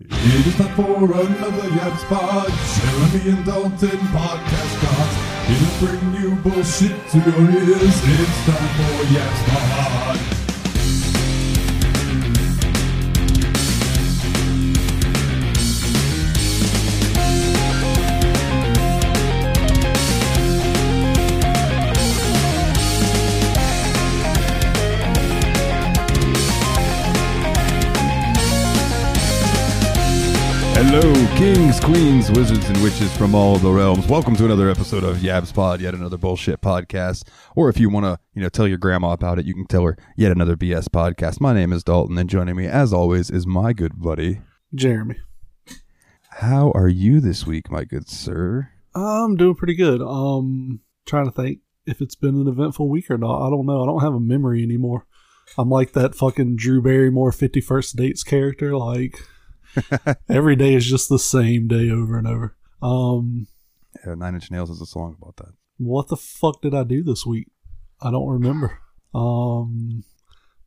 It is time for another Yabs Pod. Jeremy and Dalton podcast gods. It'll bring you bullshit to your ears. It's time for Yabs Pod. Hello, kings, queens, wizards, and witches from all the realms. Welcome to another episode of Yabs Pod, yet another bullshit podcast. Or if you want to, you know, tell your grandma about it, you can tell her yet another BS podcast. My name is Dalton, and joining me, as always, is my good buddy. Jeremy. How are you this week, my good sir? I'm doing pretty good. Um, trying to think if it's been an eventful week or not. I don't know. I don't have a memory anymore. I'm like that fucking Drew Barrymore 51st Dates character. Like every day is just the same day over and over. Um, Yeah, Nine Inch Nails has a song about that. what the fuck did I do this week? I don't remember. Um,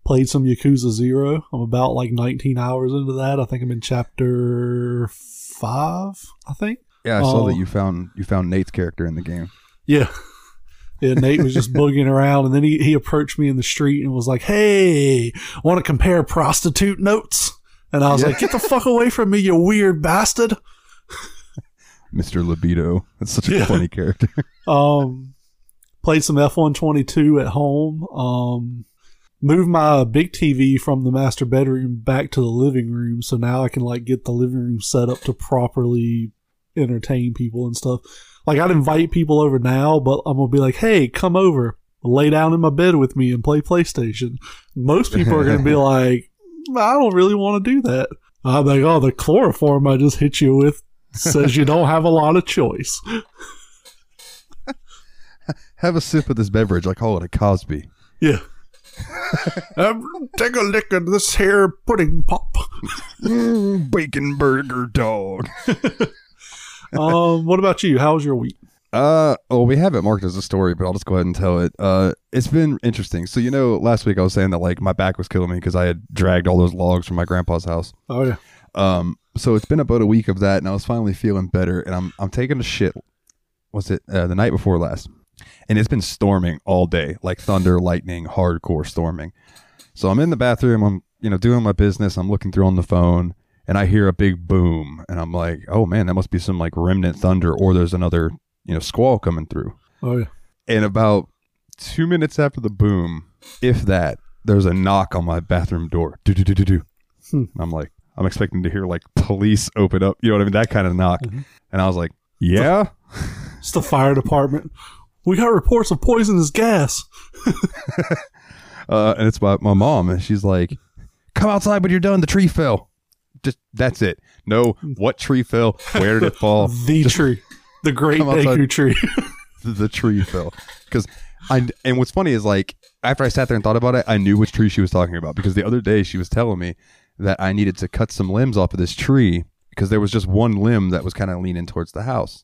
played some Yakuza Zero. I'm about like 19 hours into that. I think I'm in chapter five. I think. Yeah, I saw Oh. that you found you found Nate's character in the game. Yeah. Yeah, Nate was just boogieing around, and then he, he approached me in the street and was like, "Hey, want to compare prostitute notes?" And I was Yeah. like, "Get the fuck away from me, you weird bastard!" Mr. Libido. That's such a Yeah. funny character. Um, played some F one twenty two at home. Um, moved my big TV from the master bedroom back to the living room, so now I can like get the living room set up to properly entertain people and stuff. Like I'd invite people over now, but I'm gonna be like, "Hey, come over, lay down in my bed with me and play PlayStation." Most people are gonna be like, "I don't really want to do that." I'm like, "Oh, the chloroform I just hit you with says you don't have a lot of choice." Have a sip of this beverage. I call it a Cosby. Yeah. um, take a lick of this here pudding pop. Mm, bacon burger dog. um, what about you? How was your week? Uh, well, we have it marked as a story, but I'll just go ahead and tell it. Uh, it's been interesting. So, you know, last week I was saying that like my back was killing me because I had dragged all those logs from my grandpa's house. Oh yeah. Um, so it's been about a week of that, and I was finally feeling better. And I'm I'm taking a shit. Was it uh, the night before last? And it's been storming all day, like thunder, lightning, hardcore storming. So I'm in the bathroom. I'm you know doing my business. I'm looking through on the phone, and I hear a big boom, and I'm like, oh man, that must be some like remnant thunder, or there's another you know squall coming through. Oh yeah. And about two minutes after the boom, if that, there's a knock on my bathroom door. Do do do do do. Hmm. I'm like, I'm expecting to hear like police open up. You know what I mean? That kind of knock. Mhm. And I was like, yeah. It's the fire department. We got reports of poisonous gas. Uh, and it's my, my mom, and she's like, come outside when you're done. The tree fell. Just that's it. No, what tree fell? Where did it fall? The tree. The great outside. Tree. the tree fell because I and what's funny is like after I sat there and thought about it, I knew which tree she was talking about because the other day she was telling me that I needed to cut some limbs off of this tree because there was just one limb that was kind of leaning towards the house.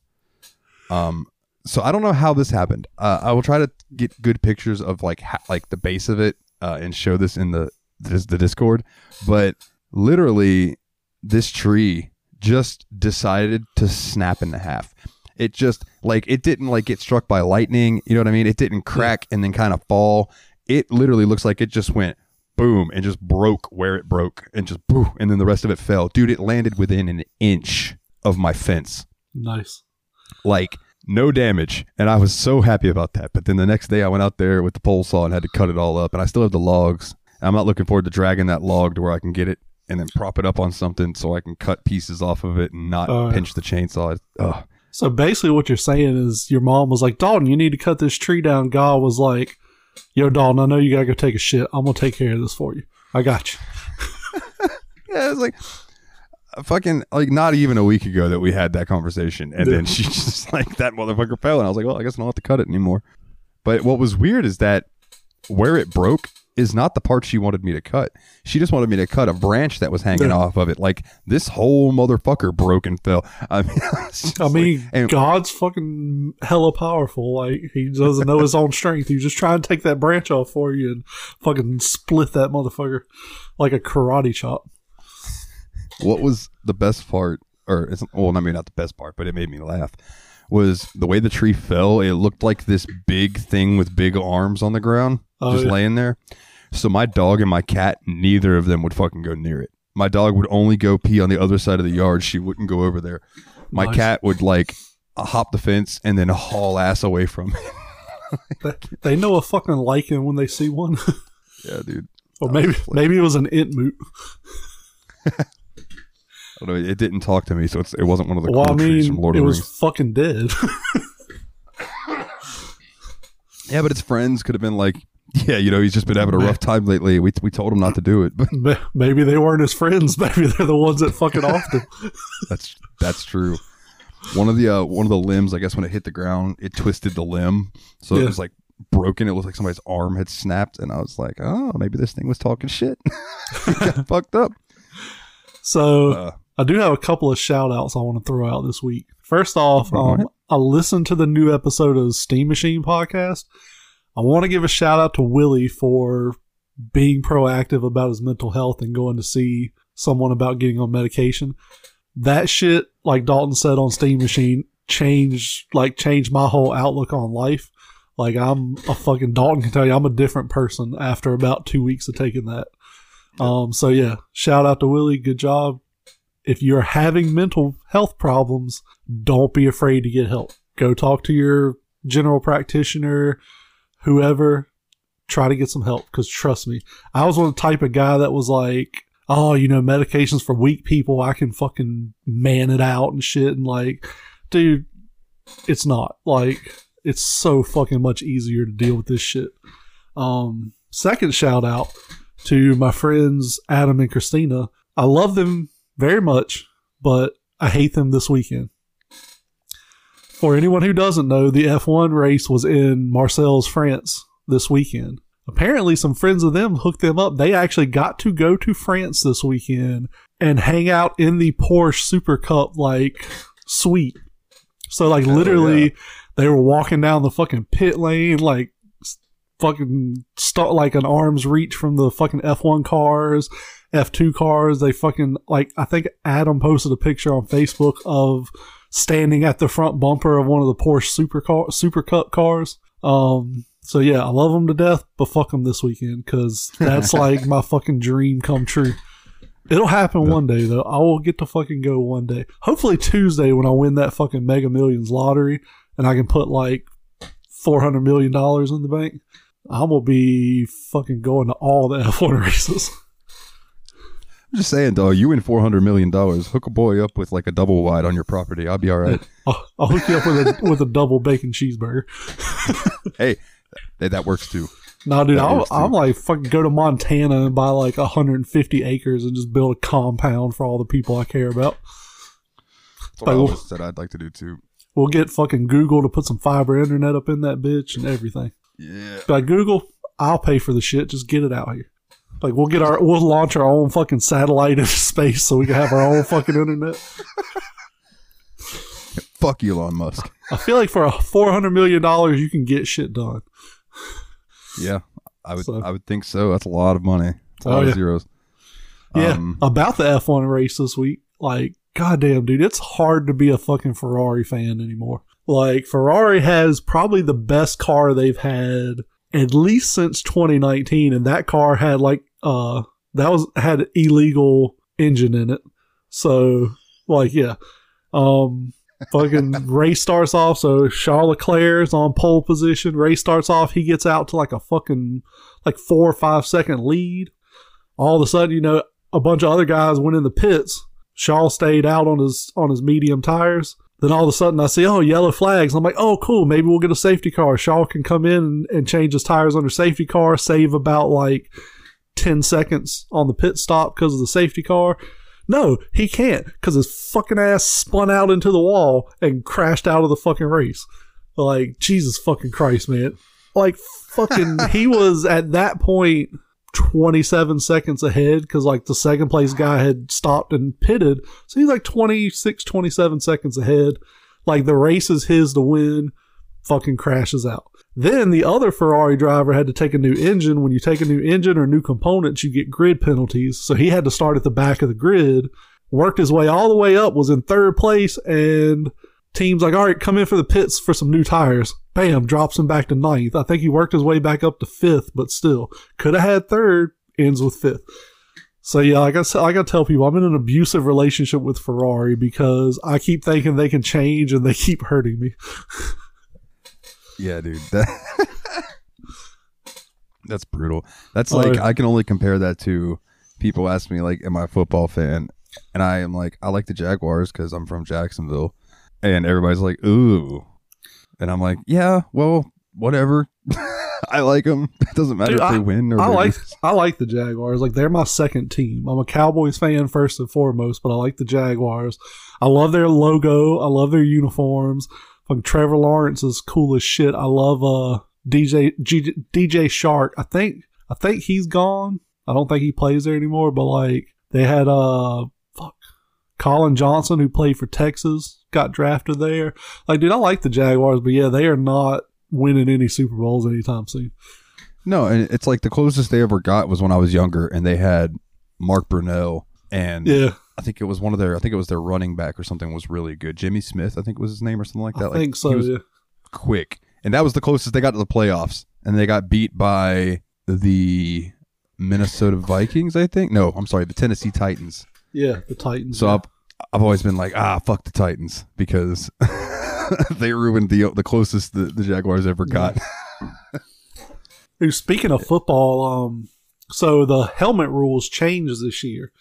Um, so I don't know how this happened. Uh, I will try to get good pictures of like ha- like the base of it uh, and show this in the the, the Discord, but literally this tree just decided to snap in half. It just like it didn't like get struck by lightning. You know what I mean? It didn't crack and then kind of fall. It literally looks like it just went boom and just broke where it broke and just boom and then the rest of it fell. Dude, it landed within an inch of my fence. nice. Like no damage. And I was so happy about that. But then the next day I went out there with the pole saw and had to cut it all up. And I still have the logs. I'm not looking forward to dragging that log to where I can get it and then prop it up on something so I can cut pieces off of it and not yeah. pinch the chainsaw. Ugh. So basically, what you're saying is your mom was like, Dalton, you need to cut this tree down. God was like, Yo, Dalton, I know you gotta go take a shit. I'm gonna take care of this for you. I got you. Yeah, it's like uh, fucking like not even a week ago that we had that conversation, and then she just like that motherfucker fell, and I was like, well, I guess I don't have to cut it anymore. But what was weird is that where it broke is not the part she wanted me to cut. She just wanted me to cut a branch that was hanging Yeah. off of it. Like this whole motherfucker broke and fell. I mean, I mean, like- and- God's fucking hella powerful. Like he doesn't know his own strength. He's just trying to take that branch off for you and fucking split that motherfucker like a karate chop. what was the best part, or it's well, not maybe not the best part, but it made me laugh. Was the way the tree fell? It looked like this big thing with big arms on the ground, Oh, just yeah. laying there. So my dog and my cat, neither of them would fucking go near it. My dog would only go pee on the other side of the yard. She wouldn't go over there. My Nice. cat would like hop the fence and then haul ass away from it. They, they know a fucking lichen when they see one. yeah, dude. or maybe maybe it was an Entmoot. I don't know. It didn't talk to me, so it's, it wasn't one of the Well, I cool trees mean, from Lord it of the was Rings. fucking dead. Yeah, but its friends could have been like, yeah, you know, he's just been having a rough time lately. We, we told him not to do it, but maybe they weren't his friends. Maybe they're the ones that fucking offed him. that's that's true. One of the uh, one of the limbs, I guess, when it hit the ground, it twisted the limb, so it was like broken. It looked like somebody's arm had snapped, and I was like, oh, maybe this thing was talking shit. Got fucked up. So Uh, I do have a couple of shout outs I want to throw out this week. First off, um. I listened to the new episode of Steam Machine podcast. I want to give a shout out to Willie for being proactive about his mental health and going to see someone about getting on medication. That shit, like Dalton said on Steam Machine, changed like changed my whole outlook on life. Like I'm a fucking Dalton can tell you I'm a different person after about two weeks of taking that. Um, so yeah, shout out to Willie. Good job. If you're having mental health problems, don't be afraid to get help. Go talk to your general practitioner, whoever. Try to get some help because trust me, I was one of the type of guy that was like, oh, you know, medications for weak people. I can fucking man it out and shit. And like, dude, it's not like it's so fucking much easier to deal with this shit. Um, second shout out to my friends Adam and Christina. I love them very much, but I hate them this weekend. For anyone who doesn't know, the F1 race was in Marseille's, France this weekend. Apparently, some friends of them hooked them up. They actually got to go to France this weekend and hang out in the Porsche Super Cup like suite. So, like, literally, yeah. they were walking down the fucking pit lane, like, fucking start like an arm's reach from the fucking F1 cars, F2 cars. They fucking, like, I think Adam posted a picture on Facebook of standing at the front bumper of one of the Porsche Super car, Super Cup cars. Um, so yeah, I love them to death, but fuck them this weekend because that's like my fucking dream come true. It'll happen one day though. I will get to fucking go one day. Hopefully Tuesday when I win that fucking Mega Millions lottery and I can put like four hundred million dollars in the bank. I'm gonna be fucking going to all the F1 races. Just saying, dog. You win four hundred million dollars. Hook a boy up with like a double wide on your property. I'll be all right. I'll, I'll hook you up with a with a double bacon cheeseburger. hey, that, that works too. No, dude, I'll. I'm like fucking go to Montana and buy like 150 acres and just build a compound for all the people I care about. That's what I Like, always said I'd like to do too. We'll get fucking Google to put some fiber internet up in that bitch and everything. Yeah. Like Google, I'll pay for the shit. Just get it out here. Like we'll get our, we'll launch our own fucking satellite into space so we can have our own fucking internet. Fuck Elon Musk. I feel like for a 400 million dollars, you can get shit done. Yeah, I would. So- I would think so. That's a lot of money. It's a Oh, lot yeah. of zeros. Yeah, Um, about the F1 race this week. Like, goddamn, dude, it's hard to be a fucking Ferrari fan anymore. Like, Ferrari has probably the best car they've had at least since 2019, and that car had like uh that was had illegal engine in it. So, like, yeah, um. fucking race starts off. So Charles Leclerc's on pole position. Race starts off. He gets out to like a fucking like four or five second lead. All of a sudden, you know, a bunch of other guys went in the pits. Shaw stayed out on his on his medium tires. Then all of a sudden, I see oh yellow flags. I'm like, oh cool, maybe we'll get a safety car. Shaw can come in and, and change his tires under safety car, save about like ten seconds on the pit stop because of the safety car. No, he can't because his fucking ass spun out into the wall and crashed out of the fucking race. Like Jesus fucking Christ, man! Like fucking, he was at that point 27 seconds ahead because like the second place guy had stopped and pitted. So he's like 26, 27 seconds ahead. Like the race is his to win, fucking crashes out. Then the other Ferrari driver had to take a new engine. When you take a new engine or new components, you get grid penalties. So he had to start at the back of the grid worked his way all the way up, was in third place, and teams like, all right, come in for the pits for some new tires. Bam, drops him back to ninth. I think he worked his way back up to fifth, but still could have had third. Ends with fifth. So yeah, like I said, I gotta tell people I'm in an abusive relationship with Ferrari because I keep thinking they can change and they keep hurting me. Yeah, dude. That, that's brutal. That's Oh, like. I can only compare that to people ask me like, "Am I a football fan?" And I am like, "I like the Jaguars because I'm from Jacksonville," and everybody's like, "Ooh," and I'm like, "Yeah, well, whatever. I like them. It doesn't matter Dude, if they I- win or I like lose." I like the Jaguars. Like they're my second team. I'm a Cowboys fan first and foremost, but I like the Jaguars. I love their logo. I love their uniforms. Fucking Trevor Lawrence is cool as shit. I love uh DJ G, DJ Chark. I think I think he's gone. I don't think he plays there anymore. But like they had uh fuck Collin Johnson who played for Texas got drafted there. Like dude, I like the Jaguars, but yeah, they are not winning any Super Bowls anytime soon. No, and it's like the closest they ever got was when I was younger, and they had Mark Brunell, and Yeah, I think it was one of their, I think it was their running back or something was really good. Jimmy Smith, I think was his name or something like that. I like, think so. He was yeah. quick, and that was the closest they got to the playoffs, and they got beat by the Minnesota Vikings. I think. No, I'm sorry, the Tennessee Titans. Yeah, the Titans. So I've, I've always been like, ah, fuck the Titans because they ruined the the closest the, the Jaguars ever got. Dude, speaking of football, um, so the helmet rules changed this year.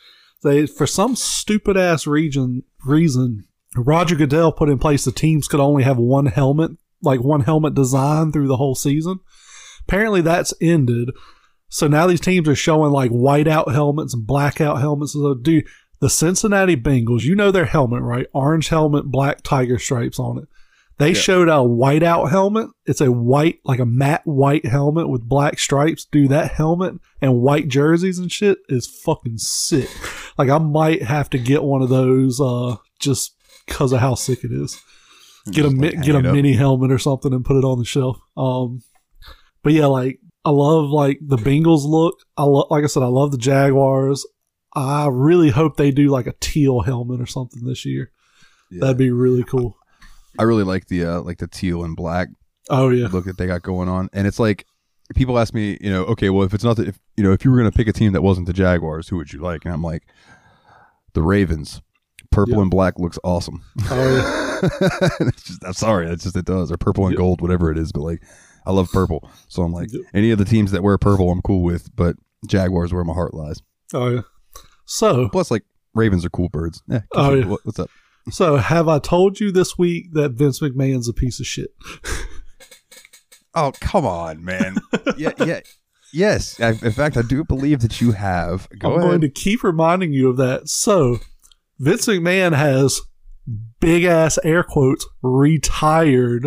They, for some stupid ass region reason, Roger Goodell put in place the teams could only have one helmet, like one helmet design through the whole season. Apparently, that's ended. So now these teams are showing like whiteout helmets and blackout helmets. So, dude, the Cincinnati Bengals, you know their helmet, right? Orange helmet, black tiger stripes on it. They Yeah. showed a whiteout helmet. It's a white, like a matte white helmet with black stripes. Dude, that helmet and white jerseys and shit is fucking sick. Like I might have to get one of those, uh, just because of how sick it is. Get a Just, mi- like, get a mini helmet or something and put it on the shelf. Um, but yeah, like I love like the Bengals look. I lo- like I said, I love the Jaguars. I really hope they do like a teal helmet or something this year. Yeah. That'd be really cool. I really like the uh, like the teal and black Oh yeah, look that they got going on. And it's like people ask me, you know, okay, well if it's not the, if you know, if you were gonna pick a team that wasn't the Jaguars, who would you like? And I'm like, the Ravens. Purple Yep. and black looks awesome. oh yeah. just I'm sorry, it's just it does. Or purple and Yep. gold, whatever it is, but like I love purple. So I'm like Yep. any of the teams that wear purple I'm cool with, but Jaguars where my heart lies. Oh yeah. So Plus like Ravens are cool birds. Yeah. Oh, yeah. What, what's up? so have I told you this week that Vince McMahon's a piece of shit? Oh, come on, man. yeah, yeah. Yes. I, in fact, I do believe that you have. Go I'm ahead. going to keep reminding you of that. So Vince McMahon has big ass air quotes retired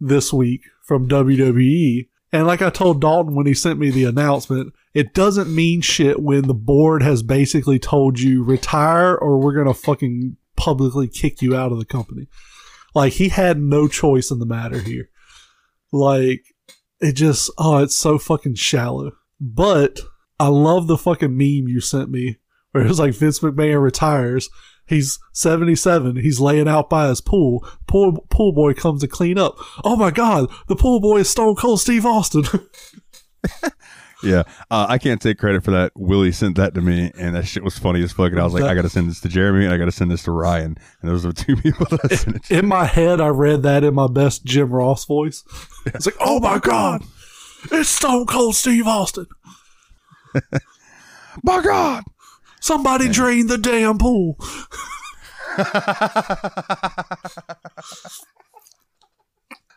this week from WWE. And like I told Dalton when he sent me the announcement, it doesn't mean shit when the board has basically told you retire or we're going to fucking publicly kick you out of the company. Like he had no choice in the matter here. Like it just, oh, it's so fucking shallow. But I love the fucking meme you sent me where it was like Vince McMahon retires. He's 77. He's laying out by his pool. Pool, pool boy comes to clean up. Oh my God, the pool boy is Stone Cold Steve Austin. Yeah, uh, I can't take credit for that. Willie sent that to me, and that shit was funny as fuck. And I was like, I got to send this to Jeremy, and I got to send this to Ryan. And those are the two people that I sent it to. in my head, I read that in my best Jim Ross voice. It's like, oh my God, it's Stone Cold Steve Austin. My God! Somebody drain the damn pool.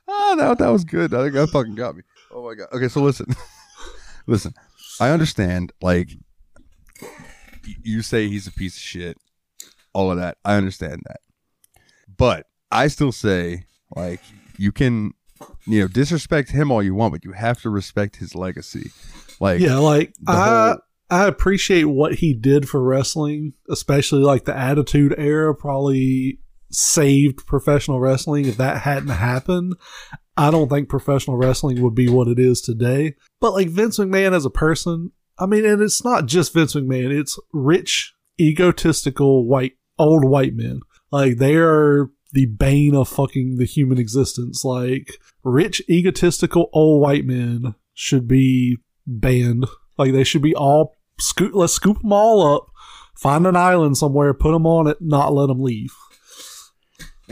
Oh, that, that was good. I think that fucking got me. Oh my god. Okay, so listen, listen. I understand. Like, you say he's a piece of shit. All of that. I understand that. But I still say, like, you can, you know, disrespect him all you want, but you have to respect his legacy. Like, Yeah, like I whole- I appreciate what he did for wrestling, especially like the Attitude Era probably saved professional wrestling. If that hadn't happened, I don't think professional wrestling would be what it is today. But like Vince McMahon as a person, I mean, and it's not just Vince McMahon, it's rich egotistical white old white men. Like they are the bane of fucking the human existence. Like rich egotistical old white men should be banned. Like they should be all scoop. Let's scoop them all up, find an island somewhere, put them on it, not let them leave.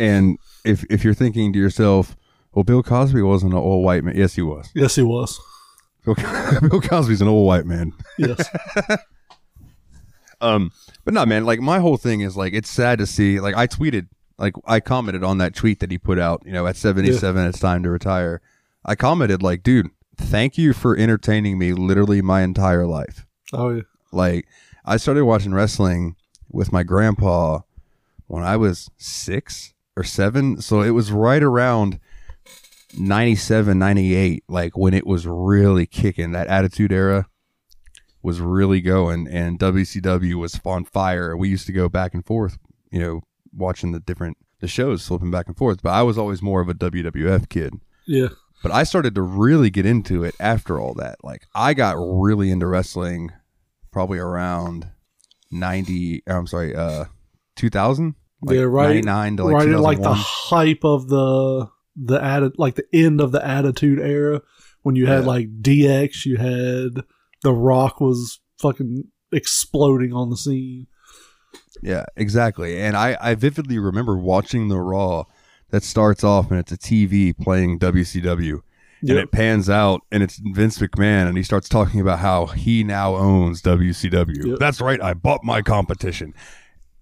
And if if you're thinking to yourself, well, Bill Cosby wasn't an old white man. Yes, he was. Yes, he was. Bill, Bill Cosby's an old white man. Yes. Um, but no, man. Like my whole thing is like it's sad to see. Like I tweeted, like I commented on that tweet that he put out. You know, at 77, it's time to retire. I commented like, dude, thank you for entertaining me literally my entire life. oh yeah. Like I started watching wrestling with my grandpa when I was six or seven. So it was right around 97, 98, like when it was really kicking. That attitude era was really going and WCW was on fire. We used to go back and forth, you know, watching the different the shows flipping back and forth. But I was always more of a WWF kid. Yeah. But I started to really get into it after all that. Like I got really into wrestling probably around 90 I'm sorry, uh 2000? Like Yeah, right- 99 to like right at like the hype of the the added like the end of the attitude era when you had Yeah. like DX, you had The Rock was fucking exploding on the scene. Yeah, exactly. And I, I vividly remember watching the Raw that starts off and it's a TV playing WCW. And it pans out and it's Vince McMahon and he starts talking about how he now owns WCW. Yep. That's right, I bought my competition.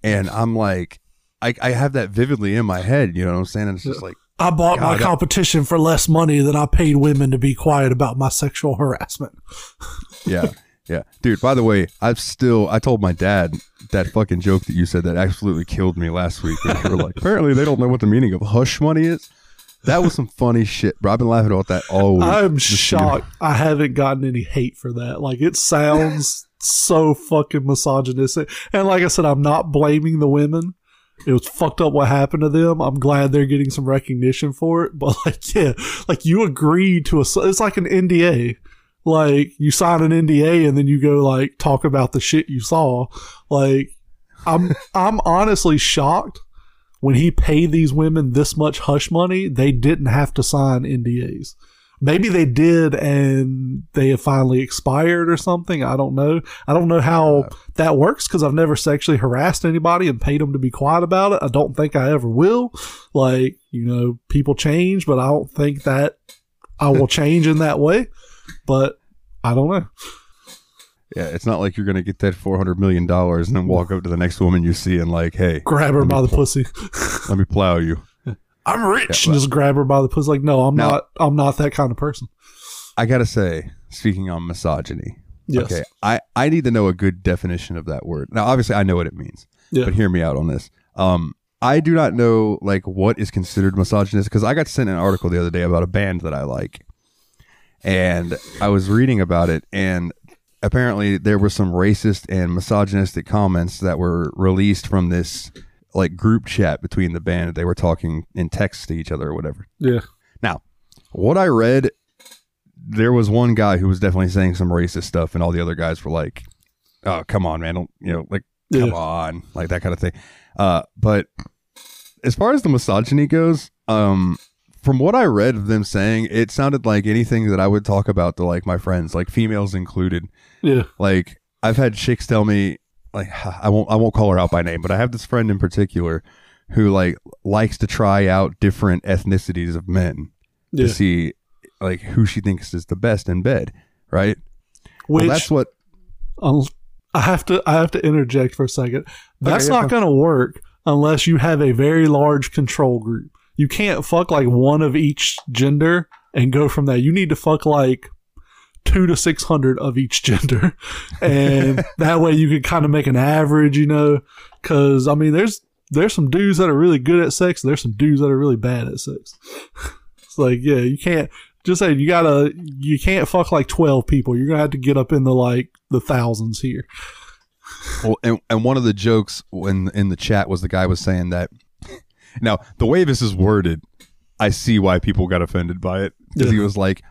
And I'm like, I, I have that vividly in my head, you know what I'm saying? And it's just like, I bought my God, that- competition for less money than I paid women to be quiet about my sexual harassment. yeah, yeah. Dude, by the way, I've still, I told my dad that fucking joke that you said that absolutely killed me last week. You were like, apparently they don't know what the meaning of hush money is. That was some funny shit, bro. I've been laughing about that all week. I'm This year. shocked I haven't gotten any hate for that. Like it sounds so fucking misogynistic. And like I said, I'm not blaming the women. It was fucked up what happened to them. I'm glad they're getting some recognition for it. But like, yeah, like you agreed to a, it's like an NDA. Like you sign an NDA and then you go like talk about the shit you saw. Like I'm, I'm honestly shocked when he paid these women this much hush money, they didn't have to sign NDAs. Maybe they did and they have finally expired or something. I don't know. I don't know how that works because I've never sexually harassed anybody and paid them to be quiet about it. I don't think I ever will. Like, you know, people change, but I don't think that I will change in that way. But I don't know. Yeah, it's not like you're gonna get that four hundred million dollars and then walk up to the next woman you see and like, hey, Grab her by the pull- pussy. let me plow you. I'm rich. Yeah, and just grab her by the pussy. Like, no, I'm Now- not. I'm not that kind of person. I gotta say, speaking on misogyny, Yes. okay, I I need to know a good definition of that word. Now, obviously, I know what it means, Yeah. but hear me out on this. Um, I do not know like what is considered misogynist because I got sent an article the other day about a band that I like, and I was reading about it, and apparently there were some racist and misogynistic comments that were released from this like group chat between the band. They were talking in text to each other or whatever. Yeah. Now, what I read, there was one guy who was definitely saying some racist stuff, and all the other guys were like, "Oh, come on, man! Don't you know, like, come Yeah. on, like that kind of thing." Uh, but as far as the misogyny goes, um, from what I read of them saying, it sounded like anything that I would talk about to like my friends, like females included. Yeah. Like I've had chicks tell me, like I won't I won't call her out by name, but I have this friend in particular who like likes to try out different ethnicities of men Yeah. to see like who she thinks is the best in bed, right? Which well, that's what. um, I have to I have to interject for a second. That's yeah, not going to work unless you have a very large control group. You can't fuck like one of each gender and go from that. You need to fuck like two to six hundred of each gender, and that way you can kind of make an average. You know, because I mean, there's there's some dudes that are really good at sex. There's some dudes that are really bad at sex. it's like yeah, you can't just say you gotta you can't fuck like 12 people you're gonna have to get up in the like the thousands here Well, and, and one of the jokes when in the chat was the guy was saying that. Now the way this is worded, I see why people got offended by it because he was like,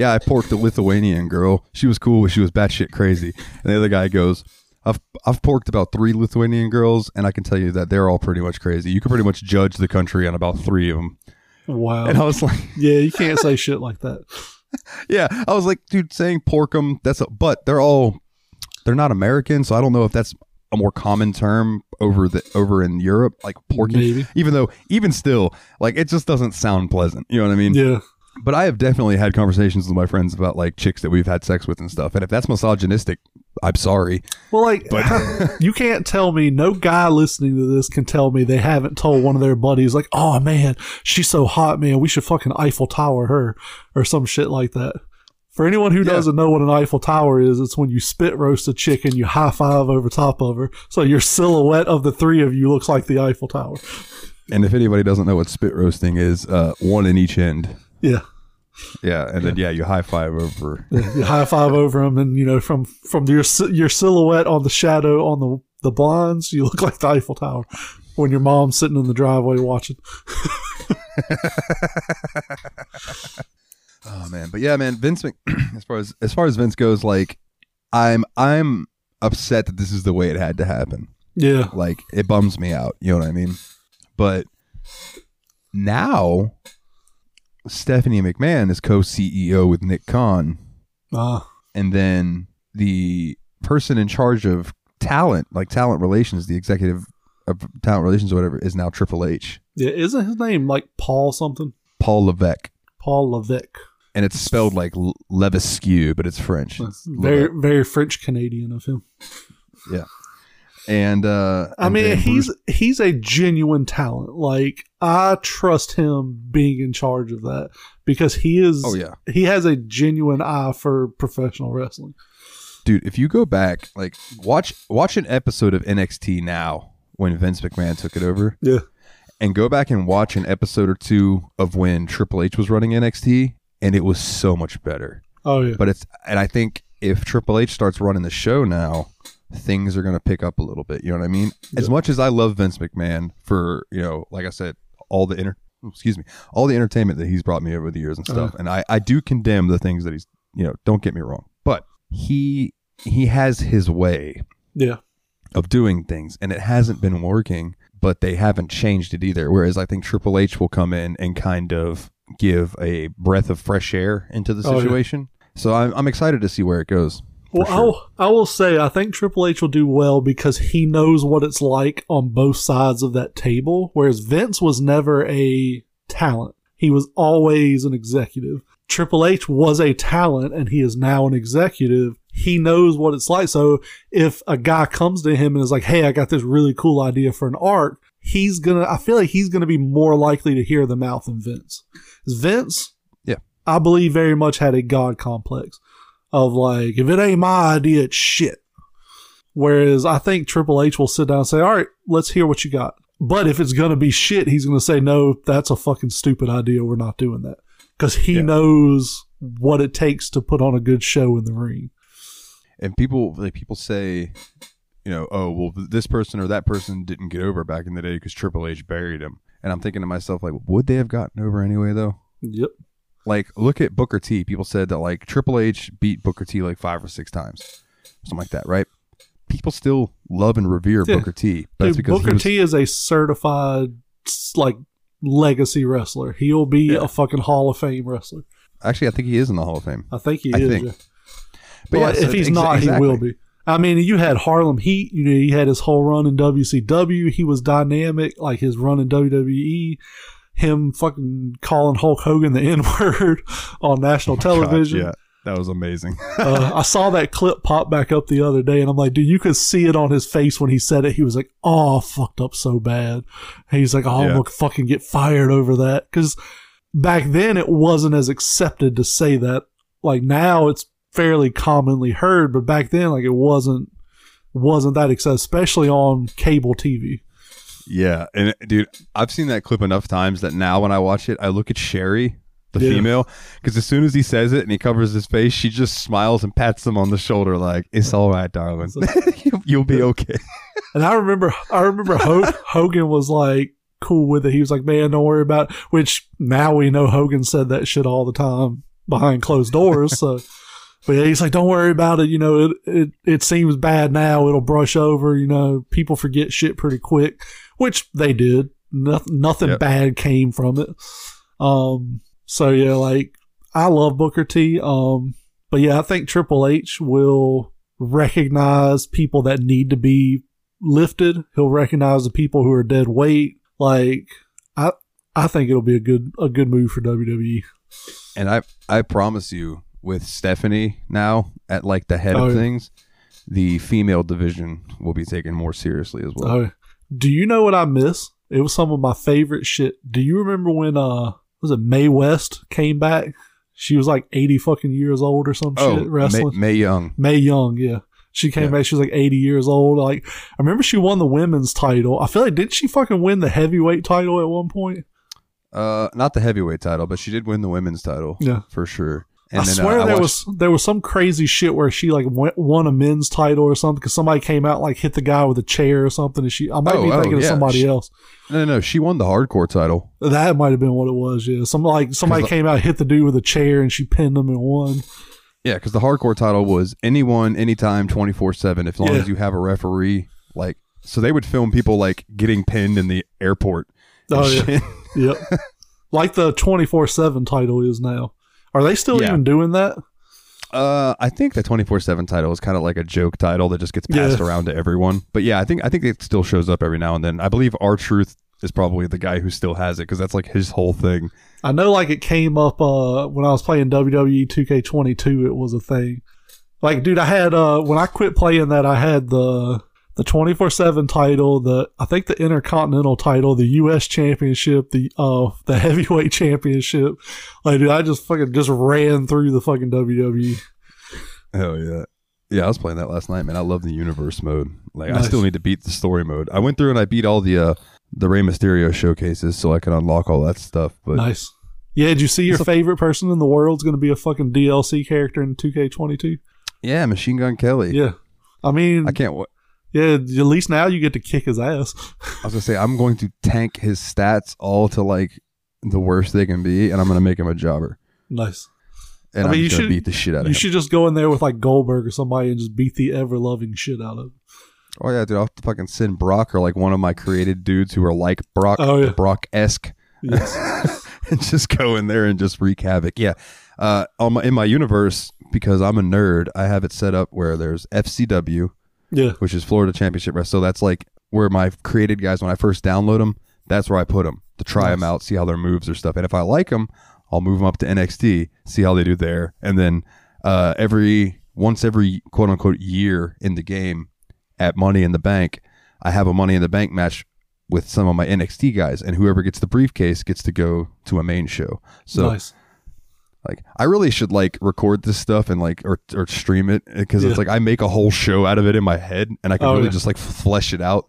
"Yeah, I porked a Lithuanian girl. She was cool, but she was batshit crazy." And the other guy goes, I've I've porked about three Lithuanian girls, and I can tell you that they're all pretty much crazy. You can pretty much judge the country on about three of them. Wow. And I was like, yeah, you can't say shit like that. yeah, I was like, dude, saying pork them. That's a, but they're all they're not American, so I don't know if that's a more common term over the over in Europe, like porking. Maybe. Even though, even still, like it just doesn't sound pleasant. You know what I mean? Yeah. But I have definitely had conversations with my friends about like chicks that we've had sex with and stuff. And if that's misogynistic, I'm sorry. Well, like, but you can't tell me, no guy listening to this can tell me they haven't told one of their buddies, like, oh man, she's so hot, man, we should fucking Eiffel Tower her, or some shit like that. For anyone who Yeah. doesn't know what an Eiffel Tower is, it's when you spit roast a chick and you high five over top of her. So your silhouette of the three of you looks like the Eiffel Tower. And if anybody doesn't know what spit roasting is, uh, one in each end. Yeah. Yeah, and then yeah, you high five over. you high five over them, and you know from from your your silhouette on the shadow on the the blinds, you look like the Eiffel Tower when your mom's sitting in the driveway watching. Oh man, but yeah, man, Vince. Mc- as far as as far as Vince goes, like I'm I'm upset that this is the way it had to happen. Yeah, Like it bums me out. You know what I mean? But now Stephanie McMahon is co-CEO with Nick Khan, uh, and then the person in charge of talent, like talent relations, the executive of talent relations or whatever, is now Triple H, yeah. Isn't his name like Paul something? Paul Levesque, Paul Levesque. and it's spelled like Levesque, but it's French. It's Very Levesque. very French Canadian of him. And uh, I and mean, he's Bruce- he's a genuine talent. Like I trust him being in charge of that because he is. oh yeah, he has a genuine eye for professional wrestling. dude. If you go back, like watch watch an episode of NXT now when Vince McMahon took it over, Yeah. and go back and watch an episode or two of when Triple H was running NXT, and it was so much better. Oh yeah. But it's and I think if Triple H starts running the show now, things are going to pick up a little bit. You know what I mean? As much as I love Vince McMahon for you know, like I said, all the inter excuse me, all the entertainment that he's brought me over the years and stuff, Uh-huh. and I I do condemn the things that he's you know, don't get me wrong, but he he has his way yeah. of doing things and it hasn't been working but they haven't changed it either whereas i think triple h will come in and kind of give a breath of fresh air into the Oh, yeah. situation so I'm, I'm excited to see where it goes Well, sure. I'll, I will say I think Triple H will do well because he knows what it's like on both sides of that table, whereas Vince was never a talent. He was always an executive. Triple H was a talent and he is now an executive. He knows what it's like. So if a guy comes to him and is like, Hey, I got this really cool idea for an arc, he's gonna, I feel like he's gonna be more likely to hear them out than Vince. Vince, Yeah. I believe very much had a God complex of like, if it ain't my idea, it's shit. Whereas I think Triple H will sit down and say, all right, let's hear what you got. But if it's going to be shit, he's going to say, no, that's a fucking stupid idea. We're not doing that. Because he Yeah. knows what it takes to put on a good show in the ring. and people like people say you know oh well this person or that person didn't get over back in the day because triple h buried him and i'm thinking to myself like would they have gotten over anyway though Yep. Like look at Booker T. People said that like Triple H beat Booker T like five or six times, something like that, right? People still love and revere Yeah. Booker T. But Dude, because Booker was, T is a certified, like, legacy wrestler. He'll be Yeah. a fucking Hall of Fame wrestler. actually I think he is in the Hall of Fame. I think he I is. think. yeah. But Well, yeah, so if he's exa- not, exactly. he will be. I mean, you had Harlem Heat. You know, he had his whole run in WCW. He was dynamic, like his run in WWE. Him fucking calling Hulk Hogan the N word on national Oh God, television. yeah, that was amazing. uh, I saw that clip pop back up the other day, and I'm like, dude, you could see it on his face when he said it. He was like, "Oh, fucked up so bad." And he's like, "Oh, I'm gonna fucking get fired over that." Because back then it wasn't as accepted to say that. Like now, it's fairly commonly heard, but back then, like it wasn't wasn't that accepted, especially on cable TV. Yeah, and uh, dude, I've seen that clip enough times that now when I watch it, I look at Sherri. The Yeah. female, because as soon as he says it and he covers his face, she just smiles and pats him on the shoulder, like "It's all right, darling. you'll, be okay." And I remember, I remember Ho- Hogan was like cool with it. He was like, "Man, don't worry about." It. Which now we know Hogan said that shit all the time behind closed doors. So, But yeah, he's like, don't worry about it. You know, it, it, it seems bad now. It'll brush over. You know, people forget shit pretty quick, which they did. Nothing, nothing Yep. bad came from it. Um, so yeah, like I love Booker T. Um, but yeah, I think Triple H will recognize people that need to be lifted. He'll recognize the people who are dead weight. Like I, I think it'll be a good, a good move for. WWE. And I I promise you, with Stephanie now at like the head Oh, of yeah. things, the female division will be taken more seriously as well. Oh, do you know what I miss? It was some of my favorite shit. Do you remember when uh was it Mae West came back? She was like eighty fucking years old or some Oh, shit wrestling. May, Mae Young. Mae Young, yeah. She came Yeah. back. She was like eighty years old. Like I remember she won the women's title. I feel like didn't she fucking win the heavyweight title at one point? Uh, not the heavyweight title, but she did win the women's title. Yeah. for sure. I uh, swear there watched- was there was some crazy shit where she like went, won a men's title or something because somebody came out like hit the guy with a chair or something. And she I might Oh, be oh, thinking of yeah. somebody She- else. no, no, no. She won the hardcore title. That might have been what it was. Yeah, some like somebody came out, hit the dude with a chair, and she pinned him and won. Yeah, because the hardcore title was anyone, anytime, twenty four seven. As long Yeah. as you have a referee, like, so they would film people like getting pinned in the airport. and Oh yeah, shit. yep. Like the twenty four seven title is now. Are they still Yeah. even doing that? Uh, I think the twenty four seven title is kind of like a joke title that just gets passed Yeah. around to everyone. But yeah, I think I think it still shows up every now and then. I believe R-Truth is probably the guy who still has it because that's like his whole thing. I know, like it came up uh when I was playing WWE Two K twenty two. It was a thing. Like, dude, I had uh when I quit playing that, I had the the twenty four seven title, the I think the Intercontinental title, the U.S. Championship, the uh the Heavyweight Championship. Like, dude, I just fucking just ran through the fucking. WWE. Hell yeah. Yeah, I was playing that last night, man. I love the universe mode. Like, I still need to beat the story mode. I went through and I beat all the uh the Rey Mysterio showcases so I can unlock all that stuff. But Nice. Yeah, did you see your favorite person in the world's going to be a fucking DLC character in 2K22? yeah, Machine Gun Kelly. Yeah. I mean, I can't. wa- yeah, at least now you get to kick his ass. I was gonna say I'm going to tank his stats all to like the worst they can be, and I'm gonna make him a jobber, nice. and I mean, am you gonna should- beat the shit out of You him. You should just go in there with like Goldberg or somebody and just beat the ever loving shit out of him. Oh yeah, dude, I'll have to fucking send Brock or like one of my created dudes who are like Brock, Oh, yeah. Brock esque, Yes. and just go in there and just wreak havoc. Yeah, uh, on my, in my universe because I'm a nerd, I have it set up where there's FCW, yeah. which is Florida Championship Wrestling. So that's like where my created guys when I first download them. That's where I put them to try them out, see how their moves or stuff. And if I like them, I'll move them up to NXT, see how they do there, and then uh, every once every quote unquote year in the game at Money in the Bank, I have a Money in the Bank match with some of my NXT guys, and whoever gets the briefcase gets to go to a main show. So nice. Like I really should like record this stuff and like or or stream it eh, because Yeah. it's like I make a whole show out of it in my head and I can Oh, really yeah. just like flesh it out.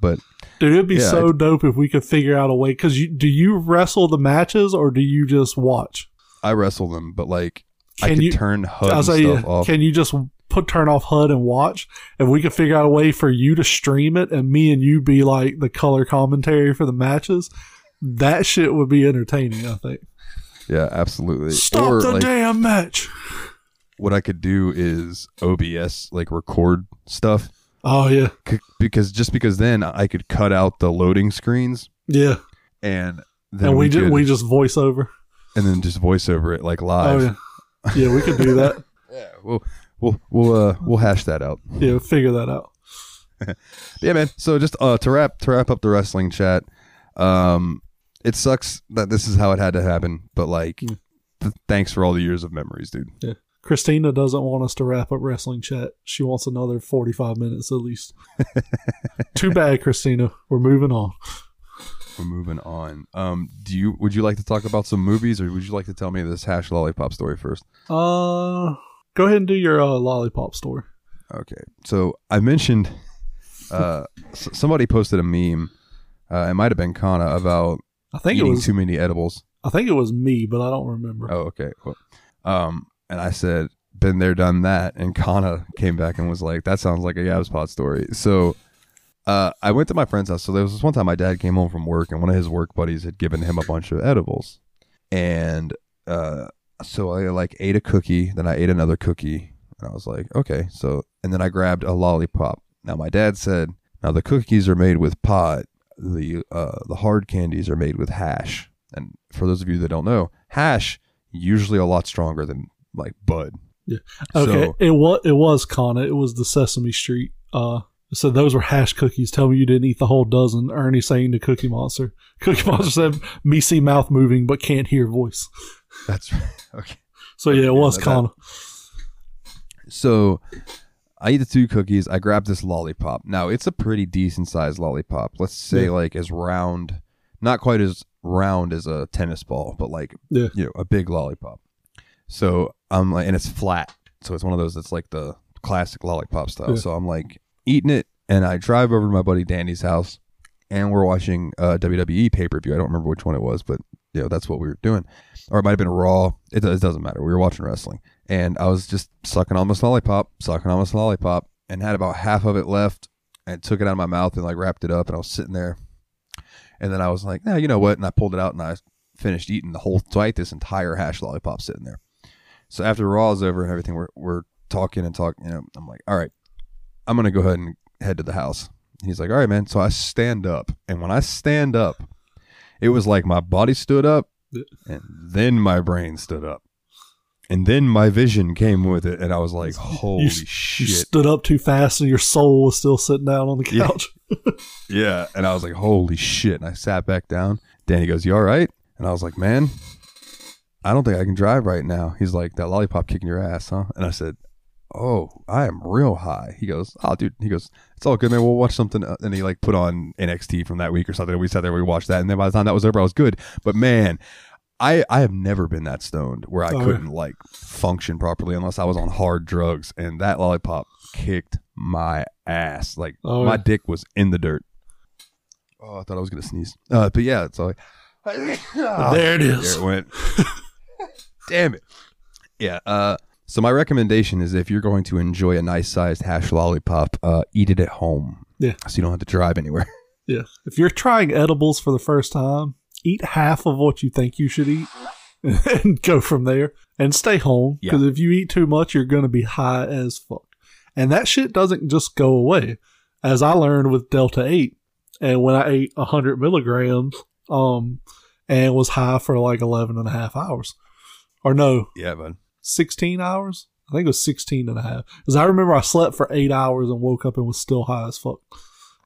But Dude, it'd be Yeah, so dope if we could figure out a way. Because you, do you wrestle the matches or do you just watch? I wrestle them, but like I Can you- turn HUD I'll and say, stuff off. can you just put turn off HUD and watch? If we could figure out a way for you to stream it and me and you be like the color commentary for the matches, that shit would be entertaining. I think. Yeah, absolutely. Stop or the like damn match. what I could do is OBS like record stuff Oh yeah, c- because just because then I could cut out the loading screens yeah. and then and we we, just could, we just voice over. and then just voice over it like live. Oh yeah, yeah. We could do that. yeah, we'll we'll we'll uh we'll hash that out. Yeah, figure that out. yeah, man. So just uh, to wrap to wrap up the wrestling chat, um, it sucks that this is how it had to happen, but like, Mm. th- thanks for all the years of memories, dude. Yeah. Christina doesn't want us to wrap up wrestling chat. She wants another 45 minutes at least. Too bad, Christina. We're moving on. We're moving on. Um, do you would you like to talk about some movies, or would you like to tell me this hash lollipop story first? Uh, go ahead and do your uh, lollipop story. Okay, so I mentioned uh, s- somebody posted a meme. Uh, it might have been Kana about I think it was too many edibles. I think it was me, but I don't remember. Oh, okay. Well, um, and I said, been there, done that. And Kana came back and was like, that sounds like a Yabs Pod story. So uh, I went to my friend's house. So there was this one time my dad came home from work and one of his work buddies had given him a bunch of edibles. And uh, so I like ate a cookie, then I ate another cookie, and I was like, okay. So and then I grabbed a lollipop. Now my dad said, now the cookies are made with pot, the uh, the hard candies are made with hash. And for those of you that don't know, hash usually a lot stronger than like bud. Yeah. Okay, So- it was it was Kana. It was the Sesame Street. Uh, so those were hash cookies. Tell me you didn't eat the whole dozen. Ernie saying to Cookie Monster. Cookie Monster said, "Me see mouth moving, but can't hear voice." That's right. Okay. So yeah, it was that- Kana. So I eat the two cookies. I grab this lollipop. Now it's a pretty decent sized lollipop. Let's say Yeah. like as round, not quite as round as a tennis ball, but like Yeah. you know a big lollipop. So I'm like, and it's flat. So it's one of those that's like the classic lollipop style. Yeah. So I'm like eating it, and I drive over to my buddy Danny's house, and we're watching uh, WWE pay per view. I don't remember which one it was, but you know that's what we were doing, or it might have been Raw. It, it doesn't matter. We were watching wrestling, and I was just sucking on this lollipop, sucking on this lollipop, and had about half of it left, and took it out of my mouth and like wrapped it up, and I was sitting there, and then I was like, nah, you know what? And I pulled it out and I finished eating the whole. So I ate this entire hash lollipop sitting there. So after Raw is over and everything, we're we're talking and talking. You know, I'm like, all right, I'm gonna go ahead and head to the house. He's like, all right, man. So I stand up, and when I stand up, it was like my body stood up, and then my brain stood up, and then my vision came with it, and I was like, holy You shit, You stood up too fast, and your soul was still sitting down on the Yeah. couch. yeah. And I was like, holy shit, and I sat back down. Danny goes, you all right? And I was like, man, I don't think I can drive right now. He's like, that lollipop kicking your ass, huh? And I said, oh, I am real high. He goes, oh, dude. He goes, it's all good, man. We'll watch something. uh," And he like put on NXT from that week or something. And we sat there, we watched that. And then by the time that was over, I was good. But man, I, I have never been that stoned where I Oh, couldn't like function properly unless I was on hard drugs. And that lollipop kicked my ass. Like Oh, my yeah. dick was in the dirt. Oh, I thought I was gonna sneeze. Uh, but yeah, it's like there it is. there it went. Damn it. Yeah. Uh, so my recommendation is if you're going to enjoy a nice sized hash lollipop, uh, eat it at home. Yeah. So you don't have to drive anywhere. Yeah. If you're trying edibles for the first time, eat half of what you think you should eat and go from there and stay home. Yeah. Because if you eat too much, you're going to be high as fuck. And that shit doesn't just go away. As I learned with Delta 8, and when I ate 100 milligrams, um, and was high for like 11 and a half hours. Or no, yeah, bud. 16 hours? I think it was 16 and a half. Because I remember I slept for eight hours and woke up and was still high as fuck.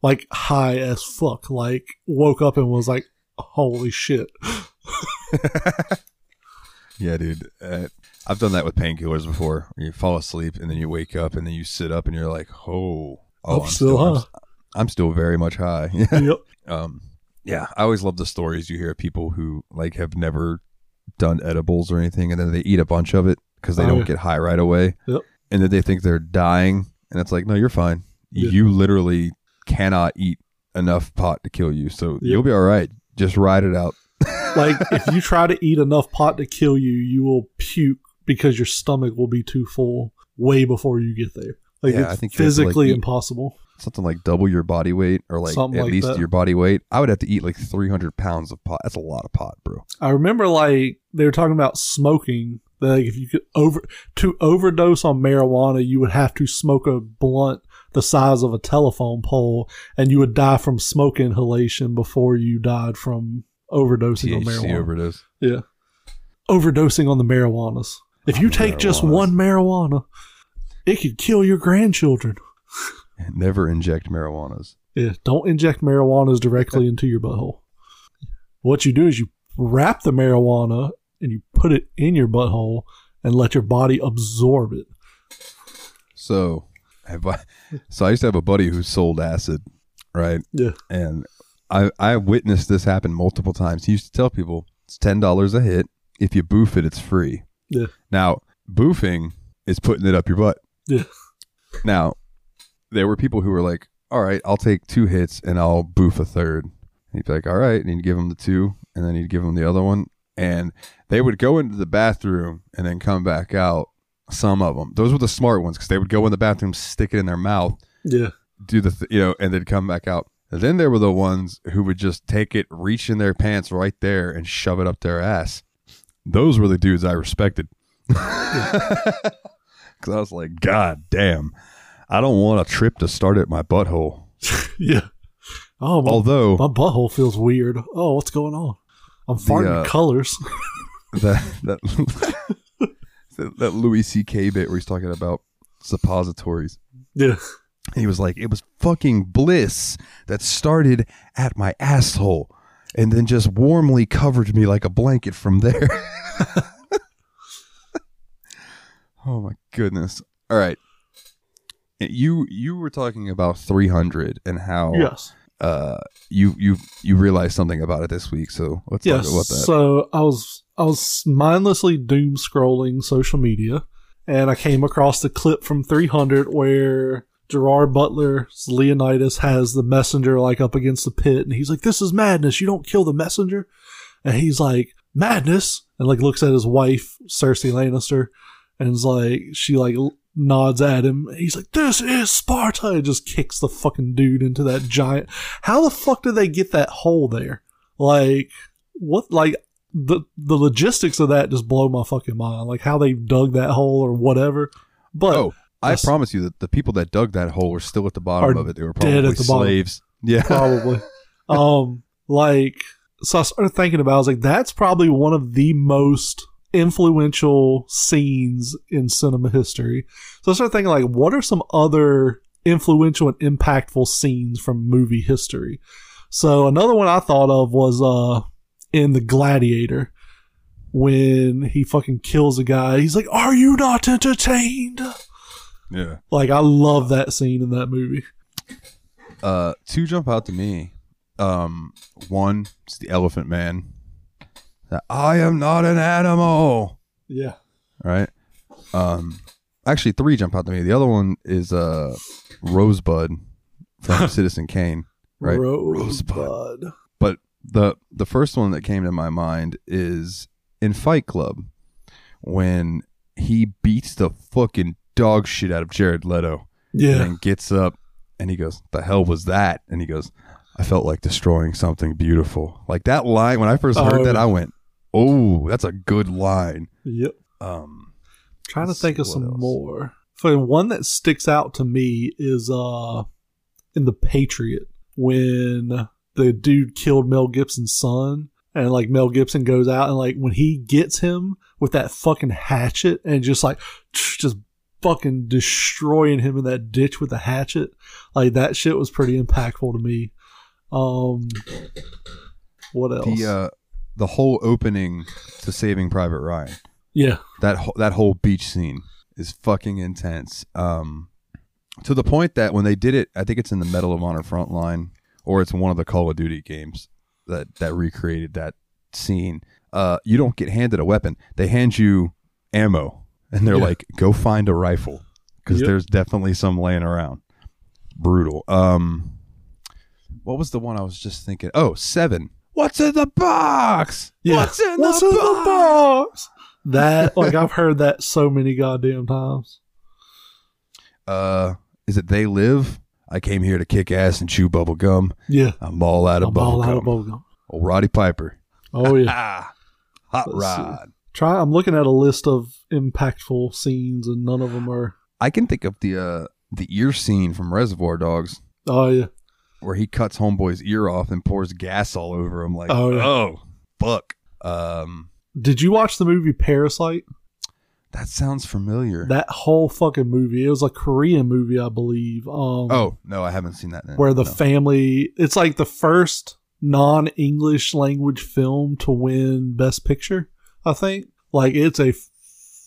Like, high as fuck. Like, woke up and was like, holy shit. Yeah, dude. Uh, I've done that with painkillers before. You fall asleep and then you wake up and then you sit up and you're like, oh, oh, I'm still I'm, high. I'm still very much high. Yeah. yep. um yeah i always love the stories you hear of people who like have never done edibles or anything and then they eat a bunch of it because they Oh, don't yeah. get high right away Yep. and then they think they're dying and it's like no you're fine Yeah. you literally cannot eat enough pot to kill you so you'll be all right just ride it out Like, if you try to eat enough pot to kill you, you will puke because your stomach will be too full way before you get there. Like, Yeah, it's I think you like, physically impossible. something like double your body weight or like Something at like least that. your body weight i would have to eat like 300 pounds of pot that's a lot of pot bro I remember like they were talking about smoking. Like if you could over to overdose on marijuana, you would have to smoke a blunt the size of a telephone pole, and you would die from smoke inhalation before you died from overdosing on marijuana. overdose yeah, overdosing on the marijuanas. If you On the take just one marijuana, it could kill your grandchildren. never inject marijuanas Yeah, don't inject marijuanas directly into your butthole. What you do is you wrap the marijuana and you put it in your butthole and let your body absorb it. So, have I, so I used to have a buddy who sold acid, right? Yeah. And I I witnessed this happen multiple times. He used to tell people it's ten dollars a hit. If you boof it, it's free. Yeah. Now, boofing is putting it up your butt. Yeah. Now, there were people who were like, "All right, I'll take two hits and I'll boof a third. And he'd be like, "All right," and he'd give him the two, and then he'd give him the other one, and they would go into the bathroom and then come back out. Some of them, those were the smart ones, because they would go in the bathroom, stick it in their mouth, Yeah. do the th- you know, and then come back out. And then there were the ones who would just take it, reach in their pants right there, and shove it up their ass. those were the dudes I respected. Because I was like, God damn, I don't want a trip to start at my butthole. yeah. Oh, my, Although my butthole feels weird. Oh, what's going on? I'm farting uh, colors. that that that, that Louis C.K. bit where he's talking about suppositories. yeah. He was like, it was fucking bliss that started at my asshole and then just warmly covered me like a blanket from there. oh my goodness. All right. You you were talking about 300 and how Yes. Uh you you you realized something about it this week. So let's Yes. talk about that. So I was I was mindlessly doom scrolling social media, and I came across the clip from 300 where Gerard Butler's Leonidas has the messenger like up against the pit, and he's like, "This is madness. You don't kill the messenger." And he's like, "Madness," and like looks at his wife Cersei Lannister, and is like, she like nods at him. He's like, "This is Sparta," and just kicks the fucking dude into that giant. How the fuck did they get that hole there? Like, what? Like the the logistics of that just blow my fucking mind. Like how they dug that hole or whatever. But oh, I promise you that the people that dug that hole were still at the bottom of it. They were dead probably at the bottom. slaves. Yeah. probably, um, like so I started thinking about. it, I was like, that's probably one of the most influential scenes in cinema history. So I started thinking, like, what are some other influential and impactful scenes from movie history? So another one I thought of was uh in The Gladiator when he fucking kills a guy. He's like, "Are you not entertained?" yeah. Like I love that scene in that movie. Uh, two jump out to me. Um, one is the Elephant Man. That I am not an animal. Yeah. Right. Um, actually, three jump out to me. The other one is uh, Rosebud from Citizen Kane. Right. Rosebud. But the the first one that came to my mind is in Fight Club when he beats the fucking dog shit out of Jared Leto. Yeah. And gets up and he goes, "The hell was that?" And he goes, "I felt like destroying something beautiful." Like that line when I first heard Oh. that, I went, "Oh, that's a good line." Yep. Um, Trying to think of some else. more. For one that sticks out to me is uh in The Patriot when the dude killed Mel Gibson's son and like Mel Gibson goes out and like when he gets him with that fucking hatchet and just like just fucking destroying him in that ditch with the hatchet. Like that shit was pretty impactful to me. Um what else? the uh, the whole opening to Saving Private Ryan, yeah. that whole, that whole beach scene is fucking intense. Um, to the point that when they did it, I think it's in the Medal of Honor Frontline or it's one of the Call of Duty games that that recreated that scene. Uh, you don't get handed a weapon; they hand you ammo, and they're Yeah. like, "Go find a rifle," because Yep. there's definitely some laying around. Brutal. Um, what was the one I was just thinking? Oh, seven. What's in the box? Yeah. What's in, What's the, in the box? box? That like I've heard that so many goddamn times. Uh, is it They Live? I came here to kick ass and chew bubble gum. Yeah. I'm all out of I'm bubble all out of gum. bubblegum. Old Roddy Piper. Oh yeah. Ah, hot Let's see. rod. Try I'm looking at a list of impactful scenes and none of them are I can think of the uh the ear scene from Reservoir Dogs Oh yeah. Where he cuts Homeboy's ear off and pours gas all over him. Like, Oh, oh, fuck. Um, Did you watch the movie Parasite? that sounds familiar. That whole fucking movie. It was a Korean movie, I believe. Um oh no, I haven't seen that. Then. where the No. family it's like the first non-english language film to win best picture i think like it's a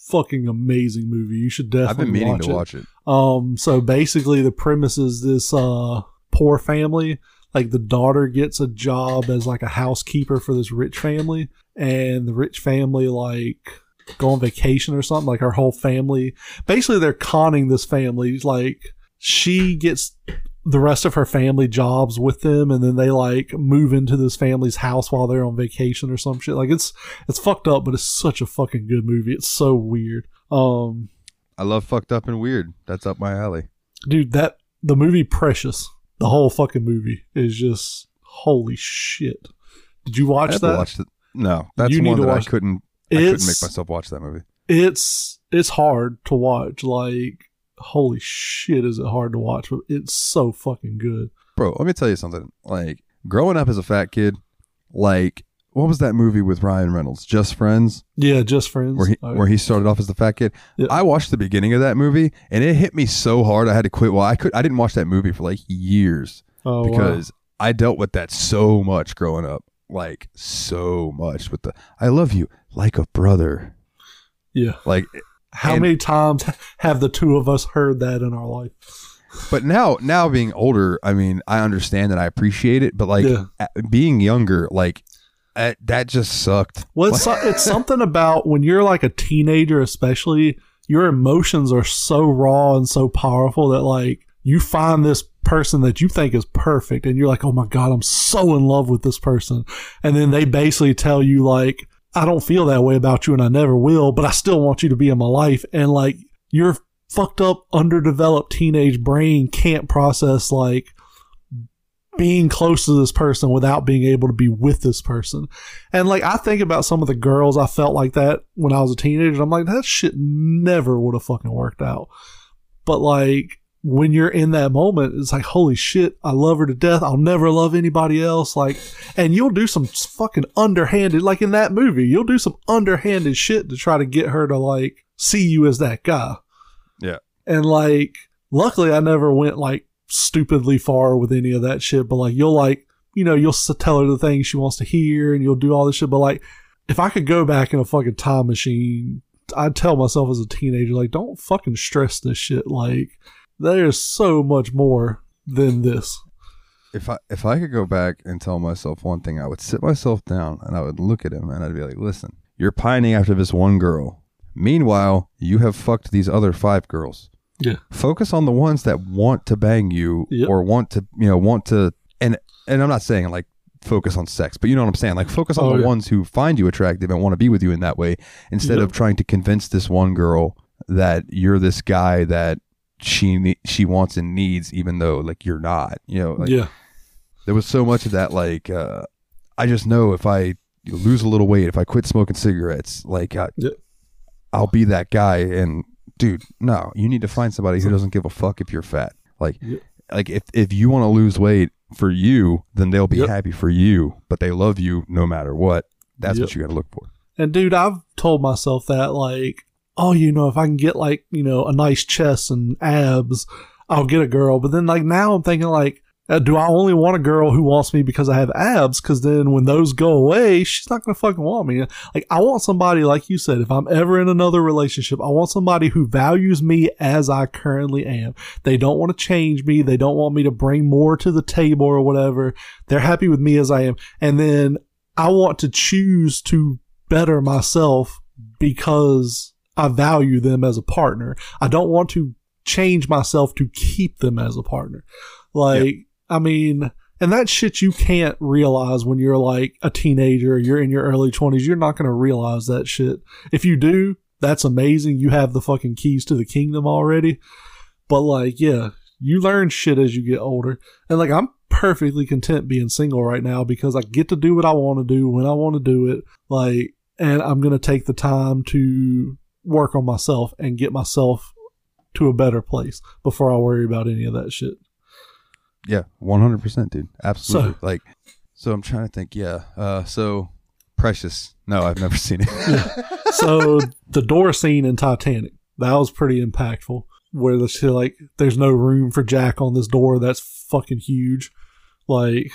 fucking amazing movie you should definitely I've been meaning watch to it. watch it. um so basically the premise is this uh poor family. Like the daughter gets a job as like a housekeeper for this rich family and the rich family like go on vacation or something. Like her whole family basically they're conning this family. Like she gets the rest of her family jobs with them and then they like move into this family's house while they're on vacation or some shit. Like it's it's fucked up but it's such a fucking good movie. It's so weird. Um I love fucked up and weird. That's up my alley. dude that the movie precious the whole fucking movie is just holy shit did you watch haven't that watched it. No, that's You one that I couldn't. I couldn't make myself watch that movie. it's it's hard to watch. Like holy shit, is it hard to watch? But it's so fucking good. Bro, let me tell you something. Like growing up as a fat kid, like what was that movie with Ryan Reynolds? Just Friends, Yeah, just friends. where he Oh, where he started off as the fat kid. Yeah. I watched the beginning of that movie and it hit me so hard I had to quit. Well, I could I didn't watch that movie for like years oh, wow. because I dealt with that so much growing up. Like so much with the I love you like a brother. yeah. Like How and- many times have the two of us heard that in our life? But now, now being older, I mean, I understand and I appreciate it. But like Yeah. being younger, like uh, that just sucked. Well, it's, it's something about when you're like a teenager, especially, your emotions are so raw and so powerful that like you find this person that you think is perfect and you're like, oh my God, I'm so in love with this person. And then they basically tell you, like, I don't feel that way about you and I never will, but I still want you to be in my life. And like, your fucked up, underdeveloped teenage brain can't process like, being close to this person without being able to be with this person. And like I think about some of the girls I felt like that when I was a teenager. I'm like, that shit never would have fucking worked out. But like when you're in that moment, it's like, holy shit, I love her to death. I'll never love anybody else. Like, and you'll do some fucking underhanded, like in that movie, you'll do some underhanded shit to try to get her to like see you as that guy. Yeah. And like, luckily I never went like stupidly far with any of that shit, but like, you'll like, you know, you'll tell her the things she wants to hear and you'll do all this shit. But like, if I could go back in a fucking time machine, I'd tell myself as a teenager, like, don't fucking stress this shit. Like, there's so much more than this. If I if I could go back and tell myself one thing, I would sit myself down and I would look at him and I'd be like, "Listen, you're pining after this one girl. Meanwhile, you have fucked these other five girls. Yeah. Focus on the ones that want to bang you Yep. or want to, you know, want to and and I'm not saying like focus on sex, but you know what I'm saying? Like focus on Oh, the yeah. ones who find you attractive and want to be with you in that way instead Yep. of trying to convince this one girl that you're this guy that she she wants and needs even though like you're not. You know, like yeah. there was so much of that like uh i just know if i lose a little weight if i quit smoking cigarettes like I, Yeah. i'll be that guy and dude no you need to find somebody who doesn't give a fuck if you're fat like Yeah. like if if you want to lose weight for you then they'll be Yep. happy for you but they love you no matter what that's what Yep. you got to look for And dude, I've told myself that like, oh, you know, if I can get like, you know, a nice chest and abs, I'll get a girl. But then like now I'm thinking like, Uh, do I only want a girl who wants me because I have abs? Because then when those go away, she's not gonna fucking want me. Like I want somebody like you said. If I'm ever in another relationship, I want somebody who values me as I currently am. They don't want to change me. They don't want me to bring more to the table or whatever. They're happy with me as I am. And then I want to choose to better myself because I value them as a partner. I don't want to change myself to keep them as a partner. Like, I mean, and that shit you can't realize when you're like a teenager, you're in your early 20s. You're not going to realize that shit. If you do, that's amazing. You have the fucking keys to the kingdom already. But like, yeah, you learn shit as you get older. And like, I'm perfectly content being single right now because I get to do what I want to do when I want to do it. Like, and I'm going to take the time to work on myself and get myself to a better place before I worry about any of that shit. Yeah 100% dude absolutely So- like so i'm trying to think yeah uh so precious no i've never seen it so the door scene in Titanic that was pretty impactful. Where the like, there's no room for Jack on this door. That's fucking huge. Like,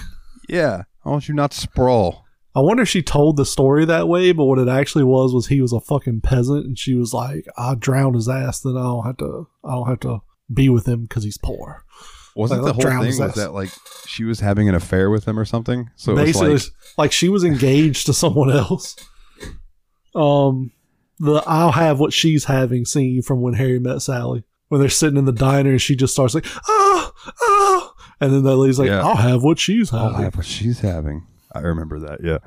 yeah i want you not to sprawl I wonder if she told the story that way, but what it actually was was he was a fucking peasant, and she was like, "I drowned his ass, then I don't have to, I don't have to be with him because he's poor." Wasn't the whole thing was that like she was having an affair with him or something? So it Basically, was like, like she was engaged to someone else. Um, the "I'll have what she's having" scene from when Harry met Sally, when they're sitting in the diner and she just starts like, "Oh, oh," and then that lady's like, Yeah. "I'll have what she's having. I'll having." have what she's having. I remember that. Yeah.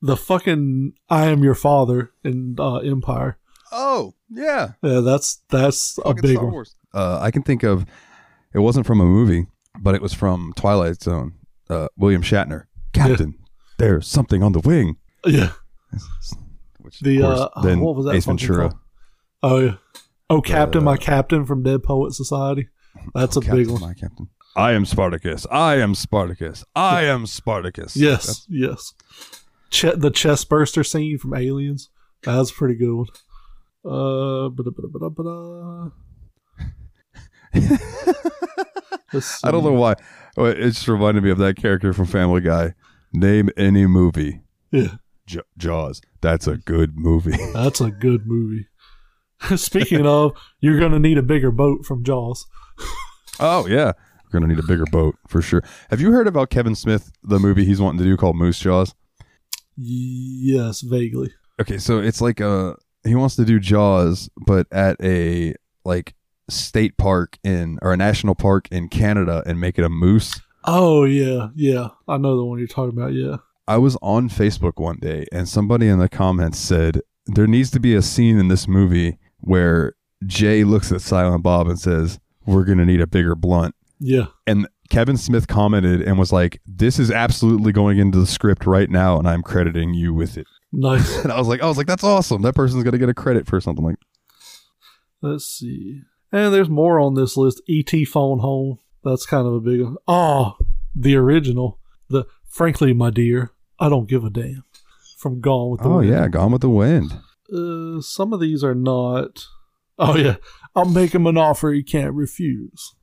the fucking "I am your father" in uh, Empire. Oh yeah, Yeah, that's that's a big one. Uh, I can think of. It wasn't from a movie, but it was from Twilight Zone. Uh, William Shatner, Captain. There's something on the wing. Yeah. which The of course, uh, oh, then what was that Ace Ventura. called? Oh yeah. Oh, Captain, Uh, my Captain from Dead Poet Society. That's a Captain, big one. My captain. I am Spartacus. I am Spartacus. I am Spartacus. Yes, yes. Ch- the chest burster scene from Aliens. That's a pretty good one. Uh, I don't know why. Oh, It just reminded me of that character from Family Guy. Name any movie. Yeah, J- Jaws. That's a good movie. that's a good movie. Speaking of, you're gonna need a bigger boat from Jaws. oh yeah, we're gonna need a bigger boat for sure. Have you heard about Kevin Smith, the movie he's wanting to do called Moose Jaws? Yes, vaguely. Okay, so it's like a he wants to do Jaws, but at a like state park in or a national park in Canada and make it a moose. Oh yeah, yeah. I know the one you're talking about. Yeah. I was on Facebook one day and somebody in the comments said there needs to be a scene in this movie where Jay looks at Silent Bob and says, "We're going to need a bigger blunt." Yeah. And Kevin Smith commented and was like, "This is absolutely going into the script right now and I'm crediting you with it." Nice. And I was like, I was like, "That's awesome. That person's going to get a credit for something like Let's see. And there's more on this list. E.T. Phone Home. That's kind of a big one. Oh, the original. The Frankly, my dear, I don't give a damn. From Gone with the Oh Wind. yeah, Gone with the Wind. Uh, some of these are not. Oh yeah, I'll make him an offer he can't refuse.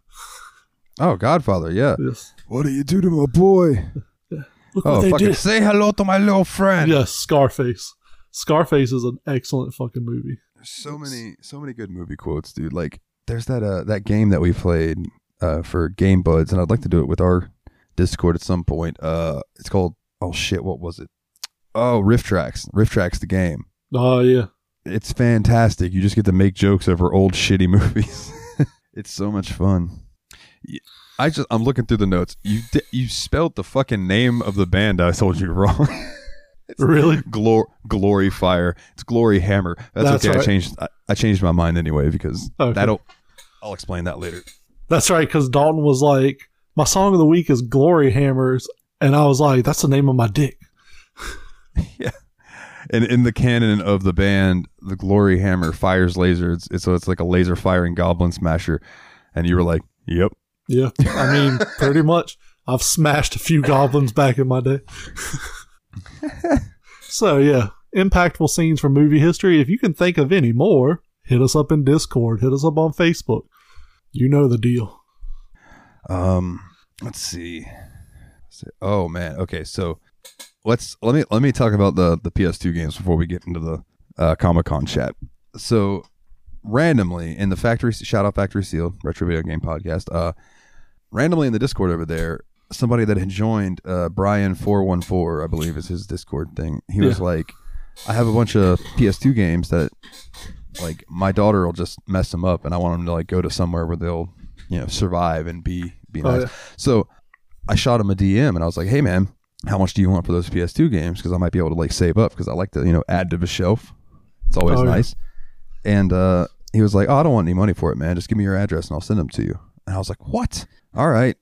Oh, Godfather, yeah. Yes. What do you do to my boy? Look Oh, fucking did. say hello to my little friend. Yes, Scarface. Scarface is an excellent fucking movie. There's so many, so many good movie quotes, dude. Like, there's that uh that game that we played uh for Game Buds, and I'd like to do it with our Discord at some point. Uh, it's called oh shit, what was it? Oh, RiffTrax. Riff Tracks, the game. Oh yeah. It's fantastic. You just get to make jokes over old shitty movies. it's so much fun. I just I'm looking through the notes. You di- you spelled the fucking name of the band I told you wrong. Really? Glor- glory fire. It's Gloryhammer. That's, That's okay. I changed. I, I changed my mind anyway because Okay. that'll. I'll explain that later. That's right, because Dalton was like, my song of the week is Gloryhammers. And I was like, that's the name of my dick. Yeah, and in the canon of the band, the glory hammer fires lasers. So it's like a laser firing goblin smasher. And you were like, "Yep." Yeah. I mean, pretty much. I've smashed a few goblins back in my day. so, yeah. Impactful scenes from movie history. If you can think of any more, hit us up in Discord, hit us up on Facebook. You know the deal. Um, let's see. Oh man. Okay, so let's let me let me talk about the the PS2 games before we get into the uh, Comic Con chat. So randomly in the factory shout out Factory Seal Retro Video Game Podcast. Uh, randomly in the Discord over there, somebody that had joined uh, Brian four one four, I believe is his Discord thing. He was like, I have a bunch of PS2 games that like my daughter will just mess them up, and I want them to like go to somewhere where they'll you know survive and be be Oh, nice. yeah. So I shot him a DM and I was like, "Hey man, how much do you want for those PS2 games? Because I might be able to like save up because I like to you know add to the shelf. It's always Oh, yeah. nice." And uh, he was like, "Oh, I don't want any money for it, man. Just give me your address and I'll send them to you." And I was like, "What? All right,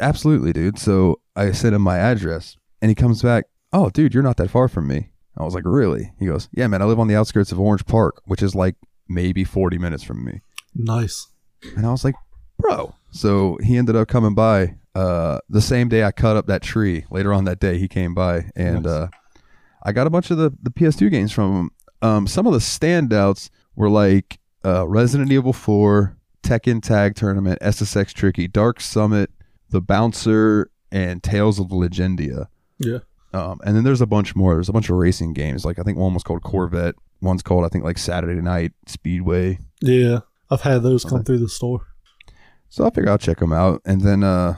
absolutely, dude." So I sent him my address and he comes back, "Oh, dude, you're not that far from me." I was like, "Really?" He goes, "Yeah, man. I live on the outskirts of Orange Park, which is like maybe 40 minutes from me." Nice. And I was like, bro. So he ended up coming by uh, the same day I cut up that tree. Later on that day, he came by and Nice. uh, I got a bunch of the, the PS2 games from him. Um, some of the standouts were like uh, Resident Evil 4, Tekken Tag Tournament, SSX Tricky, Dark Summit, The Bouncer, and Tales of Legendia. Yeah. Um, and then there's a bunch more. There's a bunch of racing games. Like I think one was called Corvette. One's called I think like Saturday Night Speedway. Yeah. I've had those come through the store. So I figure I'll check them out. And then uh,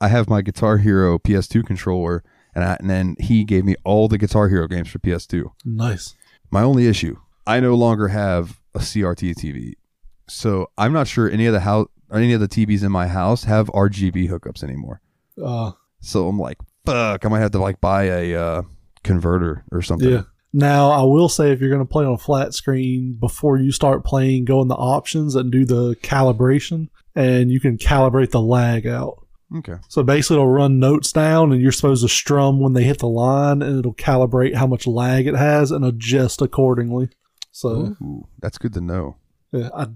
I have my Guitar Hero PS2 controller, and, I, and then he gave me all the Guitar Hero games for PS2. Nice. My only issue, I no longer have a CRT TV, so I'm not sure any of the house, any of the TVs in my house have RGB hookups anymore. Uh, So I'm like, fuck, I might have to like buy a uh, converter or something. yeah. Now, I will say if you're going to play on a flat screen, before you start playing, go in the options and do the calibration, and you can calibrate the lag out. Okay. So basically, it'll run notes down, and you're supposed to strum when they hit the line, and it'll calibrate how much lag it has and adjust accordingly. So Ooh, that's good to know. yeah, I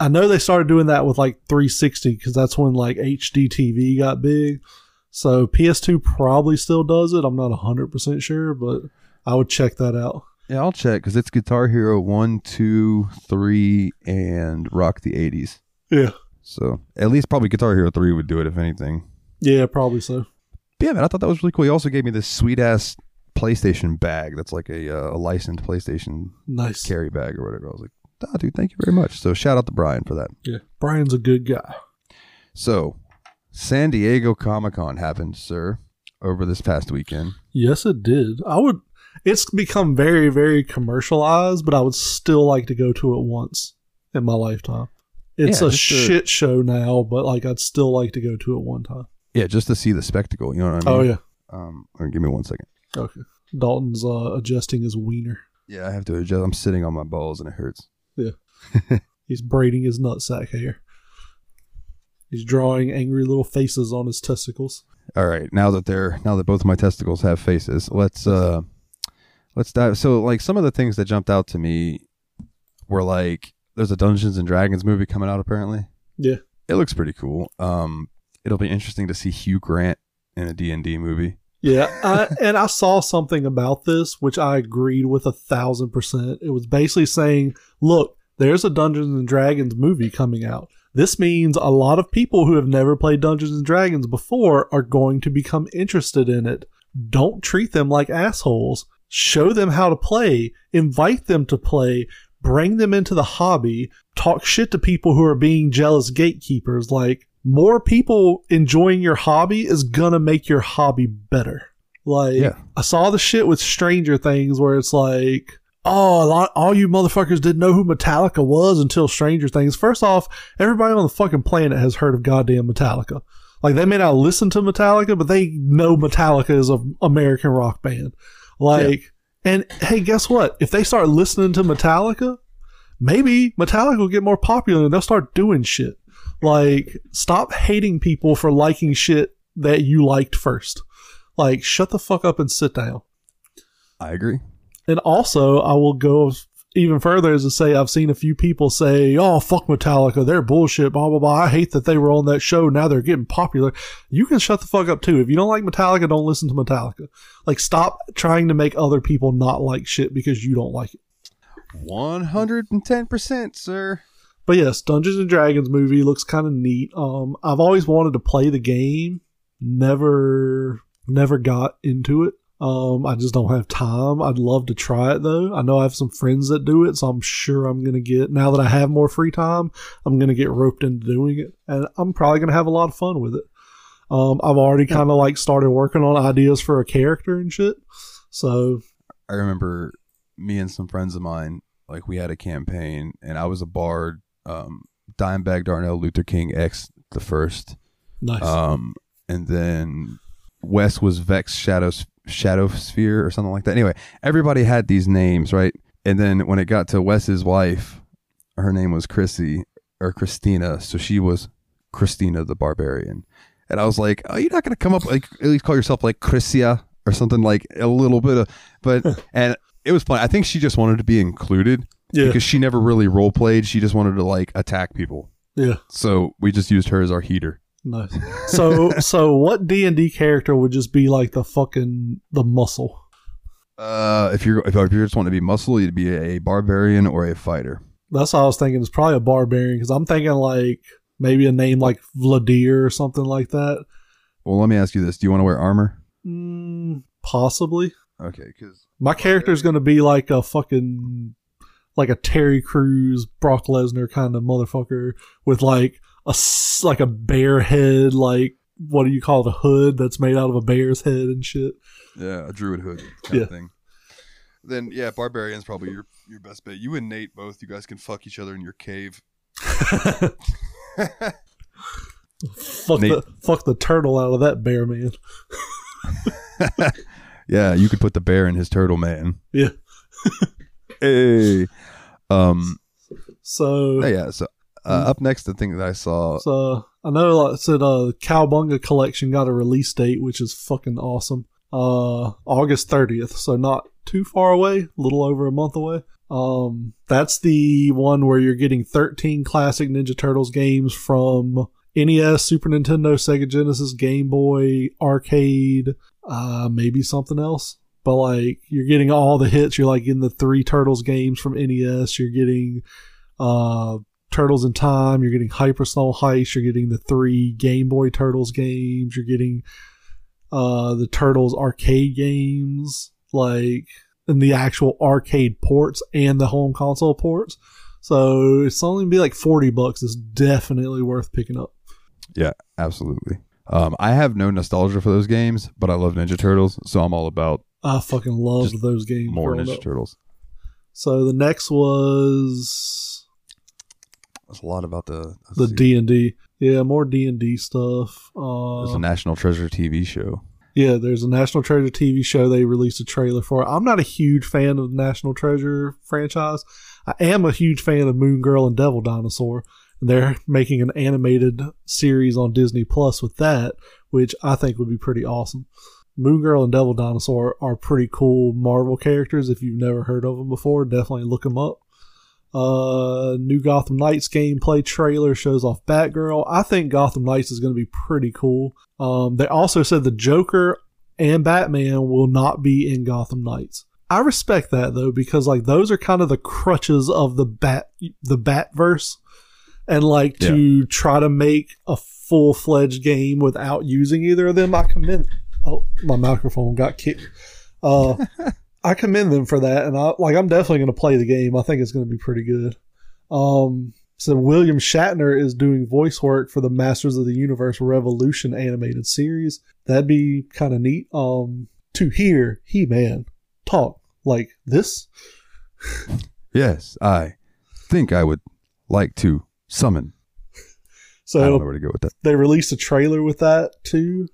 I know they started doing that with like 360 because that's when like HD TV got big. So PS2 probably still does it. I'm not 100% sure, but I would check that out. Yeah, I'll check because it's Guitar Hero 1, 2, 3, and Rock the 80s. Yeah. So at least probably Guitar Hero 3 would do it, if anything. Yeah, probably so. But yeah, man, I thought that was really cool. He also gave me this sweet ass PlayStation bag that's like a, uh, a licensed PlayStation Nice. carry bag or whatever. I was like, ah, dude, thank you very much. So shout out to Brian for that. Yeah. Brian's a good guy. So San Diego Comic Con happened, sir, over this past weekend. Yes, it did. I would. It's become very, very commercialized, but I would still like to go to it once in my lifetime. It's Yeah, a shit show now, but like I'd still like to go to it one time. Yeah, just to see the spectacle. You know what I mean? Oh yeah. Um, give me one second. Okay. Dalton's uh, adjusting his wiener. Yeah, I have to adjust. I'm sitting on my balls and it hurts. Yeah. He's braiding his nutsack hair. He's drawing angry little faces on his testicles. All right, now that they're now that both my testicles have faces, let's uh let's dive. So like some of the things that jumped out to me were like there's a Dungeons and Dragons movie coming out apparently. Yeah. It looks pretty cool. Um it'll be interesting to see Hugh Grant in a D&D movie. Yeah, I, and I saw something about this which I agreed with a thousand percent. It was basically saying, "Look, there's a Dungeons and Dragons movie coming out. This means a lot of people who have never played Dungeons and Dragons before are going to become interested in it. Don't treat them like assholes. Show them how to play. Invite them to play." Bring them into the hobby. Talk shit to people who are being jealous gatekeepers. Like, more people enjoying your hobby is gonna make your hobby better. Like Yeah. I saw the shit with Stranger Things where it's like, oh, a lot, all you motherfuckers didn't know who Metallica was until Stranger Things. First off, everybody on the fucking planet has heard of goddamn Metallica. Like they may not listen to Metallica, but they know Metallica is an American rock band. Like, and hey, guess what? If they start listening to Metallica, maybe Metallica will get more popular and they'll start doing shit. Like, stop hating people for liking shit that you liked first. Like, shut the fuck up and sit down. I agree. And also, I will go even further as to say I've seen a few people say, "Oh, fuck Metallica, they're bullshit." Blah blah blah. I hate that they were on that show. Now they're getting popular. You can shut the fuck up too. If you don't like Metallica, don't listen to Metallica. Like, stop trying to make other people not like shit because you don't like it. 110%, sir. But yes, Dungeons and Dragons movie looks kind of neat. Um, I've always wanted to play the game, never, never got into it. Um, I just don't have time. I'd love to try it though. I know I have some friends that do it, so I'm sure I'm gonna get now that I have more free time. I'm gonna get roped into doing it, and I'm probably gonna have a lot of fun with it. Um, I've already kind of like started working on ideas for a character and shit. So I remember me and some friends of mine, like we had a campaign, and I was a bard, um, Dimebag Darnell Luther King X the first, nice. um, and then Wes was Vex Shadows Shadow Sphere or something like that. Anyway, everybody had these names, right? And then when it got to Wes's wife, her name was Chrissy or Christina, so she was Christina the Barbarian. And I was like, "Oh, you're not gonna come up like at least call yourself like Chrissia or something like a little bit of." But and it was fun. I think she just wanted to be included yeah, because she never really role played. She just wanted to like attack people. yeah. So we just used her as our heater. Nice. So, so what D and D character would just be like the fucking the muscle? Uh, if you're if, if you just want to be muscle, you'd be a barbarian or a fighter. That's what I was thinking. It's probably a barbarian because I'm thinking like maybe a name like Vladir or something like that. Well, let me ask you this: Do you want to wear armor? Mm, possibly. Okay, because My character's going to be like a fucking like a Terry Crews, Brock Lesnar kind of motherfucker with like a like a bear head, like what do you call the hood that's made out of a bear's head and shit. yeah, a druid hood kind Yeah. of thing. Then yeah, barbarian's probably your your best bet. You and Nate both, you guys can fuck each other in your cave. Fuck Nate- the fuck the turtle out of that bear man. yeah, you could put the bear in his turtle man. Yeah. hey. Um. So yeah. So uh, up next, the thing that I saw. So I know, like I said, uh, Cowabunga collection got a release date, which is fucking awesome. Uh, August 30th, so not too far away, a little over a month away. Um, that's the one where you're getting 13 classic Ninja Turtles games from NES, Super Nintendo, Sega Genesis, Game Boy, arcade, uh, maybe something else. But like, you're getting all the hits. You're like in the three Turtles games from NES. You're getting, uh, Turtles in Time. You're getting Hyperstone Heist. You're getting the three Game Boy Turtles games. You're getting uh, the Turtles arcade games, like in the actual arcade ports and the home console ports. So it's only be like forty bucks. It's definitely worth picking up. Yeah, absolutely. Um, I have no nostalgia for those games, but I love Ninja Turtles, so I'm all about I fucking love those games. more Ninja up. Turtles. So the next was There's a lot about the the. D and D. Yeah, more D and D stuff. Uh, There's a National Treasure TV show. yeah, there's a National Treasure TV show they released a trailer for. It. I'm not a huge fan of the National Treasure franchise. I am a huge fan of Moon Girl and Devil Dinosaur. They're making an animated series on Disney Plus with that, which I think would be pretty awesome. Moon Girl and Devil Dinosaur are pretty cool Marvel characters. If you've never heard of them before, definitely look them up. Uh, new Gotham Knights gameplay trailer shows off Batgirl. I think Gotham Knights is going to be pretty cool. Um, they also said the Joker and Batman will not be in Gotham Knights. I respect that though because like those are kind of the crutches of the bat the Batverse, and like to try to make a full fledged game without using either of them. I commend. Oh, my microphone got kicked. Uh, I commend them for that, and I like. I'm definitely going to play the game. I think it's going to be pretty good. Um, so William Shatner is doing voice work for the Masters of the Universe Revolution animated series. That'd be kind of neat. Um, to hear He Man talk like this. Yes, I think I would like to summon. So I don't know where to go with that. they released a trailer with that too.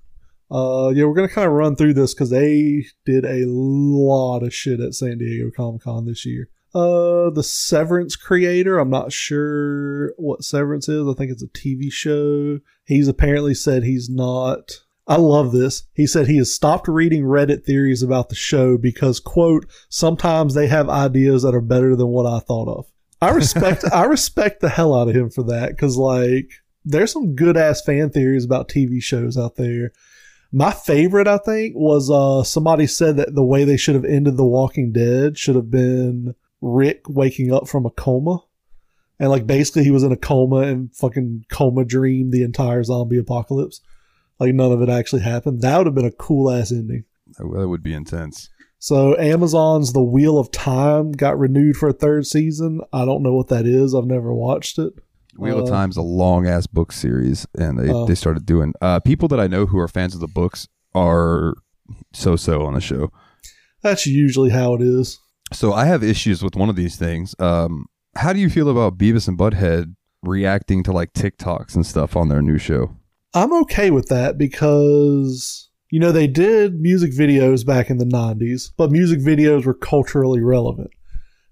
Uh, yeah, we're gonna kind of run through this because they did a lot of shit at San Diego Comic Con this year. Uh, the Severance creator, I'm not sure what Severance is. I think it's a TV show. He's apparently said he's not. I love this. He said he has stopped reading Reddit theories about the show because, quote, sometimes they have ideas that are better than what I thought of. I respect, I respect the hell out of him for that because, like, there's some good ass fan theories about TV shows out there. My favorite, I think, was uh somebody said that the way they should have ended The Walking Dead should have been Rick waking up from a coma. And like basically he was in a coma and fucking coma dreamed the entire zombie apocalypse. Like none of it actually happened. That would have been a cool ass ending. That would be intense. So Amazon's The Wheel of Time got renewed for a third season. I don't know what that is. I've never watched it. Wheel of Uh, Time's a long ass book series, and they, Oh. they started doing. Uh, people that I know who are fans of the books are so so on the show. That's usually how it is. So I have issues with one of these things. Um, how do you feel about Beavis and Butthead reacting to like TikToks and stuff on their new show? I'm okay with that because you know they did music videos back in the 90s, but music videos were culturally relevant.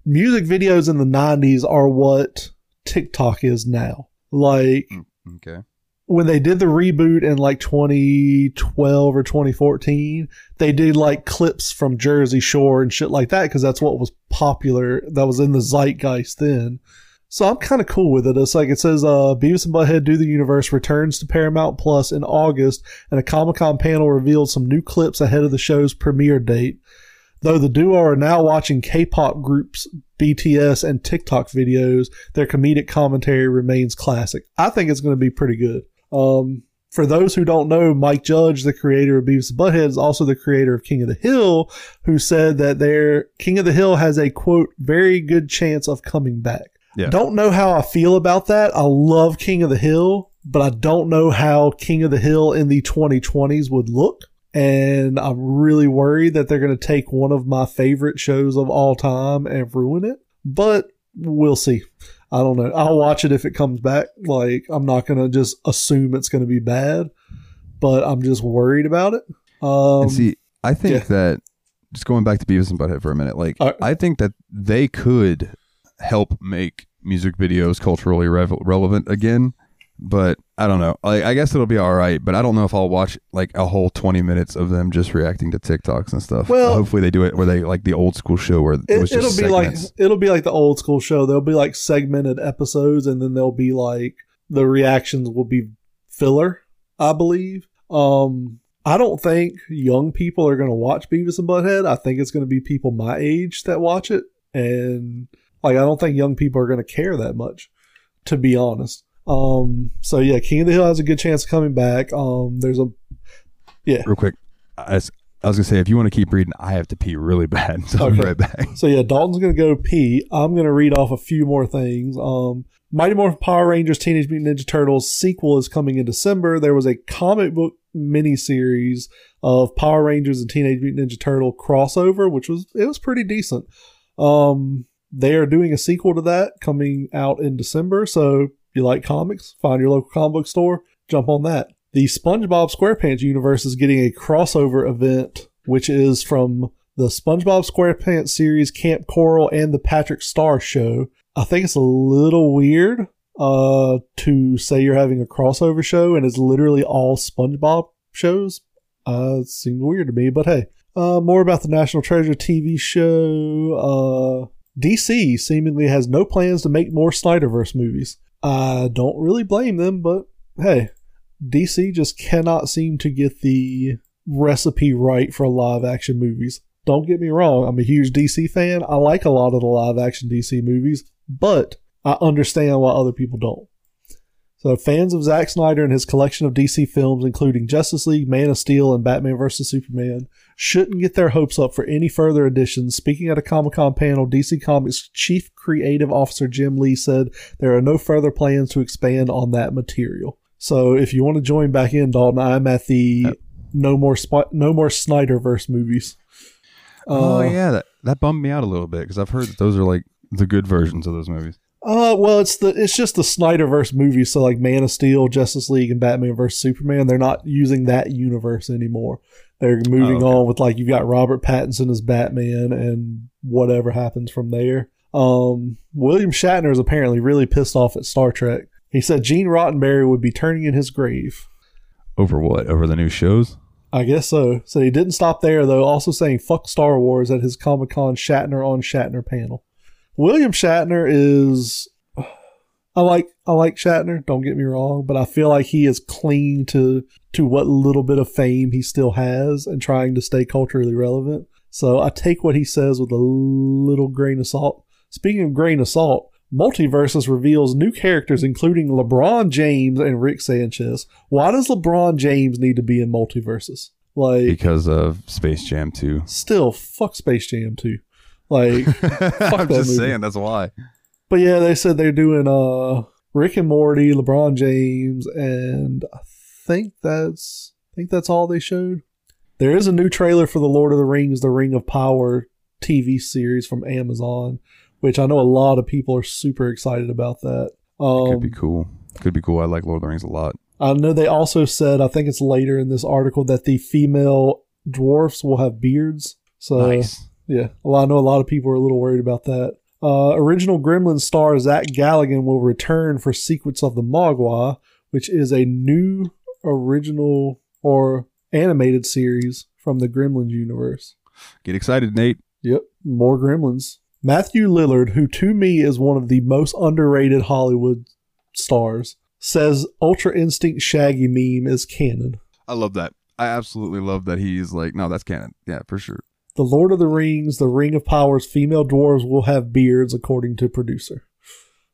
Music videos in the 90s are what TikTok is now. Like Okay. when they did the reboot in like 2012 or 2014, they did like clips from Jersey Shore and shit like that because that's what was popular. That was in the zeitgeist then. So I'm kind of cool with it. It's like it says, uh, Beavis and Butthead Do the Universe returns to Paramount Plus in August, and a Comic Con panel revealed some new clips ahead of the show's premiere date. Though the duo are now watching K-pop groups, BTS, and TikTok videos, their comedic commentary remains classic. I think it's going to be pretty good. Um, for those who don't know, Mike Judge, the creator of Beavis and Butthead, is also the creator of King of the Hill, who said that their King of the Hill has a quote very good chance of coming back. Yeah. Don't know how I feel about that. I love King of the Hill, but I don't know how King of the Hill in the 2020s would look. And I'm really worried that they're going to take one of my favorite shows of all time and ruin it. But we'll see. I don't know. I'll watch it if it comes back. Like, I'm not going to just assume it's going to be bad, but I'm just worried about it. Um, and see, I think yeah. that just going back to Beavis and Butthead for a minute, like Uh, I think that they could help make music videos culturally rev- relevant again. But I don't know. Like, I guess it'll be all right, but I don't know if I'll watch like a whole twenty minutes of them just reacting to TikToks and stuff. Well- hopefully they do it where they like the old school show where it, It, was just it'll be like it'll be like the old school show. There'll be like segmented episodes, and then there'll be like the reactions will be filler. I believe. Um, I don't think young people are going to watch Beavis and Butthead. I think it's going to be people my age that watch it, and like I don't think young people are going to care that much, to be honest. Um, so yeah, King of the Hill has a good chance of coming back. Um, there's a yeah. real quick. I, was- I was gonna say if you want to keep reading, I have to pee really bad, so I'll be right back. So yeah, Dalton's gonna go pee. I'm gonna read off a few more things. Um, Mighty Morphin Power Rangers Teenage Mutant Ninja Turtles sequel is coming in December. There was a comic book miniseries of Power Rangers and Teenage Mutant Ninja Turtle crossover, which was it was pretty decent. Um, they are doing a sequel to that coming out in December. So you like comics, find your local comic book store, jump on that. The SpongeBob SquarePants universe is getting a crossover event, which is from the SpongeBob SquarePants series, Kamp Koral, and the Patrick Star Show. I think it's a little weird uh, to say you're having a crossover show and it's literally all SpongeBob shows. Uh, it seems weird to me, but hey. Uh, more about the National Treasure TV show. Uh, DC seemingly has no plans to make more Snyderverse movies. I don't really blame them, but hey, DC just cannot seem to get the recipe right for live action movies. Don't get me wrong, I'm a huge DC fan. I like a lot of the live action DC movies, but I understand why other people don't. So, fans of Zack Snyder and his collection of DC films, including Justice League, Man of Steel, and Batman vs. Superman, shouldn't get their hopes up for any further additions. Speaking at a Comic Con panel, DC Comics Chief Creative Officer Jim Lee said there are no further plans to expand on that material. So, if you want to join back in, Dalton, I'm at the no more Sp- no more Snyderverse movies. oh Uh, yeah, that that bummed me out a little bit because I've heard that those are like the good versions of those movies. Uh, well, it's the it's just the Snyderverse movies. So like Man of Steel, Justice League, and Batman vs Superman. They're not using that universe anymore. They're moving Oh, okay. on with like you've got Robert Pattinson as Batman and whatever happens from there. Um, William Shatner is apparently really pissed off at Star Trek. He said Gene Roddenberry would be turning in his grave. Over what? Over the new shows? I guess so. So he didn't stop there though, also saying fuck Star Wars at his Comic Con Shatner on Shatner panel. William Shatner is I like I like Shatner, don't get me wrong, but I feel like he is clinging to to what little bit of fame he still has and trying to stay culturally relevant. So I take what he says with a little grain of salt. Speaking of grain of salt, Multiversus reveals new characters including LeBron James and Rick Sanchez. Why does LeBron James need to be in Multiversus? Like Because of Space Jam 2. still fuck Space Jam 2. Like I'm just movie. saying that's why. But yeah, they said they're doing uh Rick and Morty, LeBron James, and I think that's I think that's all they showed. There is a new trailer for the Lord of the Rings, The Ring of Power TV series from Amazon, which I know a lot of people are super excited about that. Um, Could be cool. Could be cool. I like Lord of the Rings a lot. I know they also said, I think it's later in this article, that the female dwarfs will have beards. So nice. Yeah, well, I know a lot of people are a little worried about that. Uh, original Gremlin star Zach Galligan will return for Secrets of the Mogwai, which is a new original or animated series from the Gremlins universe. Get excited, Nate. Yep, more Gremlins. Matthew Lillard, who to me is one of the most underrated Hollywood stars, says Ultra Instinct Shaggy meme is canon. I love that. I absolutely love that he's like, no, that's canon. Yeah, for sure. The Lord of the Rings, The Ring of Power's female dwarves will have beards, according to producer.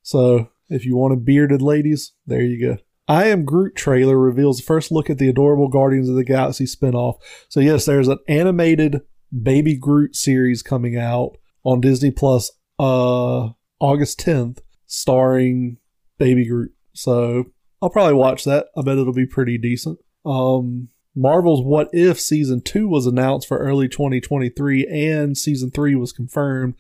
So, if you wanted bearded ladies, there you go. I Am Groot trailer reveals the first look at the adorable Guardians of the Galaxy spinoff. So, yes, there's an animated Baby Groot series coming out on Disney Plus uh, August 10th, starring Baby Groot. So, I'll probably watch that. I bet it'll be pretty decent. Um, Marvel's What If season two was announced for early 2023, and season three was confirmed.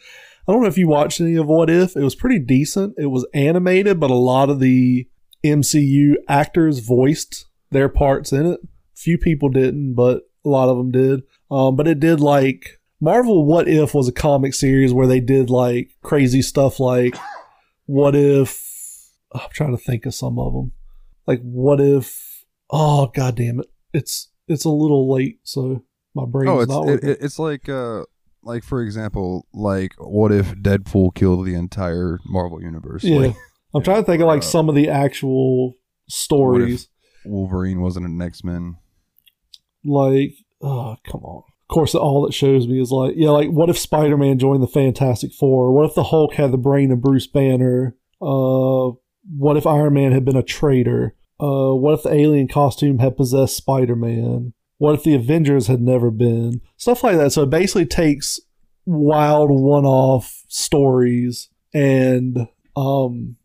I don't know if you watched any of What If. It was pretty decent. It was animated, but a lot of the MCU actors voiced their parts in it. Few people didn't, but a lot of them did. Um, but it did like Marvel What If was a comic series where they did like crazy stuff like what if I'm trying to think of some of them. Like, what if? Oh, god damn it! It's it's a little late, so my brain's Oh, it's not it, it- it's like uh like for example, like what if Deadpool killed the entire Marvel universe? yeah, Like I'm trying to think of like uh, some of the actual stories. Wolverine wasn't an X Men. like oh come on of course all that shows me is like yeah like what if spider-man joined the fantastic four what if the hulk had the brain of bruce banner uh what if iron man had been a traitor uh what if the alien costume had possessed spider-man? What if the avengers had never been? Stuff like that. So it basically takes wild one-off stories and um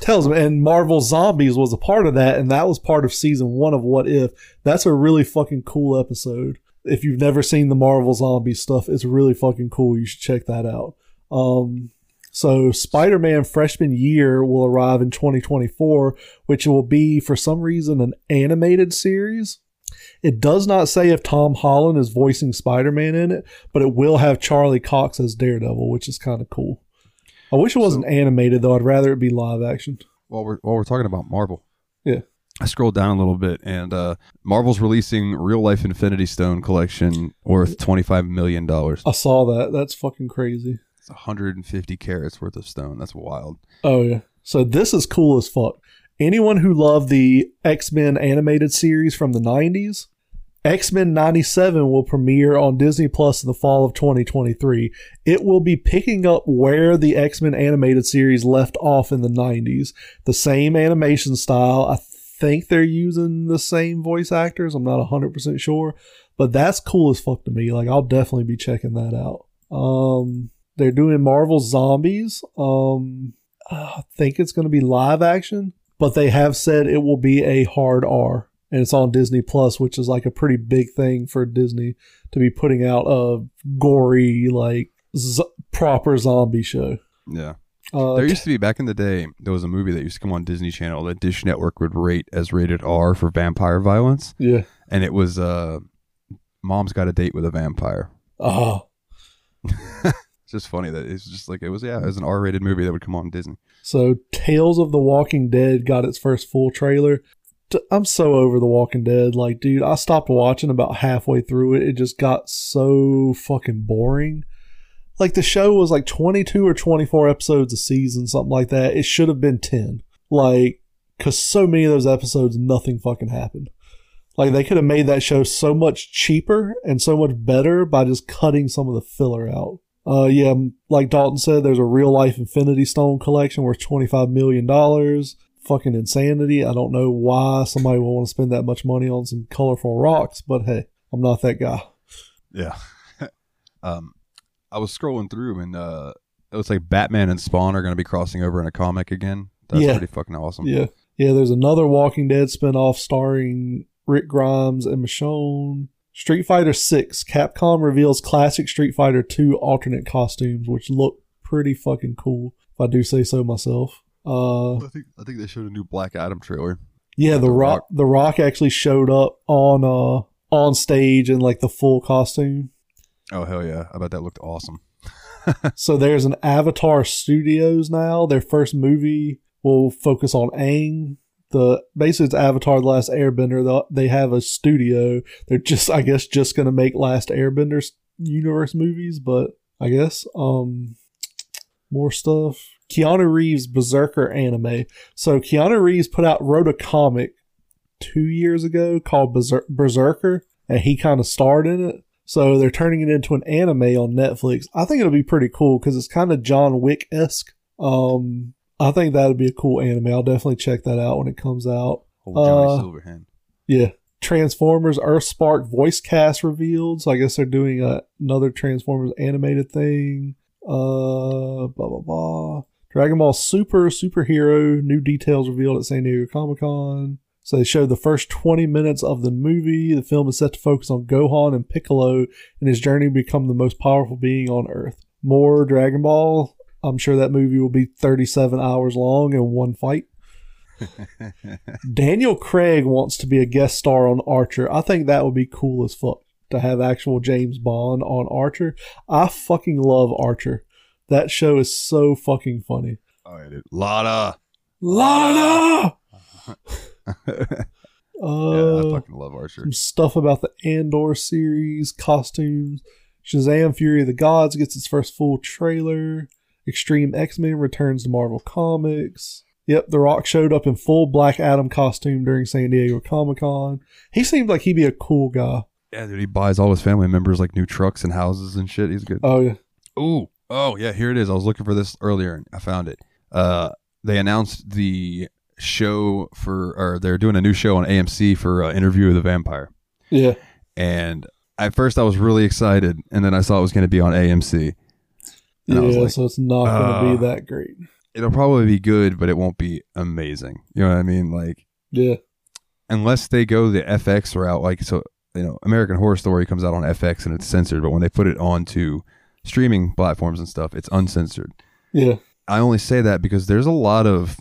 tells them and marvel zombies was a part of that and that was part of season one of what if. That's a really fucking cool episode. If you've never seen the marvel zombie stuff it's really fucking cool. You should check that out. Um so spider-man freshman year will arrive in 2024 which will be for some reason an animated series. It does not say if tom holland is voicing spider-man in it but it will have charlie cox as daredevil which is kind of cool. I wish it wasn't animated though. I'd rather it be live action. While we're while we're talking about Marvel, Yeah. I scrolled down a little bit, and uh, Marvel's releasing real life Infinity Stone collection worth twenty five million dollars. i saw that. That's fucking crazy It's one hundred and fifty carats worth of stone. That's wild. Oh yeah. So this is cool as fuck. Anyone who loved the X-Men animated series from the 90s, X-Men 97 will premiere on Disney Plus in the fall of 2023. It will be picking up where the X-Men animated series left off in the 90s. The same animation style. I think they're using the same voice actors. I'm not 100% sure, but that's cool as fuck to me. Like I'll definitely be checking that out. Um they're doing Marvel Zombies. Um I think it's going to be live action, but they have said it will be a hard R, and it's on Disney Plus, which is like a pretty big thing for Disney to be putting out a gory, like z- proper zombie show. Yeah. Uh, There used to be back in the day. There was a movie that used to come on Disney Channel that Dish Network would rate as rated R for vampire violence, yeah. and it was uh, "Mom's Got a Date with a Vampire." Oh, It's just funny that it's just like it was. Yeah, it was an R rated movie that would come on Disney. so Tales of the Walking Dead got its first full trailer. I'm so over The Walking Dead. Like, dude, I stopped watching about halfway through it. It just got so fucking boring. Like, the show was like 22 or 24 episodes a season, something like that. It should have been 10. Like, because so many of those episodes, nothing fucking happened. Like, they could have made that show so much cheaper and so much better by just cutting some of the filler out. Uh, yeah, like Dalton said, there's a real life Infinity Stone collection worth $25 million fucking insanity. I don't know why somebody would want to spend that much money on some colorful rocks, but hey, I'm not that guy. Yeah. um, I was scrolling through and uh, it looks like Batman and Spawn are going to be crossing over in a comic again. That's Yeah. pretty fucking awesome. Yeah. Yeah, there's another Walking Dead spinoff starring Rick Grimes and Michonne. Street Fighter 6. Capcom reveals classic Street Fighter 2 alternate costumes, which look pretty fucking cool, if I do say so myself. Uh, I think I think they showed a new Black Adam trailer. Yeah, the The rock, Rock. the Rock actually showed up on uh on stage in like the full costume. Oh hell yeah! I bet that looked awesome. so there's an Avatar Studios now. Their first movie will focus on Aang. The basically it's Avatar: The Last Airbender. They- have a studio. They're just, I guess, just gonna make Last Airbender universe movies. But I guess um more stuff. Keanu Reeves Berserker anime. So Keanu Reeves put out wrote a comic two years ago called Berser- Berserker, and he kind of starred in it. So they're turning it into an anime on Netflix. I think it'll be pretty cool because it's kind of John Wick esque. Um, I think that'd be a cool anime. I'll definitely check that out when it comes out. Old Johnny Uh, Silverhand. Yeah. Transformers Earth Spark voice cast revealed. So I guess they're doing a, another Transformers animated thing. Uh, blah, blah, blah. Dragon Ball Super superhero. New details revealed at San Diego Comic Con. So they showed the first 20 minutes of the movie. The film is set to focus on Gohan and Piccolo and his journey to become the most powerful being on Earth. More Dragon Ball. I'm sure that movie will be 37 hours long in one fight. Daniel Craig wants to be a guest star on Archer. I think that would be cool as fuck to have actual James Bond on Archer. I fucking love Archer. That show is so fucking funny. Oh yeah, dude. Lada. Lana! yeah, Uh, I fucking love Archer. some stuff about the Andor series, costumes. Shazam Fury of the Gods gets its first full trailer. Extreme X Men returns to Marvel Comics. Yep, The Rock showed up in full Black Adam costume during San Diego Comic Con. He seemed like he'd be a cool guy. Yeah, dude, he buys all his family members like new trucks and houses and shit. He's good. Oh, yeah. Ooh, oh yeah, here it is. I was looking for this earlier and I found it. Uh, they announced the show for, or they're doing a new show on AMC for uh, Interview with the Vampire. Yeah. And at first I was really excited, and then I saw it was going to be on AMC. And I was Yeah, like, so it's not going to uh, be that great. It'll probably be good, but it won't be amazing. You know what I mean? Like, Yeah. unless they go the FX route, like so, you know, American Horror Story comes out on FX and it's censored, but when they put it onto streaming platforms and stuff, it's uncensored. Yeah. I only say that because there's a lot of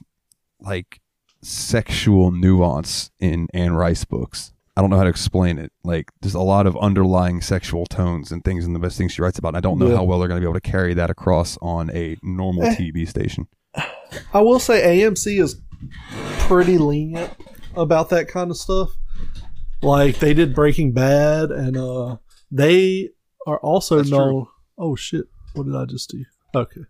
like sexual nuance in Anne Rice books. I don't know how to explain it. Like there's a lot of underlying sexual tones and things in the best things she writes about. And I don't know Yeah. how well they're going to be able to carry that across on a normal Eh. TV station. I will say AMC is pretty lenient about that kind of stuff. Like they did Breaking Bad, and uh, they are also That's known. Oh shit! What did I just do? Okay.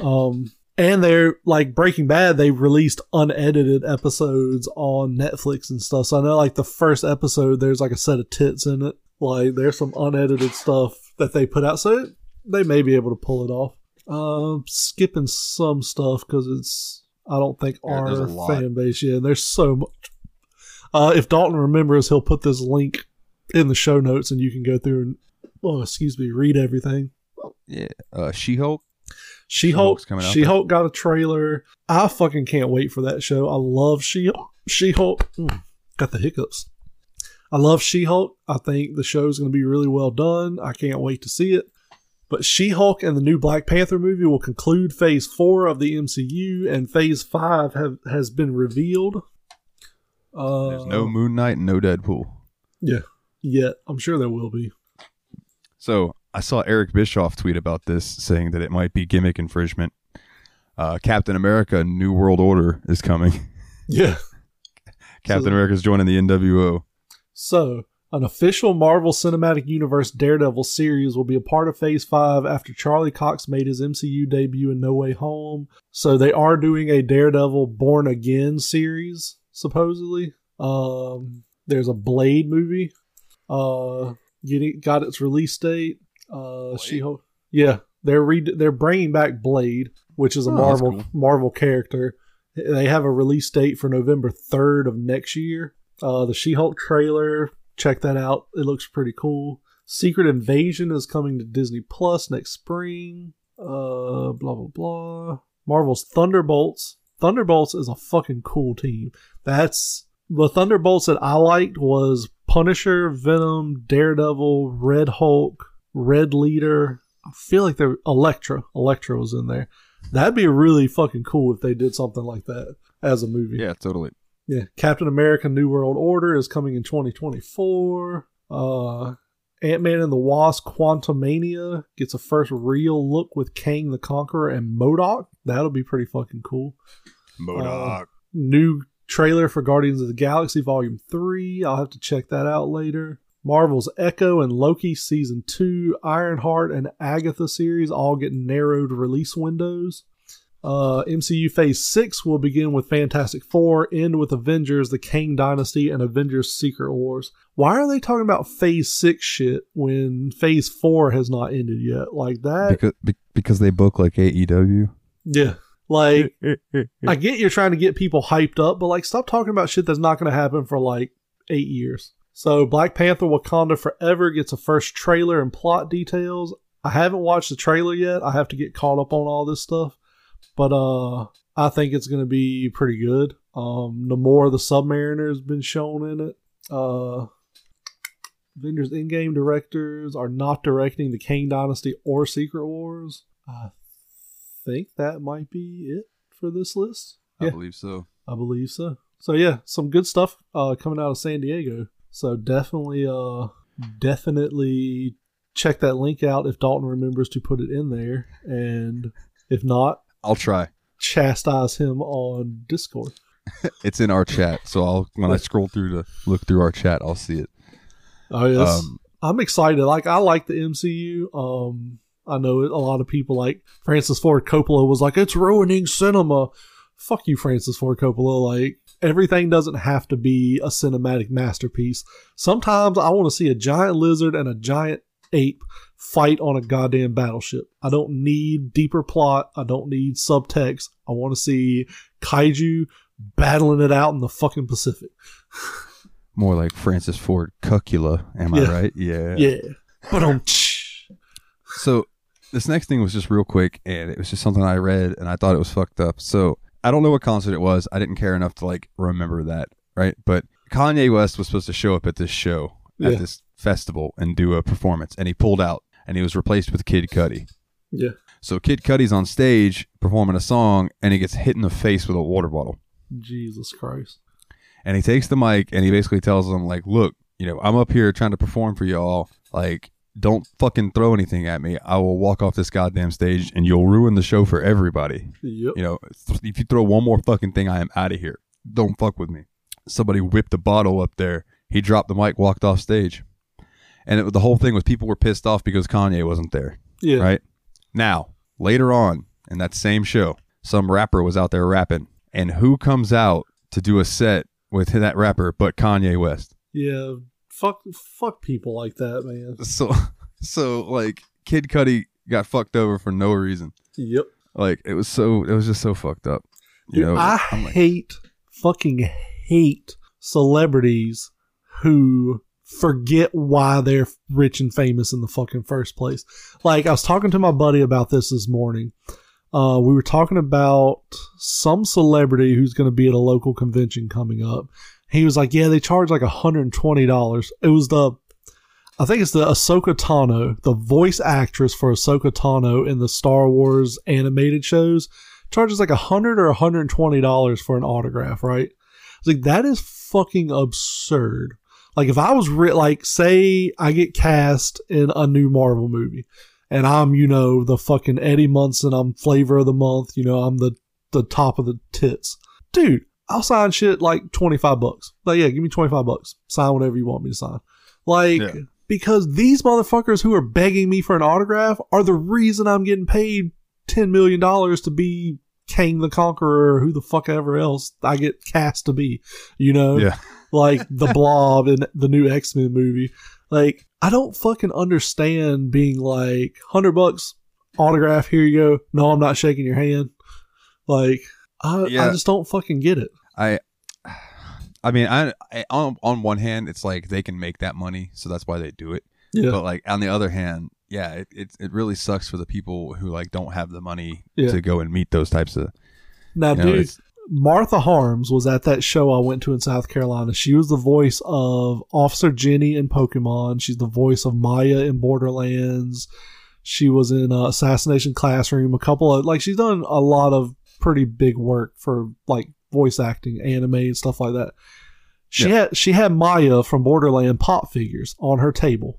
Um, and they're like Breaking Bad. They released unedited episodes on Netflix and stuff. So I know like the first episode, there's like a set of tits in it. Like there's some unedited stuff that they put out, so they may be able to pull it off. Um, skipping some stuff because it's I don't think Yeah, our fan base. Yeah, there's so much. Uh, if Dalton remembers, he'll put this link in the show notes, and you can go through and oh, excuse me, read everything. Yeah, uh, She Hulk. She Hulk. She-Hulk's coming out She Hulk got a trailer. I fucking can't wait for that show. I love She She Hulk. Got the hiccups. I love She Hulk. I think the show's going to be really well done. I can't wait to see it. But She Hulk and the new Black Panther movie will conclude Phase Four of the MCU, and Phase Five have has been revealed. Uh, There's no Moon Knight and no Deadpool. yeah, yet I'm sure there will be. So I saw Eric Bischoff tweet about this, saying that it might be gimmick infringement. Uh, Captain America: New World Order is coming. Yeah. Captain So- is joining the NWO. So, an official Marvel Cinematic Universe Daredevil series will be a part of Phase 5 after Charlie Cox made his MCU debut in No Way Home. So, they are doing a Daredevil Born Again series, supposedly. Um, there's a Blade movie. Uh, getting got its release date. Uh? She Yeah, they're re- they're bringing back Blade, which is a Oh, Marvel cool. Marvel character. They have a release date for November 3rd of next year. Uh, the She Hulk trailer, check that out. It looks pretty cool. Secret Invasion is coming to Disney Plus next spring. Uh, blah, blah, blah. Marvel's Thunderbolts. Thunderbolts is a fucking cool team. That's the Thunderbolts that I liked was Punisher, Venom, Daredevil, Red Hulk, Red Leader. I feel like they're Elektra. Elektra was in there. That'd be really fucking cool if they did something like that as a movie. Yeah, totally. Yeah, Captain America: New World Order is coming in 2024. Uh, Ant Man and the Wasp: Quantumania gets a first real look with Kang the Conqueror and MODOK. That'll be pretty fucking cool. MODOK. New trailer for Guardians of the Galaxy Volume 3. I'll have to check that out later. Marvel's Echo and Loki Season 2, Ironheart, and Agatha series all get narrowed release windows. Uh, MCU Phase 6 will begin with Fantastic Four, end with Avengers, The Kang Dynasty, and Avengers Secret Wars. Why are they talking about Phase 6 shit when Phase 4 has not ended yet? Like that? because be- because they book like AEW. yeah. Like, I get you're trying to get people hyped up, but like, stop talking about shit that's not going to happen for like eight years. So, Black Panther Wakanda Forever gets a first trailer and plot details. I haven't watched the trailer yet. I have to get caught up on all this stuff, but uh, I think it's going to be pretty good. Um, Namor the Submariner has been shown in it. Uh, Avengers Endgame directors are not directing the Kang Dynasty or Secret Wars. I think that might be it for this list. I Yeah. believe so. I believe so. So yeah, some good stuff uh, coming out of San Diego. So definitely, uh, definitely check that link out if Dalton remembers to put it in there, and if not, I'll try. chastise him on Discord. It's in our chat, so I'll when I scroll through to look through our chat, I'll see it. Oh yes, Um, I'm excited. Like I like the MCU. Um, I know a lot of people like Francis Ford Coppola was like it's ruining cinema. Fuck you, Francis Ford Coppola. Like everything doesn't have to be a cinematic masterpiece. Sometimes I want to see a giant lizard and a giant ape fight on a goddamn battleship. I don't need deeper plot. I don't need subtext. I want to see kaiju battling it out in the fucking Pacific. more like Francis Ford Cucula. Am Yeah. I right? Yeah. Yeah. But um. So this next thing was just real quick, and it was just something I read, and I thought it was fucked up. So I don't know what concert it was. I didn't care enough to like remember that, right? But Kanye West was supposed to show up at this show at Yeah. this festival and do a performance, and he pulled out, and he was replaced with Kid Cudi. Yeah. So Kid Cudi's on stage performing a song, and he gets hit in the face with a water bottle. Jesus Christ. and he takes the mic and he basically tells them like look you know i'm up here trying to perform for y'all like don't fucking throw anything at me i will walk off this goddamn stage and you'll ruin the show for everybody Yep. you know if you throw one more fucking thing i am out of here don't fuck with me somebody whipped a bottle up there he dropped the mic walked off stage and it, the whole thing was people were pissed off because kanye wasn't there Yeah. right? Now, later on in that same show, some rapper was out there rapping, and who comes out to do a set with that rapper but Kanye West? Yeah. Fuck fuck people like that, man. So, so like Kid Cudi got fucked over for no reason. Yep. Like it was so, it was just so fucked up. You Dude, know, I like, hate fucking hate celebrities who forget why they're rich and famous in the fucking first place. Like I was talking to my buddy about this this morning. Uh, we were talking about some celebrity who's going to be at a local convention coming up. He was like, "Yeah, they charge like hundred and twenty dollars." It was the, I think it's the Ahsoka Tano, the voice actress for Ahsoka Tano in the Star Wars animated shows charges like hundred or hundred and twenty dollars for an autograph, right? Like, that is fucking absurd. Like if I was re- like, say I get cast in a new Marvel movie, and I'm you know the fucking Eddie Munson, I'm flavor of the month, you know I'm the the top of the tits, dude. I'll sign shit like twenty five bucks. Like yeah, give me twenty five bucks. Sign whatever you want me to sign. Like Yeah. because these motherfuckers who are begging me for an autograph are the reason I'm getting paid ten million dollars to be Kang the Conqueror or who the fuck ever else I get cast to be. You know? yeah, Like the blob in the new X Men movie. Like, I don't fucking understand being like, hundred bucks, autograph, here you go. No, I'm not shaking your hand. Like, I, I just don't fucking get it. I. I mean, I, I on on one hand, it's like they can make that money, so that's why they do it. Yeah. But like on the other hand, yeah, it, it it really sucks for the people who like don't have the money Yeah. to go and meet those types of. now, You know, dude, Martha Harms was at that show I went to in South Carolina. She was the voice of Officer Jenny in Pokemon. She's the voice of Maya in Borderlands. She was in uh, Assassination Classroom. A couple of like she's done a lot of pretty big work for like voice acting, anime, and stuff like that. She had she had Maya from Borderland pop figures on her table.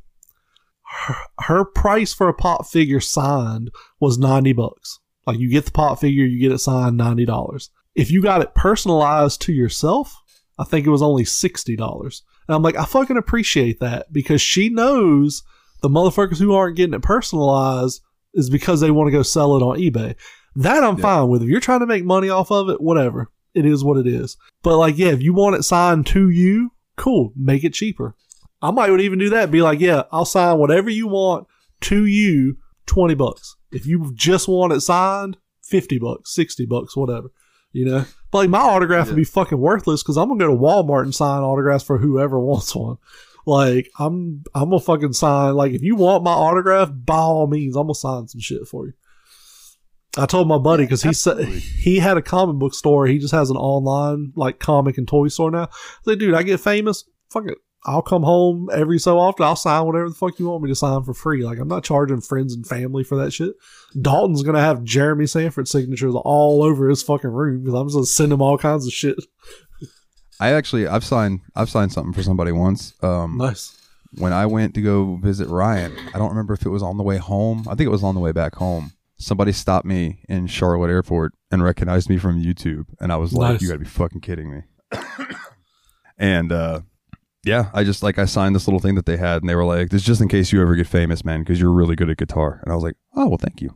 Her, her price for a pop figure signed was ninety bucks. Like you get the pop figure, you get it signed ninety dollars. If you got it personalized to yourself, I think it was only sixty dollars. And I'm like, I fucking appreciate that because she knows the motherfuckers who aren't getting it personalized is because they want to go sell it on eBay. That I'm Yeah. fine with. If you're trying to make money off of it, whatever. It is what it is. But like, yeah, if you want it signed to you, cool, make it cheaper. I might would even do that. Be like, yeah, I'll sign whatever you want to you, twenty bucks. If you just want it signed, fifty bucks, sixty bucks, whatever. You know, but like my autograph would be fucking worthless because I'm gonna go to Walmart and sign autographs for whoever wants one. Like I'm, I'm gonna fucking sign. Like if you want my autograph, by all means, I'm gonna sign some shit for you. I told my buddy because he said he had a comic book store. He just has an online like comic and toy store now. I said, dude, I get famous. Fuck it. I'll come home every so often. I'll sign whatever the fuck you want me to sign for free. Like I'm not charging friends and family for that shit. Dalton's gonna have Jeremy Sanford signatures all over his fucking room because I'm just gonna send him all kinds of shit. I actually I've signed I've signed something for somebody once. Um, Nice. when I went to go visit Ryan, I don't remember if it was on the way home. I think it was on the way back home. Somebody stopped me in Charlotte Airport and recognized me from YouTube, and I was like, Nice. "You got to be fucking kidding me!" and uh, yeah, I just like I signed this little thing that they had, and they were like, "This is just in case you ever get famous, man, because you're really good at guitar." And I was like, "Oh well, thank you."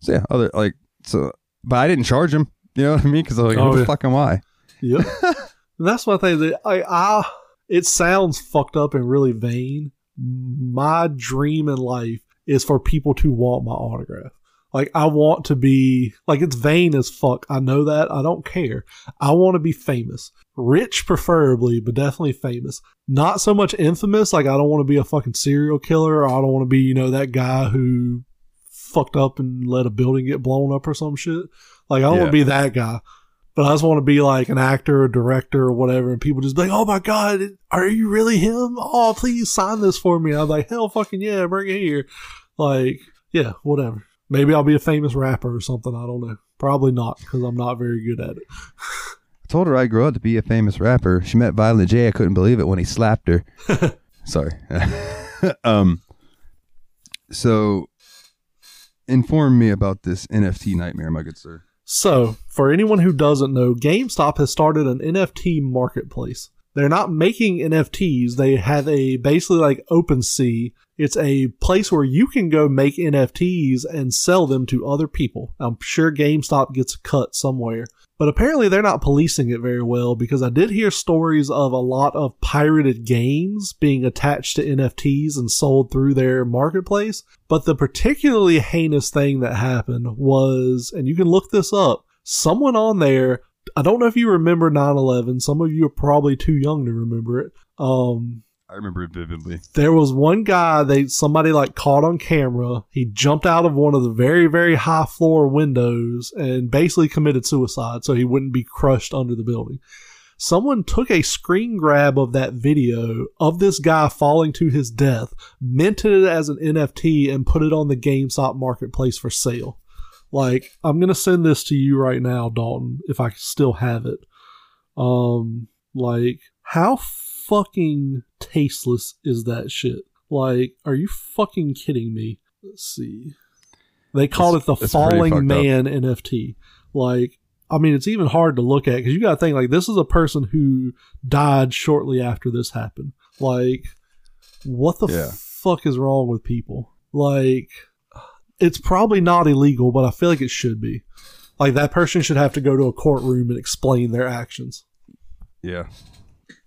So yeah, other like so, but I didn't charge him. You know what I mean? Because I was like, Oh, "Who the fuck am I?" Yep. That's one thing that I, I it sounds fucked up and really vain. My dream in life is for people to want my autograph. Like I want to be like it's vain as fuck. I know that. I don't care. I want to be famous. Rich preferably, but definitely famous. Not so much infamous, like I don't want to be a fucking serial killer or I don't want to be, you know, that guy who fucked up and let a building get blown up or some shit. Like I don't want to be that guy. But I just want to be like an actor or director or whatever, and people just be like, "Oh my god, are you really him? Oh, please sign this for me." I'm like, "Hell, fucking yeah, bring it here." Like, yeah, whatever. Maybe I'll be a famous rapper or something. I don't know. Probably not because I'm not very good at it. I told her I'd grow up to be a famous rapper. She met Violent J. I couldn't believe it when he slapped her. Sorry. um. So, inform me about this NFT nightmare, my good sir. So, for anyone who doesn't know, GameStop has started an NFT marketplace. They're not making NFTs. They have a basically like OpenSea. It's a place where you can go make NFTs and sell them to other people. I'm sure GameStop gets a cut somewhere. But apparently they're not policing it very well because I did hear stories of a lot of pirated games being attached to NFTs and sold through their marketplace. But the particularly heinous thing that happened was, and you can look this up, someone on there, I don't know if you remember 9 11. Some of you are probably too young to remember it. Um, I remember it vividly. there was one guy they somebody like caught on camera. He jumped out of one of the very very high floor windows and basically committed suicide so he wouldn't be crushed under the building. Someone took a screen grab of that video of this guy falling to his death, minted it as an NFT and put it on the GameStop marketplace for sale. Like I'm going to send this to you right now, Dalton, if I still have it. Um like how fucking tasteless is that shit? Like, are you fucking kidding me? Let's see. They called It's- it the Falling fucked up. Man NFT. Like, I mean, it's even hard to look at because you got to think like this is a person who died shortly after this happened. Like, what the Yeah. fuck is wrong with people? Like, it's probably not illegal, but I feel like it should be. Like that person should have to go to a courtroom and explain their actions. Yeah,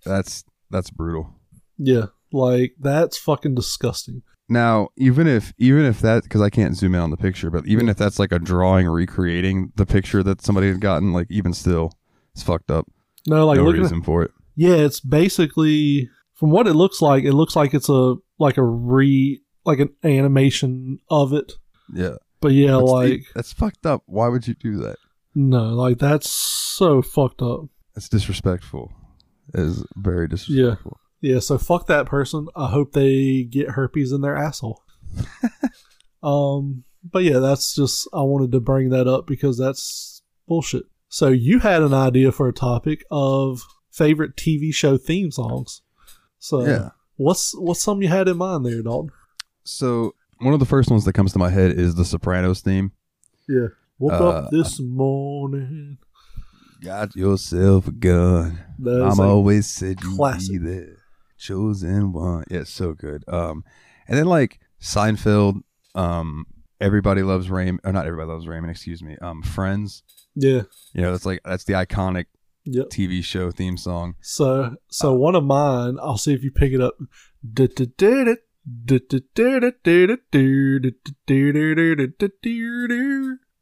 that's that's brutal. Yeah, like that's fucking disgusting. Now, even if even if that because I can't zoom in on the picture, but even if that's like a drawing recreating the picture that somebody had gotten, like even still, it's fucked up. No, like no looking at, reason for it. yeah, it's basically from what it looks like. It looks like it's a like a re like an animation of it. Yeah, But yeah, That's- like that's fucked up. Why would you do that? no, like that's so fucked up. That's disrespectful. Is very disrespectful. Yeah, so fuck that person. I hope they get herpes in their asshole. um, but yeah, that's just I wanted to bring that up because that's bullshit. So you had an idea for a topic of favorite TV show theme songs. So Yeah. what's what's something you had in mind there, Dalton? So one of the first ones that comes to my head is the Sopranos theme. Yeah. Woke Uh, up this morning. Got yourself a gun. Like- always said classic. be the chosen one. Yeah, it's so good. Um, and then like Seinfeld, um, Everybody Loves Raymond, or not Everybody Loves Raymond, excuse me. Um, Friends. yeah. You know, that's like that's the iconic Yep. TV show theme song. So Uh, so one of mine, I'll see if you pick it up.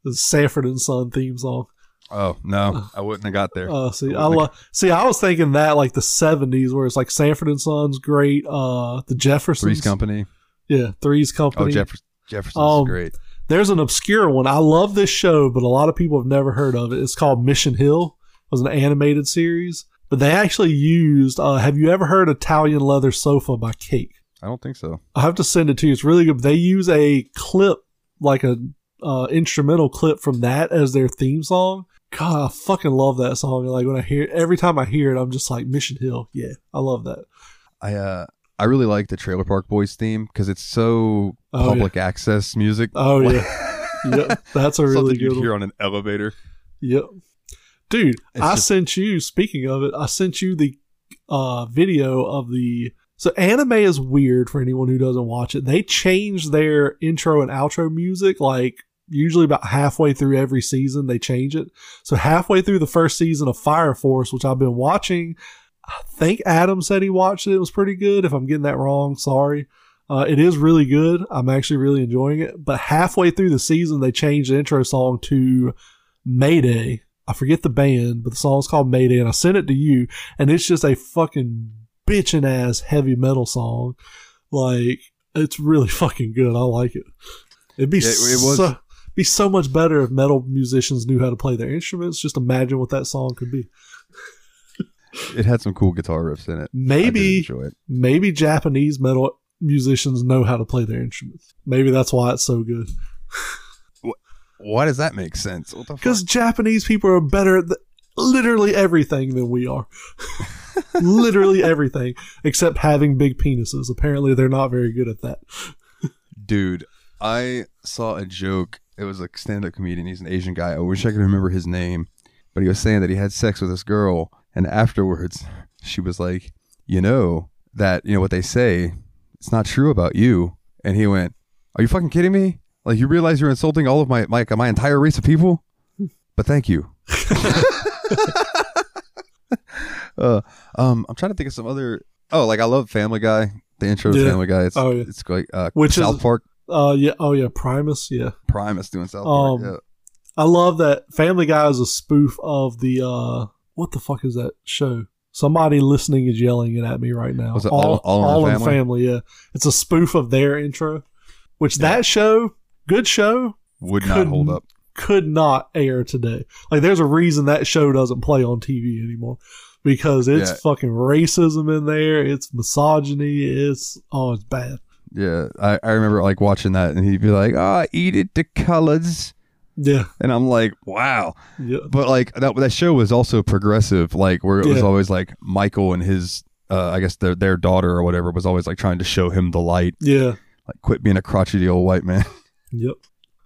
The Sanford and Son theme song. Oh no, I wouldn't have got there. Uh, see, I I lo- see. I was thinking that like the '70s, where it's like Sanford and Son's great. Uh, the Jeffersons, Three's Company. yeah, Three's Oh, Company. Jefferson. Jefferson's Um, great. There's an obscure one. I love this show, but a lot of people have never heard of it. It's called Mission Hill. It was an animated series, but they actually used. Uh, have you ever heard Italian Leather Sofa by Cake? I don't think so. I have to send it to you. It's really good. They use a clip, like a uh, instrumental clip from that as their theme song. God, I fucking love that song. Like when I hear every time I hear it, I'm just like Mission Hill. Yeah, I love that. I uh I really like the Trailer Park Boys theme because it's so Oh, public access music. Oh yeah, Yep, that's a really Something good you'd hear on an elevator. Yep. Dude, It's I just- sent you, speaking of it, I sent you the uh, video of the. So, anime is weird for anyone who doesn't watch it. They change their intro and outro music like usually about halfway through every season. They change it. So, halfway through the first season of Fire Force, which I've been watching, I think Adam said he watched it. It was pretty good. If I'm getting that wrong, sorry. Uh, it is really good. I'm actually really enjoying it. But halfway through the season, they changed the intro song to Mayday. I forget the band, but the song's called Mayday, and I sent it to you, and it's just a fucking bitchin' ass heavy metal song. Like it's really fucking good. I like it. It'd be Yeah, it was- so, be so much better if metal musicians knew how to play their instruments. Just imagine what that song could be. It had some cool guitar riffs in it. Maybe it. maybe Japanese metal musicians know how to play their instruments. Maybe that's why it's so good. Why does that make sense? The? Because Japanese people are better at th- literally everything than we are. literally everything, except having big penises. Apparently, they're not very good at that. Dude, I saw a joke. It was a stand-up comedian. He's an Asian guy. I wish I could remember his name, but he was saying that he had sex with this girl, and afterwards, she was like, "You know that you know what they say. It's not true about you." And he went, "Are you fucking kidding me? Like you realize you're insulting all of my my my entire race of people?" But thank you. uh, um, I'm trying to think of some other. Oh, like I love Family Guy. The intro to Family Guy. It's Oh, yeah. it's like uh, Which is- South Park Uh, yeah. Oh, yeah. Primus. Yeah. Primus doing South Park. Um, yeah. I love that Family Guy is a spoof of the uh, what the fuck is that show? Somebody listening is yelling it at me right now. Was it All- All in the Family? Yeah, it's a spoof of their intro, which that show, good show, Would not hold up. could not air today. Like, there's a reason that show doesn't play on TV anymore because it's Yeah. fucking racism in there. It's misogyny. It's oh, it's bad. Yeah, I, I remember like watching that, and he'd be like, "Ah, eat it to colors," Yeah, and I'm like, "Wow!" yeah, But like that that show was also progressive, like where it was always like Michael and his, uh, I guess their their daughter or whatever was always like trying to show him the light, yeah, like quit being a crotchety old white man, yep.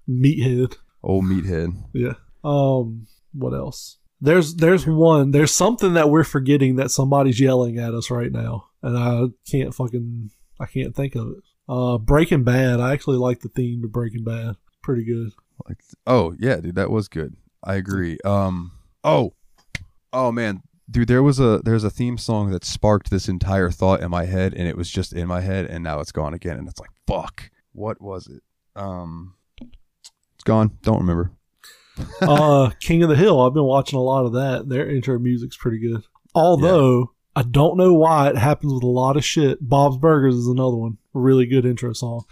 Meathead. old meathead. Yeah. Um. What else? There's there's one. There's something that we're forgetting that somebody's yelling at us right now, and I can't fucking I can't think of it. Uh, Breaking Bad. I actually like the theme to Breaking Bad. Pretty good. Like, oh yeah, dude, that was good. I agree. Um, oh, oh man, dude, there was a there's a theme song that sparked this entire thought in my head, and it was just in my head, and now it's gone again, and it's like, fuck, what was it? Um, it's gone. Don't remember. uh, King of the Hill. I've been watching a lot of that. Their intro music's pretty good. Although I don't know why it happens with a lot of shit. Bob's Burgers is another one. Really good intro song.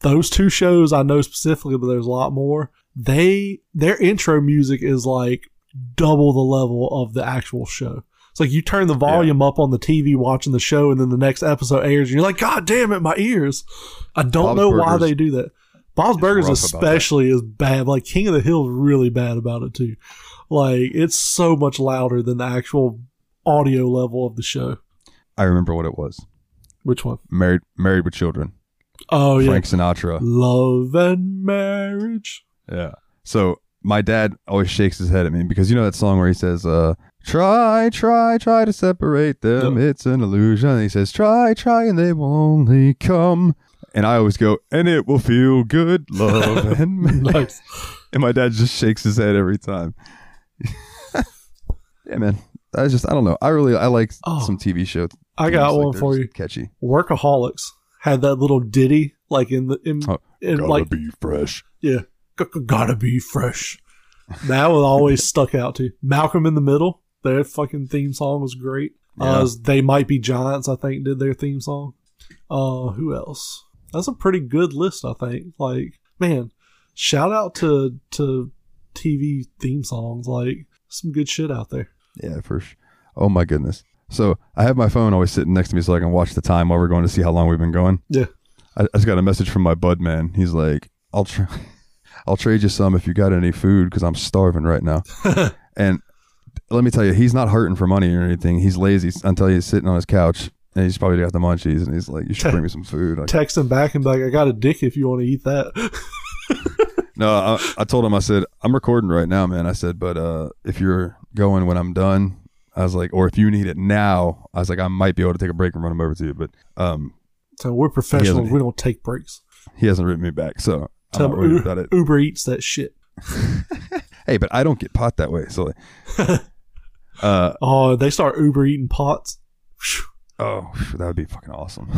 Those two shows I know specifically, but there's a lot more. They their intro music is like double the level of the actual show. It's like you turn the volume up on the TV watching the show, and then the next episode airs, and you're like, God damn it, my ears! I don't Bob's know why they do that. Bob's Burgers rough about that. especially is bad. Like King of the Hill is really bad about it too. Like it's so much louder than the actual audio level of the show. I remember what it was. Which one? Married, married with children. Oh yeah, Frank Sinatra. love and marriage. Yeah. So my dad always shakes his head at me because you know that song where he says, uh, try, try, try to separate them. Yep. It's an illusion. And he says, try, try, and they will only come. And I always go, and it will feel good, love and Nice. And my dad just shakes his head every time. yeah, man. I just, I don't know. I really, I like Oh. some TV shows. I got like, one for you. Catchy. Workaholics had that little ditty like in the in, Oh, in like be fresh. yeah, g- g- gotta be fresh. That was always stuck out to Malcolm in the Middle. Their fucking theme song was great. Yeah. Uh, they might be giants. I think did their theme song. Uh, who else? That's a pretty good list. I think. Like man, shout out to to TV theme songs. Like some good shit out there. Yeah, for sure. Oh my goodness. So I have my phone always sitting next to me so I can watch the time while we're going to see how long we've been going. Yeah. I, I just got a message from my bud man. He's like, "I'll tra- I'll trade you some if you got any food because I'm starving right now." and let me tell you, he's not hurting for money or anything. He's lazy until he's sitting on his couch and he's probably got the munchies and he's like, "You should bring me some food." Like, Text him back and be like, "I got a dick if you want to eat that." No, I, I told him. I said I'm recording right now, man. I said, but uh, if you're going when I'm done, I was like, or if you need it now, I was like, I might be able to take a break and run them over to you. But um, So we're professionals. We don't take breaks. he hasn't written me back, so I'm Tell not him worried U- about it. Uber eats that shit. Hey, but I don't get pot that way. So, uh, Oh, they start Uber eating pots. Oh, that would be fucking awesome.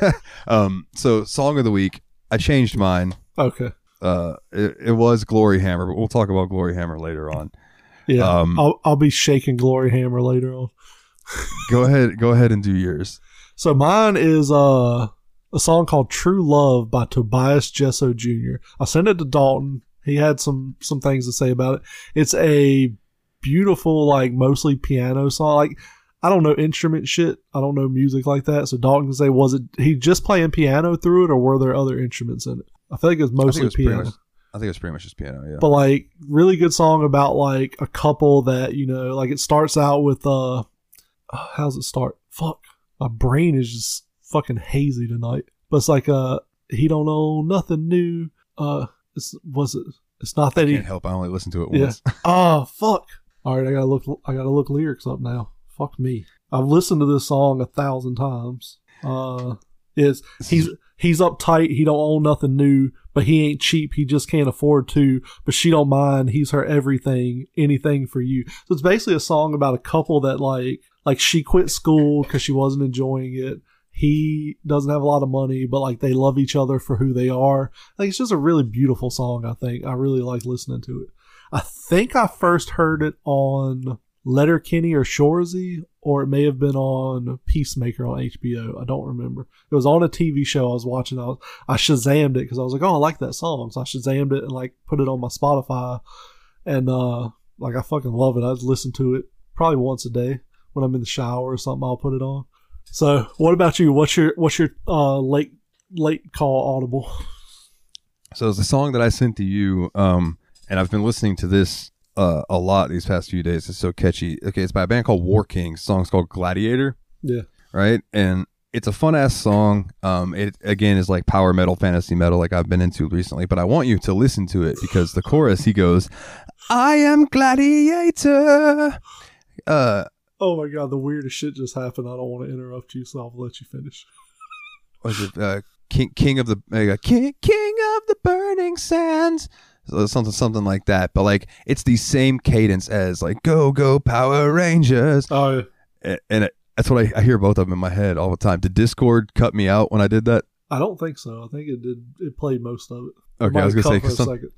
um, so song of the week, I changed mine. Okay. Uh, it, it was Gloryhammer, but we'll talk about Gloryhammer later on. Yeah. Um, I'll I'll be shaking Gloryhammer later on. Go ahead, go ahead and do yours. So mine is uh, a song called "True Love" by Tobias Jesso Jr. I sent it to Dalton. He had some some things to say about it. It's a beautiful, like mostly piano song. Like I don't know instrument shit. I don't know music like that. So Dalton can say, was it he just playing piano through it, or were there other instruments in it? I feel like it was I mostly it was piano. much. I think it was pretty much just piano. Yeah. but like really good song about like a couple that you know like it starts out with uh how's it start fuck my brain is just fucking hazy tonight but it's like uh he don't know nothing new uh it's was it it's not that he Can't help. I only listened to it Yeah. once. oh fuck all right i gotta look i gotta look lyrics up now fuck me i've listened to this song a thousand times uh is he's he's uptight. He don't own nothing new but he ain't cheap. He just can't afford to but she don't mind. He's her everything anything for you. So it's basically a song about a couple that like like she quit school because she wasn't enjoying it. He doesn't have a lot of money but like they love each other for who they are. Like it's just a really beautiful song i think. I really like listening to it. I think i first heard it on Letterkenny or Shoresy or it may have been on peacemaker on hbo i don't remember. It was on a tv show i was watching. I, was, I shazammed it because i was like oh i like that song. So i shazammed it and like put it on my spotify and uh like i fucking love it. I listen to it probably once a day when i'm in the shower or something i'll put it on. So what about you? What's your what's your uh late late call audible? So it's a song that I sent to you, um, and I've been listening to this uh, a lot these past few days. It's so catchy. Okay, it's by a band called Warkings. Song's called Gladiator. Yeah. Right, and it's a fun ass song. Um, it again is like power metal, fantasy metal, like I've been into recently. But I want you to listen to it because the chorus he goes, "I am Gladiator." Uh, oh my god the weirdest shit just happened i don't want to interrupt you so i'll let you finish was it uh, King King of the uh, King King of the Burning Sands? So something something like that. But like it's the same cadence as like Go Go Power Rangers, oh yeah. And it, that's what I, I hear both of them in my head all the time. Did Discord cut me out when I did that? i don't think so i think it did it played most of it Okay, I was gonna say cut for 'cause a some, second.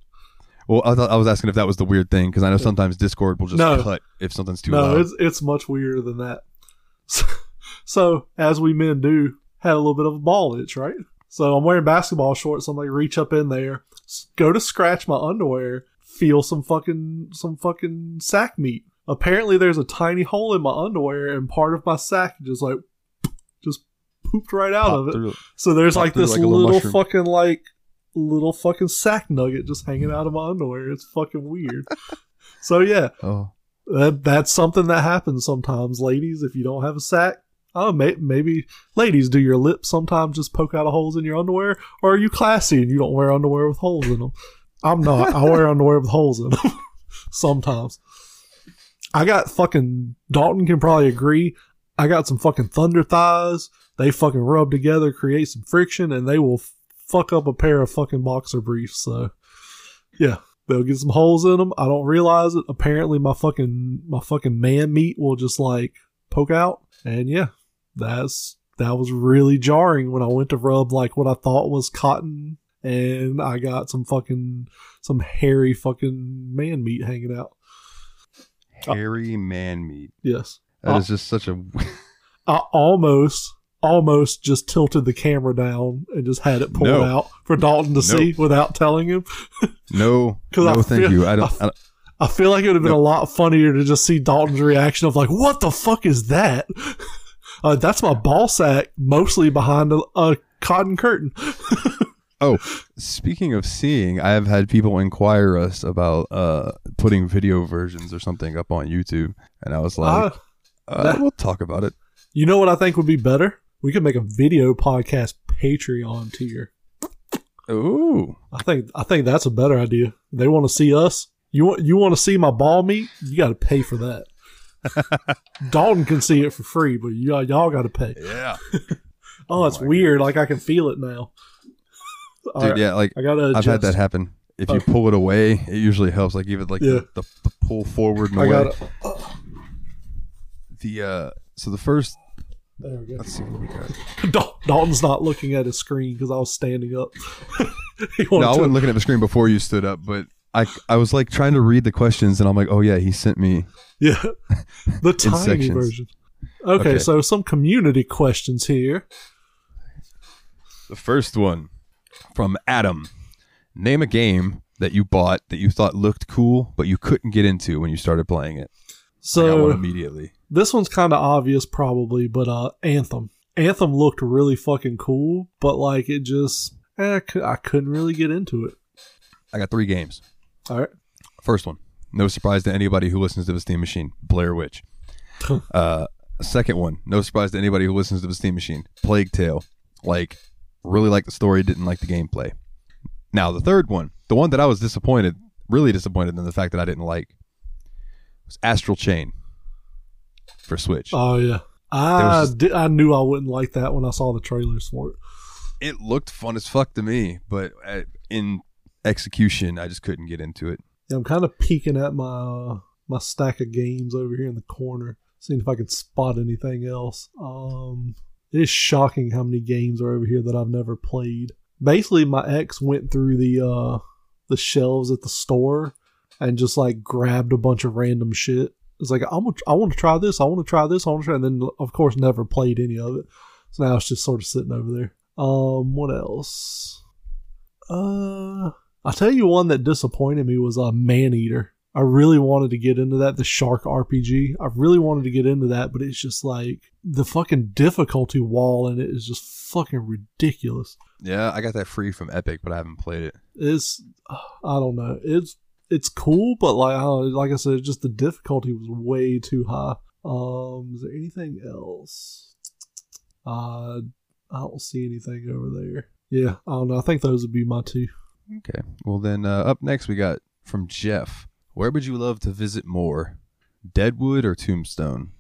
well, I thought I was asking if that was the weird thing because I know sometimes Discord will just No. cut if something's too no loud. it's it's much weirder than that so, so as we men do had a little bit of a ball itch right so i'm wearing basketball shorts. I'm like reach up in there go to scratch my underwear feel some fucking some fucking sack meat. Apparently there's a tiny hole in my underwear and part of my sack just like just pooped right out Pop of it. through. so there's like this like little little fucking like little fucking sack nugget just hanging out of my underwear. It's fucking weird. So yeah. Oh, that that's something that happens sometimes, ladies. If you don't have a sack, oh, may, maybe ladies, do your lips sometimes just poke out of holes in your underwear, or are you classy and you don't wear underwear with holes in them? I'm not. I wear underwear with holes in them sometimes. I got fucking Dalton can probably agree. I got some fucking thunder thighs. They fucking rub together, create some friction, and they will fuck up a pair of fucking boxer briefs. So, yeah, they'll get some holes in them. I don't realize it. Apparently, my fucking my fucking man meat will just like poke out, and yeah, that's that was really jarring when I went to rub like what I thought was cotton, and I got some fucking some hairy fucking man meat hanging out. Uh, hairy man meat. Yes, That Oh. is just such a. I almost almost just tilted the camera down and just had it pulled No. out for Dalton to see without telling him. No, no, I thank feel- you. I don't. I- I don't I feel like it would have been a lot funnier to just see Dalton's reaction of like, "What the fuck is that?" Uh, that's my ball sack, mostly behind a, a cotton curtain. Oh, speaking of seeing, I have had people inquire us about uh putting video versions or something up on YouTube, and I was like, Ah, uh, that- "We'll talk about it." you know what I think would be better? We could make a video podcast Patreon tier. Ooh. I think I think that's a better idea. They want to see us. You want you want to see my ball meat? You got to pay for that. Dalton can see it for free, but y'all y'all got to pay. Yeah. Oh, it's my weird. Like I can feel it now. Dude, right, yeah, like I gotta. I've had that happen. If you Okay. pull it away, it usually helps. Like even like Yeah. the, the, the pull forward and I away. got The uh so the first There we go. let's see what we got. Dal- Dalton's not looking at his screen because I was standing up. No, I wasn't looking at the screen before you stood up, but I I was like trying to read the questions and I'm like, oh yeah, he sent me yeah, the tiny version. Okay, Okay. so some community questions here. the first one from Adam. Name a game that you bought that you thought looked cool, but you couldn't get into when you started playing it. I got one So immediately. this one's kind of obvious, probably, but uh, Anthem. Anthem looked really fucking cool, but like it just, eh, I I couldn't really get into it. I got three games. All right, First one, no surprise to anybody who listens to the Steam Machine, Blair Witch. uh, second one, no surprise to anybody who listens to the Steam Machine, Plague Tale. Like, really like the story, didn't like the gameplay. Now the third one, the one that I was disappointed, really disappointed in the fact that I didn't like, was Astral Chain for Switch. oh yeah, I just- I knew I wouldn't like that when I saw the trailers for it. It looked fun as fuck to me, but uh, in execution, I just couldn't get into it. Yeah, I'm kind of peeking at my uh, my stack of games over here in the corner, seeing if I can spot anything else. Um, it is shocking how many games are over here that I've never played. Basically, my ex went through the uh, the shelves at the store and just like grabbed a bunch of random shit. It's like I'm I want to try this, I want to try this, I want to try, and then of course never played any of it. So now it's just sort of sitting over there. Um, what else? Uh, I'll tell you one that disappointed me was a uh, Maneater. I really wanted to get into that, the Shark RPG. I really wanted to get into that, but it's just like the fucking difficulty wall in it is just fucking ridiculous. Yeah, I got that free from Epic, but I haven't played it. It's I don't know. It's it's cool, but like I like I said, just the difficulty was way too high. Um, is there anything else? Uh, I don't see anything over there. Yeah, I don't know. I think those would be my two. Okay. Well, then uh, up next we got from Jeff. Where would you love to visit more, Deadwood or Tombstone?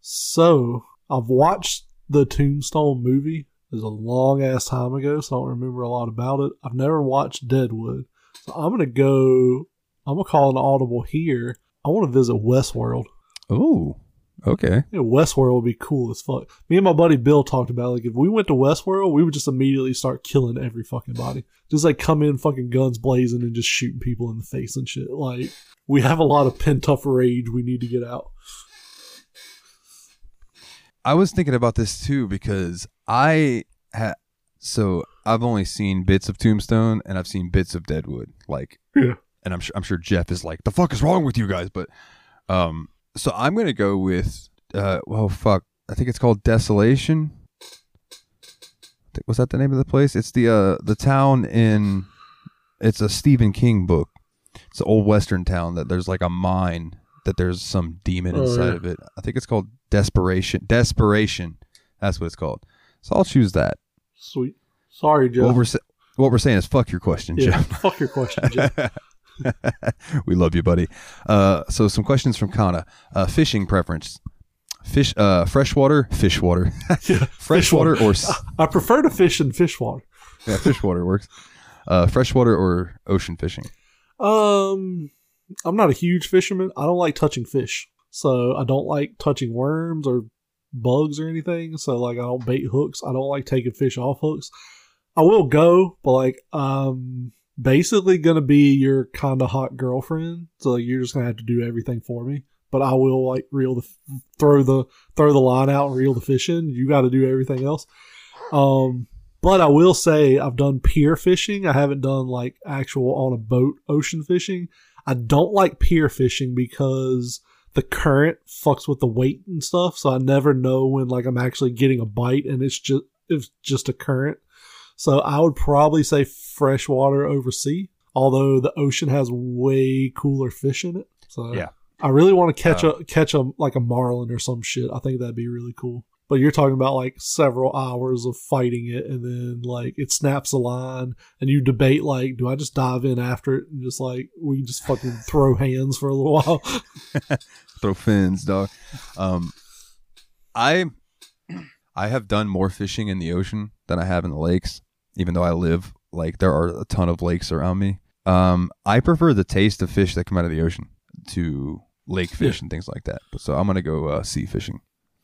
So I've watched the Tombstone movie. It was a long ass time ago, so I don't remember a lot about it. I've never watched Deadwood, so I'm gonna go. I'm gonna call an audible here. I want to visit Westworld. Oh, okay. Yeah, Westworld would be cool as fuck. Me and my buddy Bill talked about like if we went to Westworld, we would just immediately start killing every fucking body. Just like come in fucking guns blazing and just shooting people in the face and shit. Like we have a lot of pent up rage we need to get out. I was thinking about this too because I had so I've only seen bits of Tombstone and I've seen bits of Deadwood. Like, Yeah. and I'm sure I'm sure Jeff is like, the fuck is wrong with you guys? But, um, so I'm gonna go with uh, well, fuck, I think it's called Desolation. Think- Was that the name of the place? It's the uh the town in. It's a Stephen King book. It's an old western town that there's like a mine that there's some demon Oh, inside yeah. of it. I think it's called Desperation. Desperation. That's what it's called. So I'll choose that. Sweet. Sorry, Jeff. What we're what we're saying is fuck your question, yeah, Jeff. fuck your question, Jeff. we love you, buddy. Uh, so some questions from Kana. Uh, fishing preference. Fish, uh, freshwater, fish water, Yeah, freshwater or s- I prefer to fish in fish water. yeah, fish water works. Uh, freshwater or ocean fishing. Um, I'm not a huge fisherman. I don't like touching fish, so I don't like touching worms or bugs or anything. So like, I don't bait hooks. I don't like taking fish off hooks. I will go, but like, um, basically gonna be your kind of hot girlfriend. So like, you're just gonna have to do everything for me. But I will like reel the throw the throw the line out and reel the fish in. You got to do everything else. Um, but I will say I've done pier fishing. I haven't done like actual on a boat ocean fishing. I don't like pier fishing because the current fucks with the weight and stuff. So I never know when like I'm actually getting a bite and it's just it's just a current. So I would probably say freshwater over sea. Although the ocean has way cooler fish in it. So Yeah. I really want to catch Uh, a catch a like a marlin or some shit. I think that'd be really cool. But you're talking about like several hours of fighting it, and then like it snaps a line, and you debate like, do I just dive in after it and just like we just fucking throw hands for a little while? Throw fins, dog. Um, I I have done more fishing in the ocean than I have in the lakes, even though I live like there are a ton of lakes around me. Um, I prefer the taste of fish that come out of the ocean to lake fish and things like that. So I'm gonna go uh, sea fishing.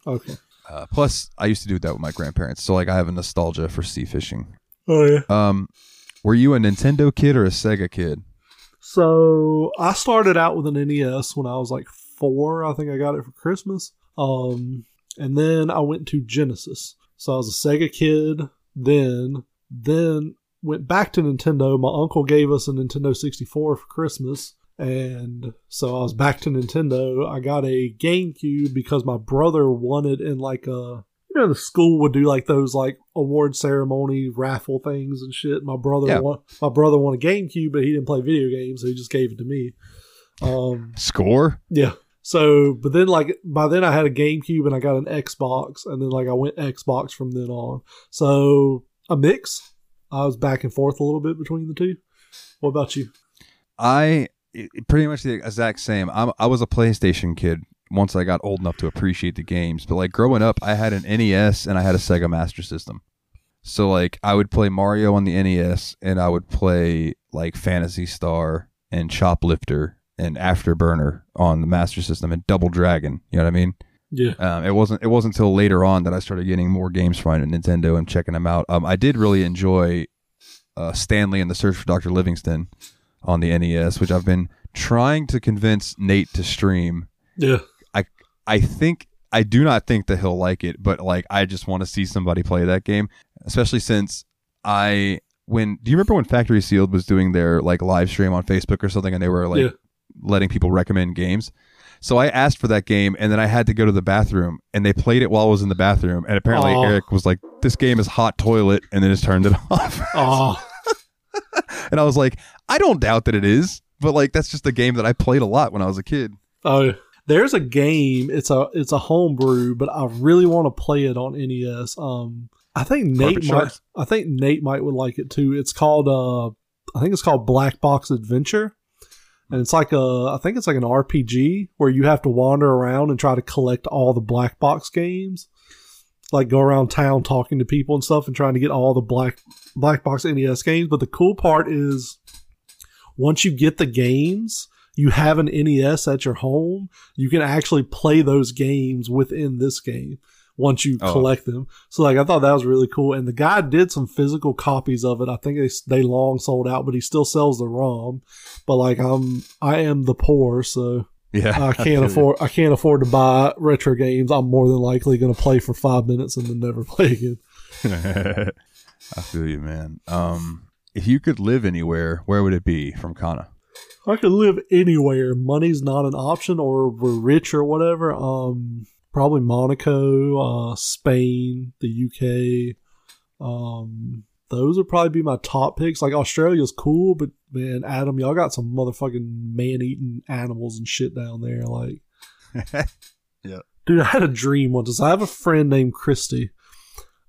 okay. Uh, plus, I used to do that with my grandparents, so like I have a nostalgia for sea fishing. Oh yeah. Um, were you a Nintendo kid or a Sega kid? So I started out with an NES when I was like four. I think I got it for Christmas. Um, and then I went to Genesis. So I was a Sega kid. Then, then went back to Nintendo. My uncle gave us a Nintendo 64 for Christmas. And so I was back to Nintendo. I got a GameCube because my brother wanted in like a you know the school would do like those like award ceremony raffle things and shit. My brother Yeah. won, my brother won a GameCube, but he didn't play video games, so he just gave it to me. Um, Score? yeah. So, but then like by then I had a GameCube and I got an Xbox, and then like I went Xbox from then on. So a mix. I was back and forth a little bit between the two. What about you? I pretty much the exact same. I'm, I was a PlayStation kid once I got old enough to appreciate the games, but like growing up, I had an NES and I had a Sega Master System. So like I would play Mario on the NES and I would play like Phantasy Star and Choplifter and Afterburner on the Master System and Double Dragon. You know what I mean? Yeah. Um, it wasn't it wasn't until later on that I started getting more games from Nintendo and checking them out. Um, I did really enjoy uh, Stanley and the Search for Doctor Livingston on the NES, which I've been trying to convince Nate to stream. Yeah. I I think I do not think that he'll like it, but like I just want to see somebody play that game, especially since I when do you remember when Factory Sealed was doing their like live stream on Facebook or something and they were like Yeah. letting people recommend games. So I asked for that game and then I had to go to the bathroom and they played it while I was in the bathroom and apparently Aw. Eric was like this game is hot toilet and then just turned it off. Oh, and I was like I don't doubt that it is, but like that's just a game that I played a lot when I was a kid. oh. There's a game. It's a it's a homebrew, but I really want to play it on NES. Um, I think Nate Carpet might. I think Nate might would like it too. It's called uh, I think it's called Black Box Adventure, and it's like a I think it's like an RPG where you have to wander around and try to collect all the black box games. Like go around town talking to people and stuff and trying to get all the black black box NES games. But the cool part is once you get the games, you have an NES at your home, you can actually play those games within this game once you Oh. collect them. So like I thought that was really cool. And the guy did some physical copies of it. I think they they long sold out, but he still sells the ROM. But like I'm I am the poor, so Yeah, I can't afford I can't afford to buy retro games. I'm more than likely going to play for five minutes and then never play again. I feel you, man. Um, if you could live anywhere, where would it be from Kana? I could live anywhere. Money's not an option, or we're rich or whatever. Um, probably Monaco, uh, Spain, the UK. Um, those would probably be my top picks. Like Australia's cool, but man, Adam, y'all got some motherfucking man-eating animals and shit down there. Like, yeah, dude, I had a dream once. I have a friend named Christy.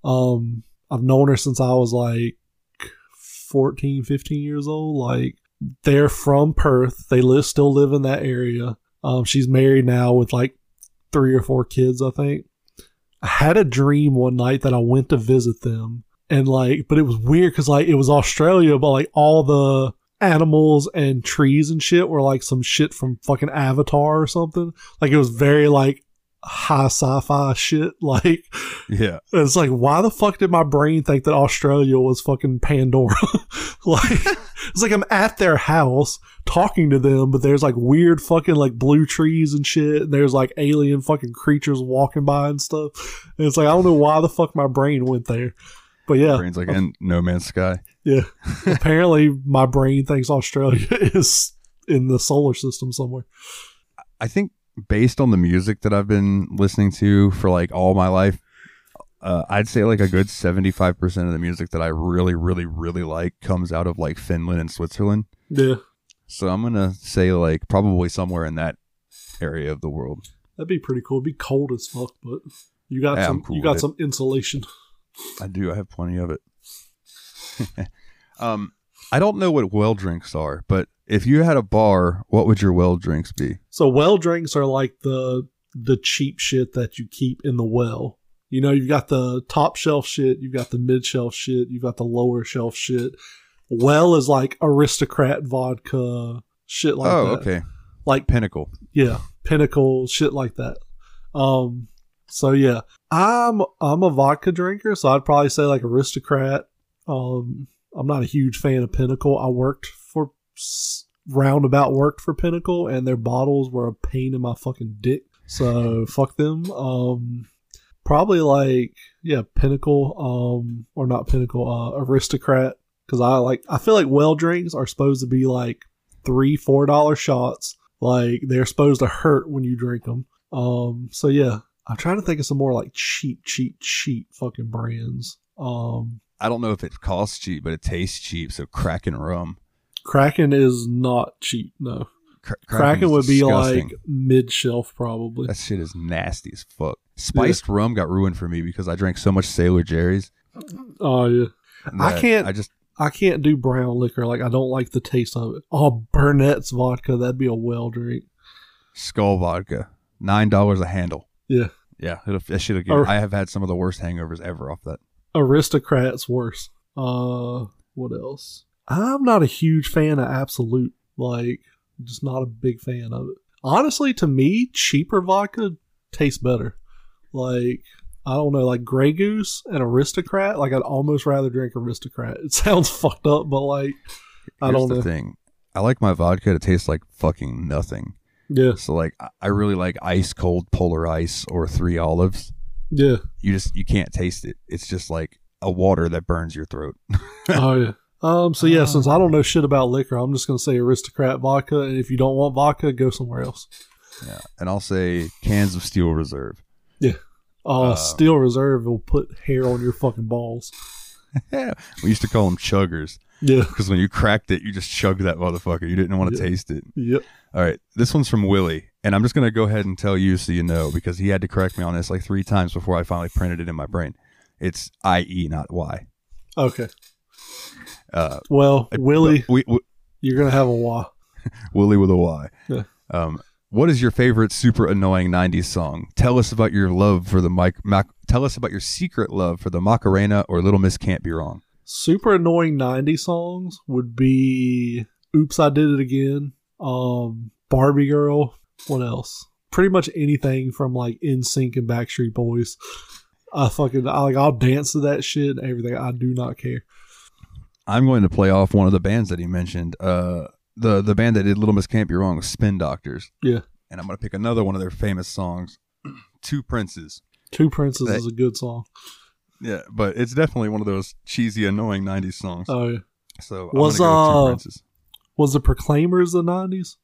Um, I've known her since I was like 14, 15 years old. Like, they're from Perth. They live still live in that area. Um, she's married now with like three or four kids, I think. I had a dream one night that I went to visit them, and like, but it was weird because like it was Australia, but like all the animals and trees and shit were like some shit from fucking Avatar or something. Like it was very like high sci-fi shit. Like Yeah, it's like, why the fuck did my brain think that Australia was fucking Pandora? like, it's like I'm at their house talking to them, but there's like weird fucking like blue trees and shit. And there's like alien fucking creatures walking by and stuff. And it's like, I don't know why the fuck my brain went there. But yeah, brains like in No Man's Sky. yeah. Apparently my brain thinks Australia is in the solar system somewhere. I think based on the music that I've been listening to for like all my life, uh, I'd say like a good seventy five percent of the music that I really, really, really like comes out of like Finland and Switzerland. Yeah. So I'm gonna say like probably somewhere in that area of the world. That'd be pretty cool. It'd be cold as fuck, but You got Yeah, some. Cool you got it. some insulation. I do. I have plenty of it. um, I don't know what well drinks are, but if you had a bar, what would your well drinks be? So well drinks are like the the cheap shit that you keep in the well. You know, you've got the top shelf shit, you've got the mid shelf shit, you've got the lower shelf shit. Well is like aristocrat vodka, shit like that. oh, that. okay. Like Pinnacle. yeah, pinnacle, shit like that. Um so yeah. I'm I'm a vodka drinker, so I'd probably say like aristocrat. Um I'm not a huge fan of Pinnacle. I worked roundabout worked for Pinnacle and their bottles were a pain in my fucking dick. So fuck them. Um probably like yeah, Pinnacle um or not Pinnacle, uh aristocrat cuz I like I feel like well drinks are supposed to be like 3 4 dollar shots. Like they're supposed to hurt when you drink them. Um so yeah, I'm trying to think of some more like cheap cheap cheap fucking brands. Um I don't know if it costs cheap, but it tastes cheap. So Kraken rum. Kraken is not cheap. No, Kra- Kraken would be disgusting. like mid shelf probably. that shit is nasty as fuck. Spiced rum got ruined for me because I drank so much Sailor Jerry's. Oh yeah, I can't- I just I can't do brown liquor. Like I don't like the taste of it. Oh, Burnett's vodka. That'd be a well drink. skull vodka, nine dollars a handle. Yeah. yeah. It'll, that shit'll. Or- I have had some of the worst hangovers ever off that. Aristocrat's worse. Uh, what else? I'm not a huge fan of Absolut. Like, just not a big fan of it. Honestly, to me, cheaper vodka tastes better. Like, I don't know, like Grey Goose and Aristocrat. Like, I'd almost rather drink Aristocrat. It sounds fucked up, but like, I Here's don't the know. thing. I like my vodka to taste like fucking nothing. Yeah, So like, I- I really like ice cold polar ice or three olives. yeah. You just you can't taste it. It's just like a water that burns your throat. oh yeah. Um. So yeah, since I don't know shit about liquor, I'm just gonna say Aristocrat vodka. And if you don't want vodka, go somewhere else. yeah, and I'll say cans of Steel Reserve. Uh, Uh, Steel Reserve will put hair on your fucking balls. Yeah, we used to call them chuggers Yeah. because when you cracked it, you just chugged that motherfucker. You didn't want to Yeah. taste it. Yep. All right, this one's from Willie, and I'm just gonna go ahead and tell you so you know because he had to correct me on this like three times before I finally printed it in my brain. It's I E, not Y. Okay. Uh, Well, Willie, we, we, you're gonna have a wah. Willie with a Y. Yeah. Um, what is your favorite super annoying '90s song? Tell us about your love for the mic. Mac, tell us about your secret love for the Macarena or Little Miss Can't Be Wrong. Super annoying '90s songs would be "Oops, I Did It Again," um, "Barbie Girl." What else? Pretty much anything from like NSYNC and Backstreet Boys. I fucking I, like I'll dance to that shit. and Everything. I do not care. I'm going to play off one of the bands that he mentioned. Uh, the the band that did Little Miss Can't Be Wrong was Spin Doctors. Yeah. And I'm going to pick another one of their famous songs, Two Princes. Two Princes That- is a good song. Yeah, but it's definitely one of those cheesy, annoying '90s songs. Oh yeah. so was, go uh, Princes. Was the Proclaimers the '90s?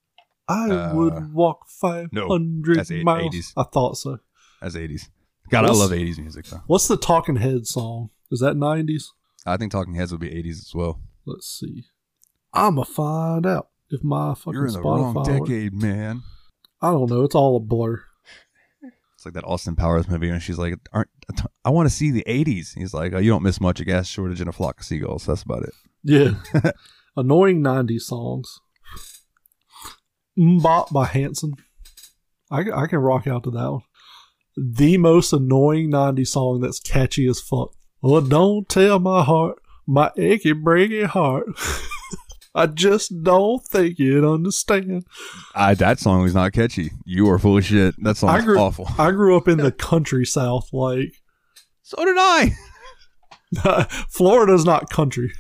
I Uh, would walk five hundred that's eight- miles. 80s. I thought so. As '80s. God, what's- I love '80s music though. What's the Talking Heads song? Is that '90s? I think Talking Heads would be '80s as well. Let's see. I'ma find out if my fucking You're in the Spotify. wrong works. decade, man. I don't know. It's all a blur. It's like that Austin Powers movie, and she's like, "Aren't I want to see the '80s?" He's like, oh, "You don't miss much. A gas shortage and a flock of seagulls. That's about it." Yeah. Annoying '90s songs. MMMBop by Hanson. I, I can rock out to that one. The most annoying '90s song that's catchy as fuck. Well, don't tell my heart, my achy breaky heart. I just don't think you'd understand. I, that song was not catchy. You are full of shit. That I song's grew- awful. I grew up in the country south. Like So did I. Florida's not country.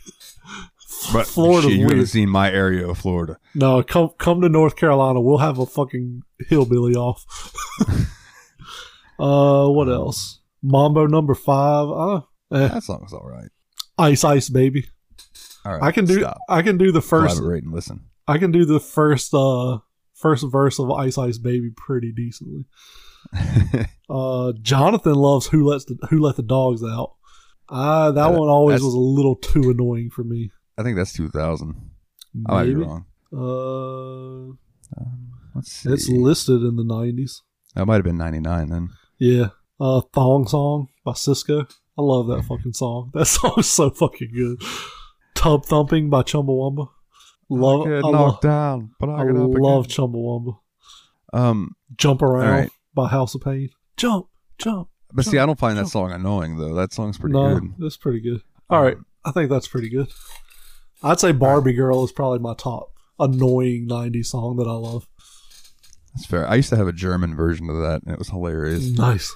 But Florida's shit, you haven't seen my area of Florida. No, come come to North Carolina. We'll have a fucking hillbilly off. uh, what else? Mambo number five. Uh, eh. That song's all right. Ice Ice Baby. All right, I can do. Stop. I can do the first. Collaborate and listen. I can do the first. Uh, first verse of Ice Ice Baby pretty decently. Uh, Jonathan loves Who Lets the Who Let the Dogs Out. Uh, that Uh, one always was a little too annoying for me. I think that's 2000. I might be wrong. Uh, Um, let's see. it's listed in the nineties. that might have been 99 then. Yeah. Uh, Thong Song by Sisqó. I love that fucking song. That song is so fucking good. Tub Thumping by Chumbawamba. Love, I get I, down, but I, I love again. Chumbawamba. Um, Jump Around right. by House of Pain. Jump, jump. but see, I don't find that song annoying though. That song's pretty no, good. that's pretty good. All right, I think that's pretty good. I'd say Barbie Girl is probably my top annoying 90s song that I love. That's fair. I used to have a German version of that, and it was hilarious. Nice.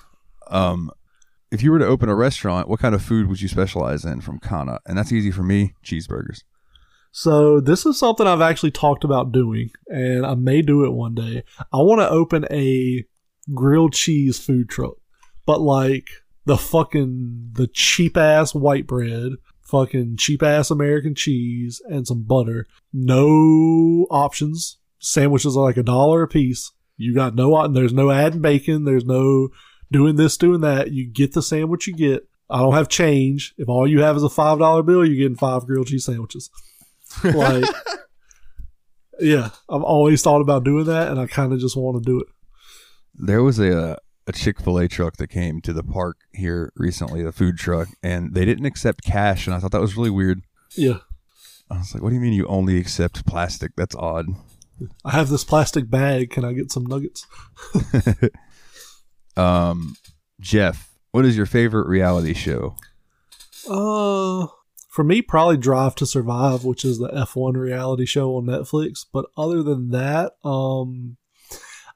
Um, if you were to open a restaurant, what kind of food would you specialize in from Kana? And that's easy for me: cheeseburgers. So this is something I've actually talked about doing, and I may do it one day. I want to open a grilled cheese food truck, but like the fucking the cheap ass white bread, fucking cheap ass American cheese, and some butter. No options. Sandwiches are like a dollar a piece. You got no. There's no adding bacon. There's no doing this, doing that. You get the sandwich you get. I don't have change. If all you have is a five dollar bill, you're getting five grilled cheese sandwiches. Like, yeah, I've always thought about doing that, and I kind of just want to do it. There was a a Chick Fil A truck that came to the park here recently, the food truck, and they didn't accept cash, and I thought that was really weird. Yeah, I was like, "What do you mean you only accept plastic? That's odd." I have this plastic bag. Can I get some nuggets? Um, Jeff, what is your favorite reality show? Uh, for me, probably Drive to Survive, which is the F1 reality show on Netflix. But other than that, um,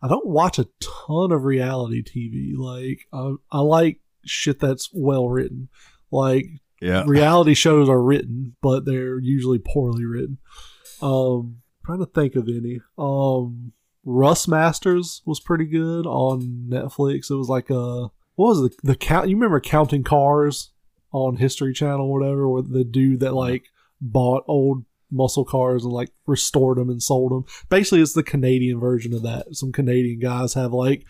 I don't watch a ton of reality TV. Like, I, I like shit that's well written. Like, Yeah, reality shows are written, but they're usually poorly written. Um, trying to think of any. Um, Russ Masters was pretty good on Netflix. It was like a what was it? The count? You remember counting cars on History Channel or whatever, where the dude that like bought old muscle cars and like restored them and sold them. Basically, it's the Canadian version of that. Some Canadian guys have like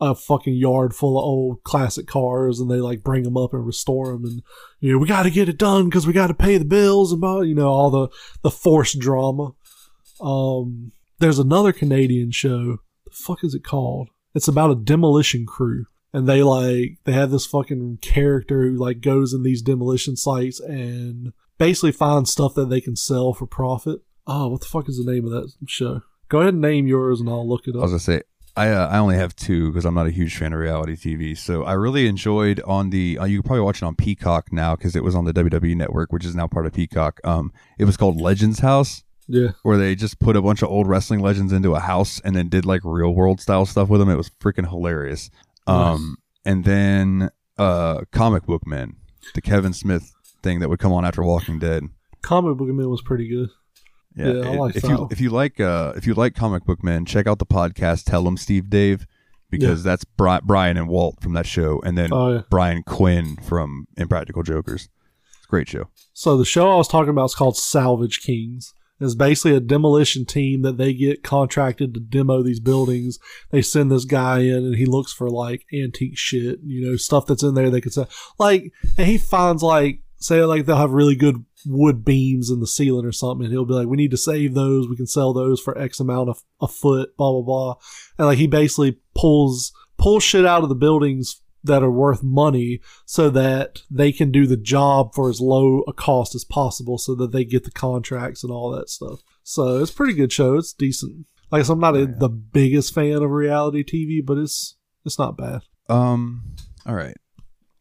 a fucking yard full of old classic cars and they like bring them up and restore them and you know we got to get it done because we got to pay the bills and you know all the the forced drama um there's another canadian show. The fuck is it called? It's about a demolition crew. And they like they have this fucking character who like goes in these demolition sites and basically finds stuff that they can sell for profit. Oh what the fuck is the name of that show? Go ahead and name yours and i'll look it I up was gonna say I uh, I only have two because I'm not a huge fan of reality TV. So I really enjoyed on the uh, you can probably watch it on Peacock now because it was on the WWE Network, which is now part of Peacock. Um, it was called Legends House, yeah where they just put a bunch of old wrestling legends into a house and then did like real world style stuff with them. It was freaking hilarious. Um, and then uh, Comic Book Men, the Kevin Smith thing that would come on after Walking Dead. comic book man was pretty good Yeah, I it- like if that you if you like uh if you like comic book men, check out the podcast Tell them Steve Dave because that's Bri- Brian and Walt from that show, and then Oh, yeah. Brian Quinn from Impractical Jokers. It's a great show. So the show I was talking about is called Salvage Kings. It's basically a demolition team that they get contracted to demo these buildings. They send this guy in and he looks for like antique shit, you know, stuff that's in there they could sell. Like, and he finds like, say like they'll have really good wood beams in the ceiling or something and he'll be like, we need to save those. We can sell those for X amount of a foot, blah, blah, blah. And like he basically pulls, pulls shit out of the buildings that are worth money so that they can do the job for as low a cost as possible so that they get the contracts and all that stuff. So it's a pretty good show. It's decent. Like I'm not a, the biggest fan of reality TV, but it's it's not bad. Um, all right.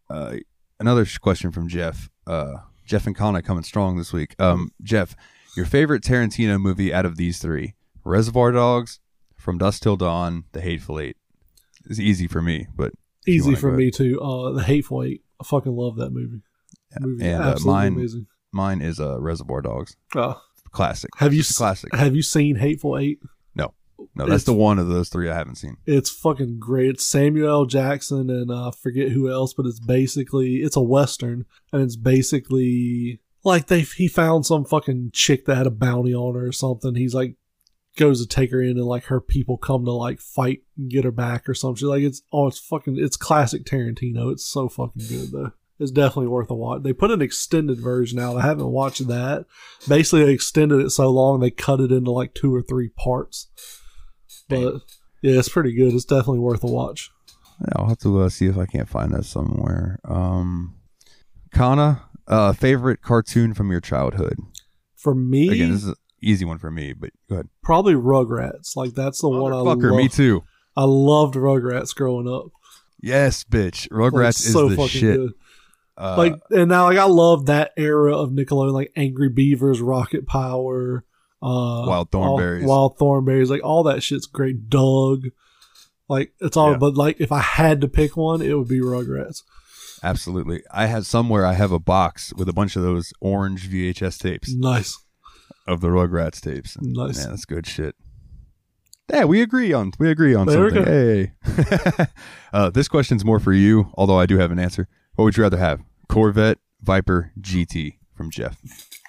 Uh, another question from Jeff. Uh, Jeff and Connor coming strong this week. Um, Jeff, your favorite Tarantino movie out of these three: Reservoir Dogs, From Dusk Till Dawn, The Hateful Eight. It's easy for me, but Easy for me too. Uh, The Hateful Eight. I fucking love that movie. Yeah, Movie's and, uh, absolutely mine- amazing. mine is uh, Reservoir Dogs. Uh, Classic. have you It's a s- classic? have you seen Hateful Eight? No, no that's it's- the one of those three I haven't seen. It's fucking great. It's Samuel L. Jackson and uh, I forget who else, but it's basically it's a western, and it's basically like they he found some fucking chick that had a bounty on her or something. He's like goes to take her in, and like her people come to like fight and get her back or something. Like it's oh, it's fucking it's classic Tarantino. It's so fucking good though. It's definitely worth a watch. They put an extended version out. I haven't watched that. Basically, they extended it so long they cut it into like two or three parts. But Damn. yeah, it's pretty good. It's definitely worth a watch. Yeah, I'll have to uh, see if I can't find that somewhere. Um, Kana, uh, favorite cartoon from your childhood? For me, Again, this is an easy one for me, but go ahead. probably Rugrats. Like that's the one I love. me too. I loved Rugrats growing up. Yes, bitch. Like, Rugrats is the shit. good. Uh, like and now like I love that era of Nickelodeon, like Angry Beavers, Rocket Power, uh Wild all- Thornberrys. Wild Thornberrys, like all that shit's great. Doug. Like it's all Yeah. but like if I had to pick one, it would be Rugrats. absolutely. I had somewhere. I have a box with a bunch of those orange VHS tapes Nice. Of the Rugrats tapes. Nice. Man, that's good shit. Yeah, we agree on we agree on There something. Hey, uh, this question's more for you, although I do have an answer. What would you rather have? Corvette, Viper, GT from Jeff.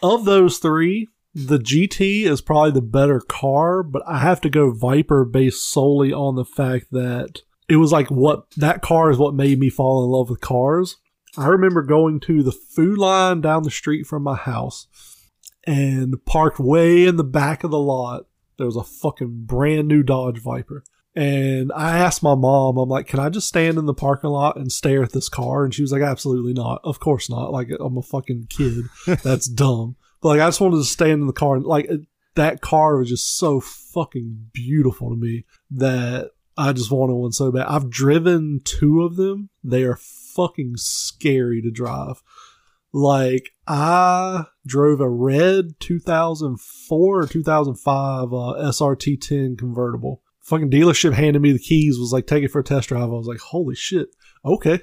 Of those three, the GT is probably the better car, but I have to go Viper based solely on the fact that it was like what that car is what made me fall in love with cars. I remember going to the Food Lion down the street from my house and parked way in the back of the lot. There was a fucking brand new Dodge Viper. And I asked my mom, I'm like, can I just stand in the parking lot and stare at this car? And she was like, absolutely not. Of course not. Like, I'm a fucking kid. That's dumb. But like, I just wanted to stand in the car and like, that car was just so fucking beautiful to me that I just wanted one so bad. I've driven two of them. They are fucking scary to drive. Like I drove a red 2004 or 2005 uh, SRT 10 convertible. Fucking dealership handed me the keys. Was like, take it for a test drive. I was like, holy shit. Okay.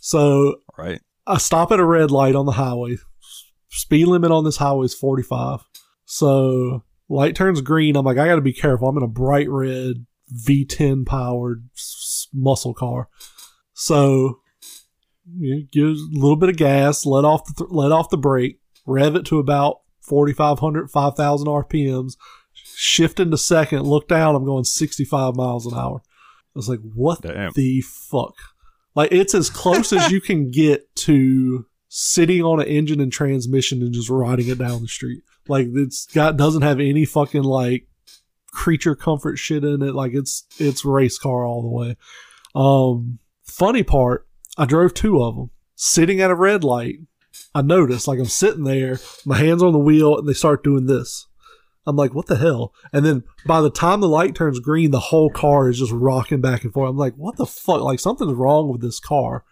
So Right. I stop at a red light on the highway. Speed limit on this highway is 45. So light turns green. I'm like, I got to be careful. I'm in a bright red V10 powered muscle car. So you know, give a little bit of gas, let off the th- let off the brake, rev it to about 4,500, 5,000 RPMs, shift into second, look down. I'm going 65 miles an hour. I was like, what Damn. the fuck? Like it's as close as you can get to sitting on an engine and transmission and just riding it down the street. Like it's got doesn't have any fucking like creature comfort shit in it. Like it's it's race car all the way. Um, funny part, I drove two of them. Sitting at a red light, I noticed like I'm sitting there, my hands on the wheel, and they start doing this. I'm like, what the hell? And then by the time the light turns green, the whole car is just rocking back and forth. I'm like, what the fuck? Like something's wrong with this car.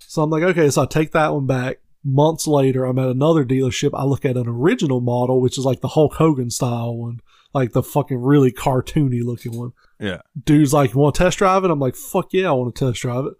So I'm like, okay, so I take that one back. Months later, I'm at another dealership. I look at an original model, which is like the Hulk Hogan style one, like the fucking really cartoony looking one. Yeah. Dude's like, you want to test drive it? I'm like, fuck yeah, I want to test drive it.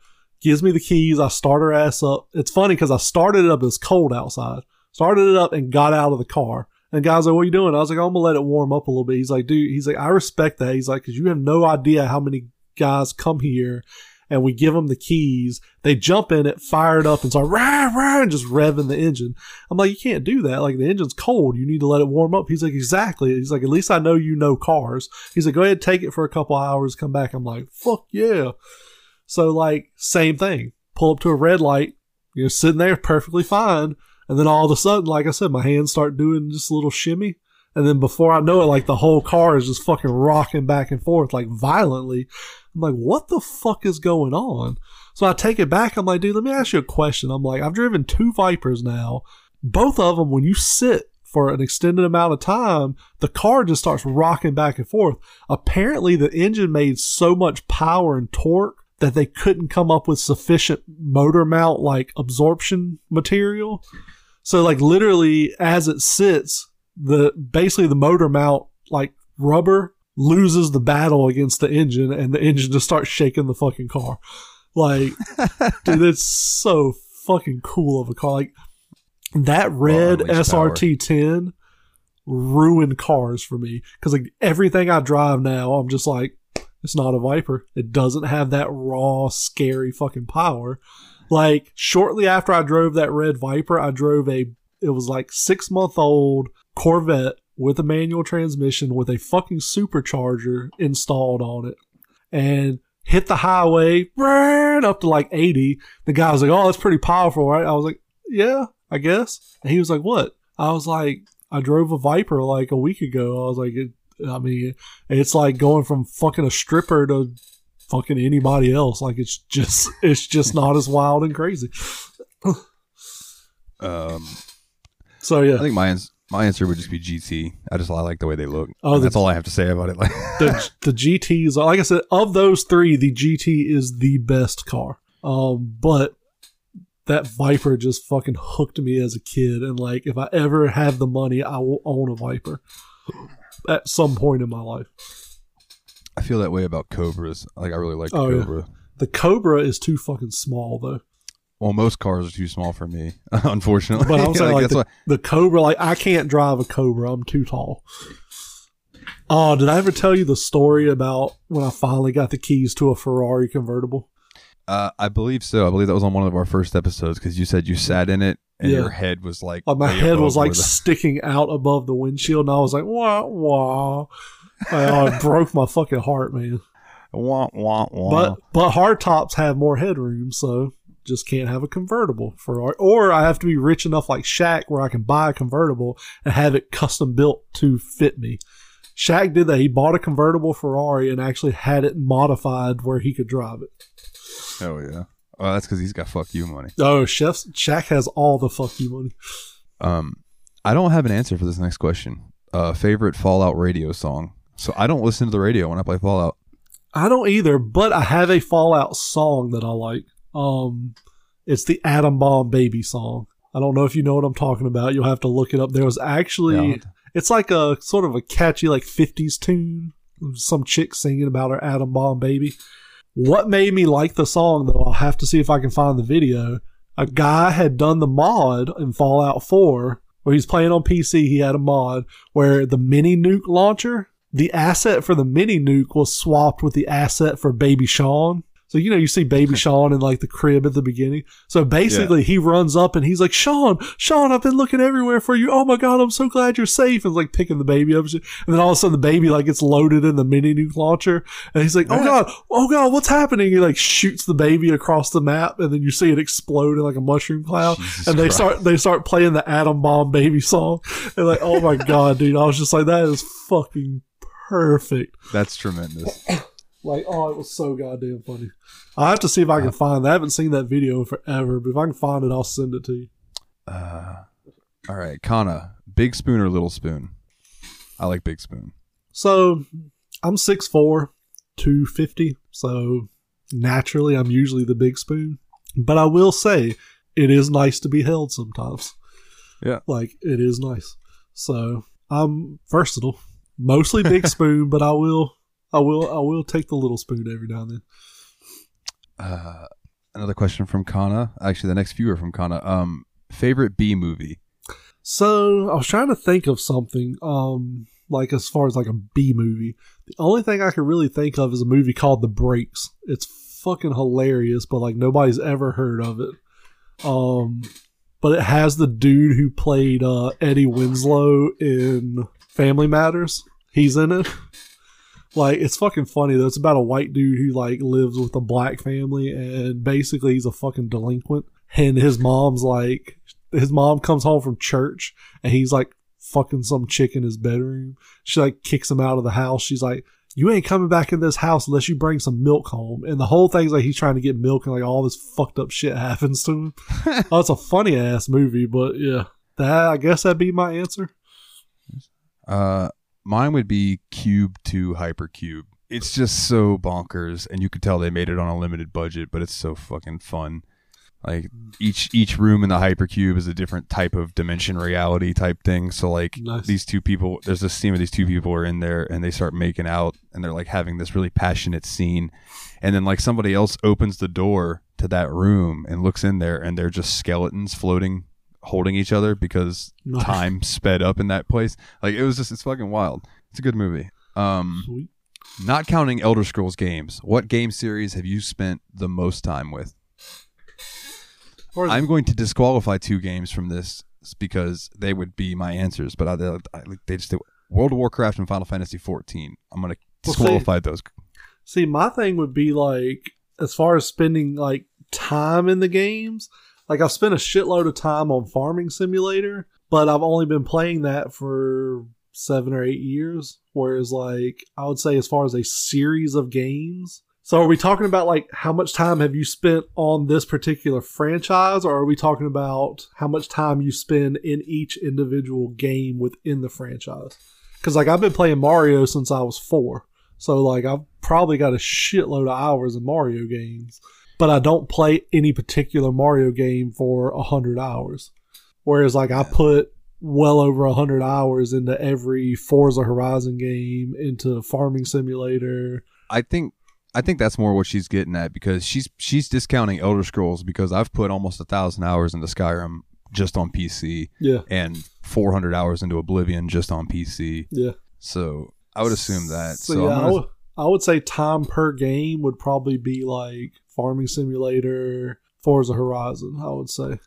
Gives me the keys. I start her ass up. It's funny because I started it up. It was cold outside. Started it up and got out of the car. And the guy's like, what are you doing? I was like, I'm to let it warm up a little bit. He's like, dude, he's like, I respect that. He's like, because you have no idea how many guys come here and we give them the keys. They jump in it, fire it up, and start rah, rah, and just revving the engine. I'm like, you can't do that. Like, the engine's cold. You need to let it warm up. He's like, exactly. He's like, at least I know you know cars. He's like, go ahead, take it for a couple hours, come back. I'm like, fuck yeah. So, like, same thing. Pull up to a red light, you're sitting there perfectly fine. And then all of a sudden, like I said, my hands start doing just a little shimmy. And then before I know it, like the whole car is just fucking rocking back and forth, like violently. I'm like, what the fuck is going on? So I take it back. I'm like, dude, let me ask you a question. I'm like, I've driven two Vipers now. Both of them, when you sit for an extended amount of time, the car just starts rocking back and forth. Apparently, the engine made so much power and torque that they couldn't come up with sufficient motor mount like absorption material. So like literally as it sits, the basically the motor mount like rubber loses the battle against the engine and the engine just starts shaking the fucking car. Like dude, it's so fucking cool of a car. Like that red. SRT ten ruined cars for me because like everything I drive now, I'm just like, it's not a Viper. It doesn't have that raw, scary fucking power. Like shortly after I drove that red Viper, I drove a it was like six month old Corvette with a manual transmission with a fucking supercharger installed on it, and hit the highway right up to like eighty. The guy was like, "Oh, that's pretty powerful, right?" I was like, "Yeah, I guess." And he was like, "What?" I was like, "I drove a Viper like a week ago." I was like, it, "I mean, it's like going from fucking a stripper to fucking anybody else. Like it's just it's just not as wild and crazy. Um, So yeah, I think my my answer would just be GT. I just I like the way they look. Oh, the- that's all I have to say about it. Like, the the is, like I said, of those three, the GT is the best car. Um, but that Viper just fucking hooked me as a kid, and like if I ever have the money, I will own a Viper at some point in my life. I feel that way about Cobras. Like, I really like the Oh, yeah. Cobra. The Cobra is too fucking small though. Well, most cars are too small for me, unfortunately. But I'm saying like that's the, the Cobra, like I can't drive a Cobra. I'm too tall. Oh, did I ever tell you the story about when I finally got the keys to a Ferrari convertible? Uh, I believe so. I believe that was on one of our first episodes because you said you sat in it and Yeah. your head was like, Like my head was like the- sticking out above the windshield, and I was like, wah wah. oh, it broke my fucking heart, man. wah, wah, wah. But but hard tops have more headroom, so just can't have a convertible Ferrari. Or I have to be rich enough like Shaq where I can buy a convertible and have it custom built to fit me. Shaq did that. He bought a convertible Ferrari and actually had it modified where he could drive it. Oh yeah. Oh, that's because he's got fuck you money. Oh, Chef Shaq has all the fuck you money. Um, I don't have an answer for this next question. Uh, favorite Fallout radio song. So I don't listen to the radio when I play Fallout. I don't either, but I have a Fallout song that I like. Um, it's the Atom Bomb Baby song. I don't know if you know what I'm talking about. You'll have to look it up. There was actually, Yeah. it's like a sort of a catchy like 50s tune. Some chick singing about her Atom Bomb Baby. What made me like the song though? I'll have to see if I can find the video. A guy had done the mod in Fallout 4 where he's playing on PC. He had a mod where the mini nuke launcher, the asset for the mini nuke was swapped with the asset for Baby Sean. So you know you see Baby Sean in like the crib at the beginning. So basically he runs up and he's like, Sean, Sean, I've been looking everywhere for you. Oh my god, I'm so glad you're safe. And like picking the baby up and. And then all of a sudden the baby like gets loaded in the mini nuke launcher. And he's like, Oh god, oh god, what's happening? He like shoots the baby across the map and then you see it explode in like a mushroom cloud. Jesus and they Christ. start they start playing the Atom Bomb baby song. And like, oh my god, dude. I was just like, that is fucking perfect. That's tremendous. Like, oh, it was so goddamn funny. I have to see if I can find. that. I haven't seen that video in forever, but if I can find it, I'll send it to you. Uh, all right, Kana, big spoon or little spoon? I like big spoon. So, I'm 6'4", 250, so naturally I'm usually the big spoon. But I will say, it is nice to be held sometimes. Yeah. Like, it is nice. So, I'm versatile. Mostly big spoon, but I will, I will, I will take the little spoon every now and then. Uh, another question from Kana. Actually, the next few are from Kana. Um, favorite B movie? So I was trying to think of something, um, like as far as like a B movie. The only thing I could really think of is a movie called The Breaks. It's fucking hilarious, but like nobody's ever heard of it. Um, but it has the dude who played uh, Eddie Winslow in Family Matters. He's in it. Like it's fucking funny though. It's about a white dude who like lives with a black family and basically he's a fucking delinquent. And his mom's like his mom comes home from church and he's like fucking some chick in his bedroom. She like kicks him out of the house. She's like, You ain't coming back in this house unless you bring some milk home. And the whole thing's like he's trying to get milk and like all this fucked up shit happens to him. oh, it's a funny ass movie, but yeah. That I guess that'd be my answer. Uh, mine would be Cube to Hypercube. It's just so bonkers, and you could tell they made it on a limited budget, but it's so fucking fun. Like each each room in the hypercube is a different type of dimension reality type thing. So like Nice. these two people, there's this scene where these two people are in there and they start making out and they're like having this really passionate scene, and then like somebody else opens the door to that room and looks in there and they're just skeletons floating, holding each other because Nice. time sped up in that place. Like it was just it's fucking wild. It's a good movie. Um, Sweet. not counting Elder Scrolls games, what game series have you spent the most time with? I'm going to disqualify two games from this because they would be my answers, but I, I, they just World of Warcraft and Final Fantasy 14. I'm going to Well, see- disqualify those. See, my thing would be like, as far as spending like time in the games, like I've spent a shitload of time on Farming Simulator, but I've only been playing that for seven or eight years. Whereas, like, I would say, as far as a series of games, So are we talking about like how much time have you spent on this particular franchise or are we talking about how much time you spend in each individual game within the franchise? Cuz like I've been playing Mario since I was 4. So like I've probably got a shitload of hours in Mario games, but I don't play any particular Mario game for a 100 hours. Whereas like I put well over a 100 hours into every Forza Horizon game, into Farming Simulator. I think I think that's more what she's getting at because she's she's discounting Elder Scrolls because I've put almost a thousand hours into Skyrim just on PC Yeah. and 400 hours into Oblivion just on PC. Yeah. So I would assume that. So, So, yeah, I'm gonna- I would say time per game would probably be like Farming Simulator, Forza Horizon. I would say,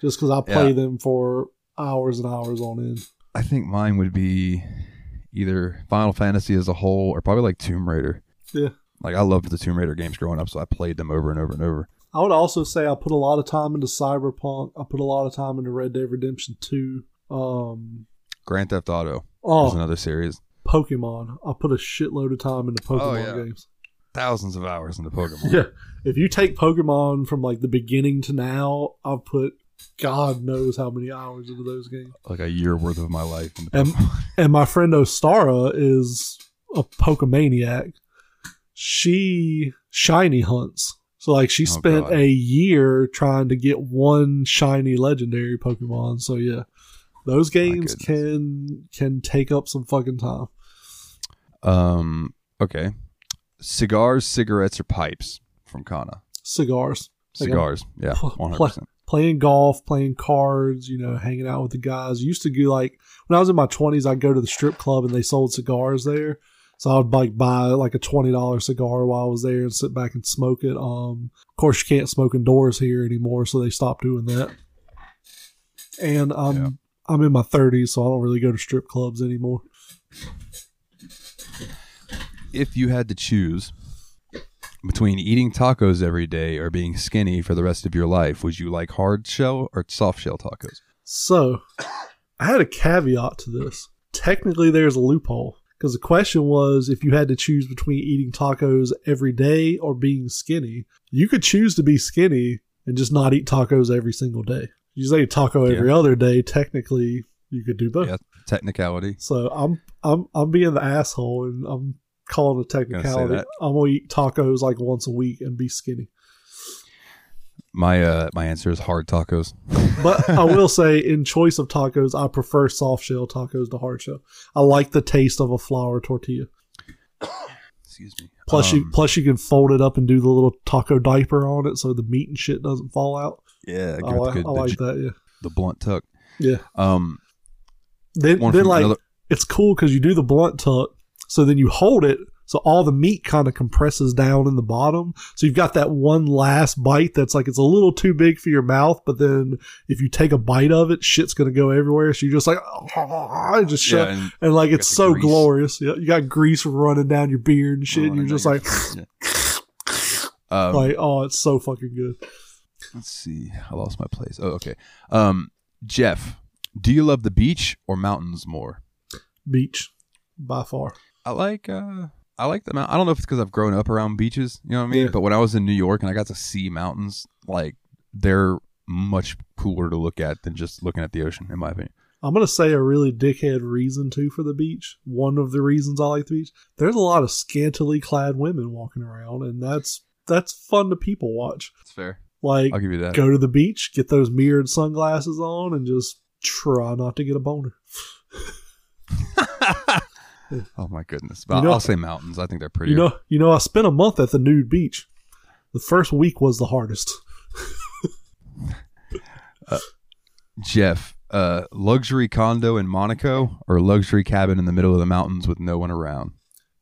just because I play Yeah. them for hours and hours on end. I think mine would be either Final Fantasy as a whole or probably like Tomb Raider. Yeah. Like I loved the Tomb Raider games growing up, so I played them over and over and over. I would also say I put a lot of time into Cyberpunk. I put a lot of time into Red Dead Redemption Two. Um, Grand Theft Auto is oh, another series. Pokemon. I put a shitload of time into oh, Pokemon Oh, yeah. games. Thousands of hours into Pokemon. Yeah. If you take Pokemon from like the beginning to now, I've put God knows how many hours into those games. Like a year worth of my life. Into And- And my friend Ostara is a Pokemaniac. She shiny hunts. So like she Oh, spent God. a year trying to get one shiny legendary Pokemon. So yeah. Those games can can take up some fucking time. Um. Okay. Cigars, cigarettes, or pipes from Kana. Cigars. Cigars. Yeah. One hundred pl- percent. playing golf, playing cards, you know, hanging out with the guys. Used to do like when I was in my twenties, I'd go to the strip club and they sold cigars there. So I would like buy like a twenty dollar cigar while I was there and sit back and smoke it. Um, of course, you can't smoke indoors here anymore, so they stopped doing that. And I'm Yeah. I'm in my thirties, so I don't really go to strip clubs anymore. If you had to choose between eating tacos every day or being skinny for the rest of your life, would you like hard shell or soft shell tacos? So I had a caveat to this. Technically, there's a loophole because the question was if you had to choose between eating tacos every day or being skinny, you could choose to be skinny and just not eat tacos every single day. You say taco every other day, technically you could do both. Yeah. Technicality. So I'm I'm I'm being the asshole and I'm calling it a technicality. I'm gonna eat tacos like once a week and be skinny. My uh my answer is hard tacos. But I will say, in choice of tacos, I prefer soft shell tacos to hard shell. I like the taste of a flour tortilla. Excuse me. Plus, you Um, plus you can fold it up and do the little taco diaper on it, so the meat and shit doesn't fall out. yeah, I, like, good- I like that. Yeah, the blunt tuck. yeah. Um, Then then like another- it's cool because you do the blunt tuck, so then you hold it, so all the meat kind of compresses down in the bottom. So you've got that one last bite that's like it's a little too big for your mouth, but then if you take a bite of it, shit's gonna go everywhere. So you're just like just shut, yeah, and and like it's so grease. glorious. Yeah, you got grease running down your beard and shit. and you're just like, Yeah. Um, like, oh, it's so fucking good. let's see. I lost my place. Oh, okay. Um, Jeff, do you love the beach or mountains more? Beach, by far. I like uh I like the mountain. I don't know if it's because I've grown up around beaches, you know what I mean? Yeah. But when I was in New York and I got to see mountains, like they're much cooler to look at than just looking at the ocean, in my opinion. I'm gonna say a really dickhead reason too for the beach. One of the reasons I like the beach. There's a lot of scantily clad women walking around, and that's that's fun to people watch. That's fair. Like, I'll give you that. go to the beach, get those mirrored sunglasses on, and just try not to get a boner. oh my goodness. But You know- I'll say mountains. I think they're pretty. You know, you know, I spent a month at the nude beach. The first week was the hardest. Jeff, uh, luxury condo in Monaco or luxury cabin in the middle of the mountains with no one around?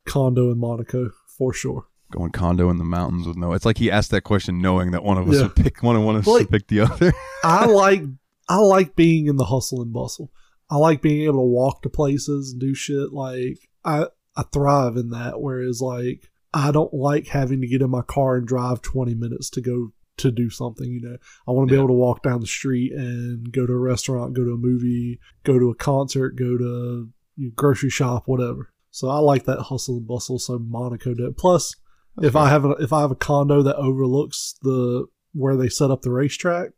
Condo in Monaco for sure. Going condo in the mountains with no. It's like he asked that question knowing that one of us Yeah. would pick one and one of us Well, would pick the other. I like I like being in the hustle and bustle. I like being able to walk to places and do shit. Like I I thrive in that. Whereas like I don't like having to get in my car and drive twenty minutes to go to do something. You know, I want to be Yeah. able to walk down the street and go to a restaurant, go to a movie, go to a concert, go to grocery shop, whatever. So I like that hustle and bustle. So Monaco did. Plus, if I have a, if I have a condo that overlooks the where they set up the racetrack,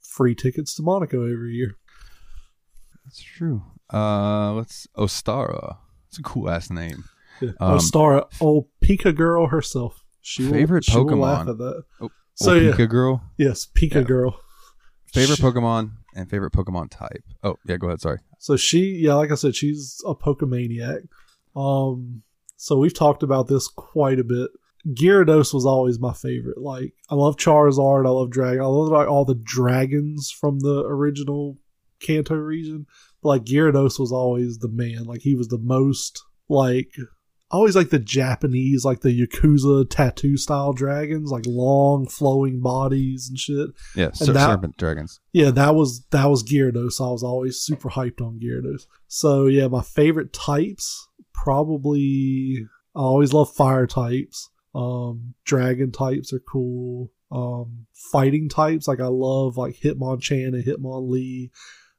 free tickets to Monaco every year. That's true. Uh, let's Ostara. It's a cool ass name. Yeah. Um, oh, old Pika girl herself. She will, Favorite she will laugh at that. Oh, So, oh, yeah. Pika girl. Yes, Pika Yeah. girl. Favorite She- Pokemon and favorite Pokemon type. Oh yeah, go ahead. Sorry. So she, yeah, like I said, she's a Pokemaniac. Um, so we've talked about this quite a bit. Gyarados was always my favorite. Like, I love Charizard, I love Dragon, I love like all the dragons from the original Kanto region. But like Gyarados was always the man. Like he was the most like always like the Japanese, like the Yakuza tattoo style dragons, like long flowing bodies and shit. Yeah, Ser- that- Serpent Dragons. Yeah, that was that was Gyarados. I was always super hyped on Gyarados. So yeah, my favorite types probably I always love fire types. Um, dragon types are cool. Um, fighting types like I love like Hitmonchan and Hitmonlee.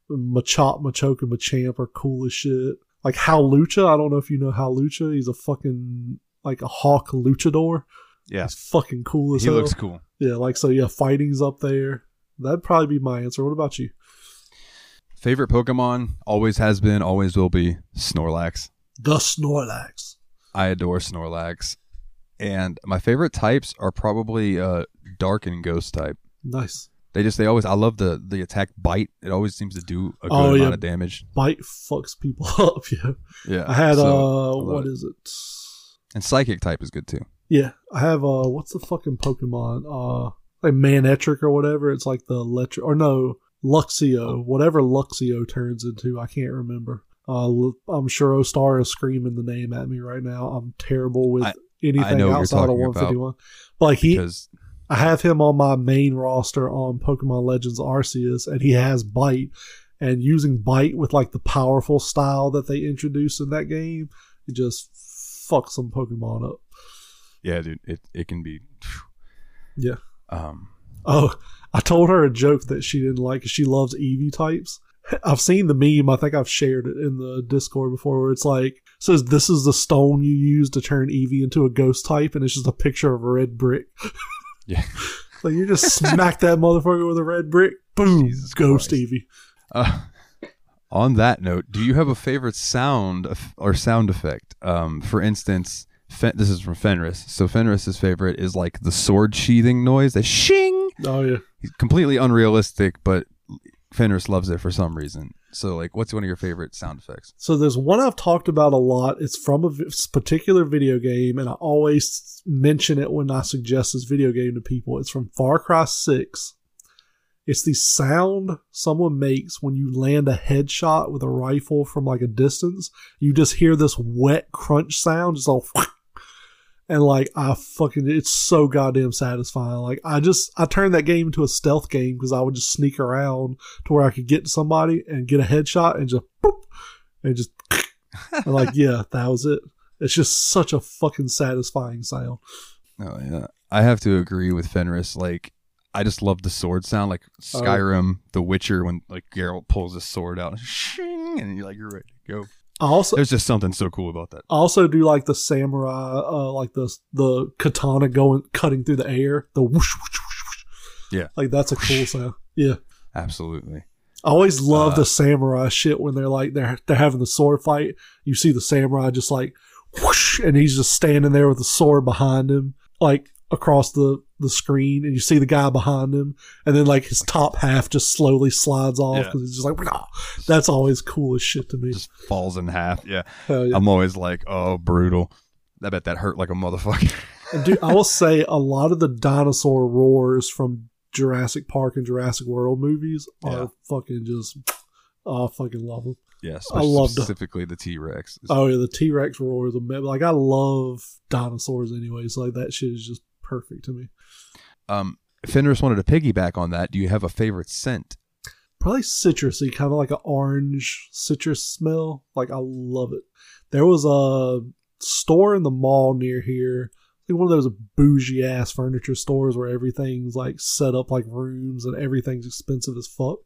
Machop, Machoke, and Machamp are cool as shit. Like Hawlucha, I don't know if you know Hawlucha. He's a fucking like a hawk luchador. Yeah, He's fucking cool as he hell. looks cool. Yeah, like so. Yeah, fighting's up there. That'd probably be my answer. What about you? Favorite Pokemon always has been, always will be Snorlax. The Snorlax. I adore Snorlax, and my favorite types are probably uh, Dark and Ghost type. Nice. They just they always I love the the attack bite. It always seems to do a good Oh, amount yeah. of damage. Bite fucks people up. Yeah. Yeah, I had so- uh, what it. is it? and Psychic type is good too. Yeah, I have uh, what's the fucking Pokemon? Uh, like Manectric or whatever. It's like the Electric or no Luxio, whatever Luxio turns into. I can't remember. Uh, I'm sure Ostar is screaming the name at me right now. I'm terrible with I- anything I outside of talking about. But like he, Because I have him on my main roster on Pokemon Legends Arceus, and he has Bite. And using Bite with like the powerful style that they introduced in that game, it just fucks some Pokemon up. yeah, dude, it it can be. Yeah. Um. Oh, I told her a joke that she didn't like. She loves Eevee types. I've seen the meme. I think I've shared it in the Discord before, where it's like says this is the stone you use to turn Eevee into a ghost type, and it's just a picture of a red brick. Yeah. like you just smack that motherfucker with a red brick, boom, Jesus ghost Christ. Eevee. Uh, on that note, do you have a favorite sound or sound effect? Um, for instance, Fen- this is from Fenris. So Fenris's favorite is like the sword sheathing noise, the shing. Oh yeah. He's completely unrealistic, but Fenris loves it for some reason. So, like, what's one of your favorite sound effects? So there's one I've talked about a lot. It's from a particular video game, and I always mention it when I suggest this video game to people. It's from Far Cry 6. It's the sound someone makes when you land a headshot with a rifle from like a distance. You just hear this wet crunch sound, It's all and like I fucking it's so goddamn satisfying. Like I just I turned that game into a stealth game because I would just sneak around to where I could get to somebody and get a headshot and just boop, and just and like yeah, that was it. It's just such a fucking satisfying sound. Oh yeah, I have to agree with Fenris. Like, I just love the sword sound, like oh. Skyrim, The Witcher, when like Geralt pulls his sword out, shing, and you're like you're ready to go. I also There's just something so cool about that. I also do like the samurai, uh, like the the katana going cutting through the air, the whoosh whoosh whoosh. whoosh. Yeah. like that's a cool sound. Yeah. Absolutely. I always love Uh, the samurai shit when they're like they're they're having the sword fight. You see the samurai just like whoosh, and he's just standing there with the sword behind him, like across the the screen, and you see the guy behind him, and then like his top half just slowly slides off Yeah. because it's just like "Wah." that's always cool as shit to me. Just falls in half. Yeah. Yeah. I'm always like, oh, brutal. I bet that hurt like a motherfucker. And dude, I will say a lot of the dinosaur roars from Jurassic Park and Jurassic World movies are Yeah. fucking just. Oh, I fucking love them. yeah, I love specifically the T Rex. Oh yeah, the T Rex roars. Like I love dinosaurs anyway, so like that shit is just perfect to me. Um, Fenris wanted to piggyback on that. Do you have a favorite scent? Probably citrusy, kind of like an orange citrus smell. Like I love it. There was a store in the mall near here. I think one of those bougie ass furniture stores where everything's like set up like rooms and everything's expensive as fuck.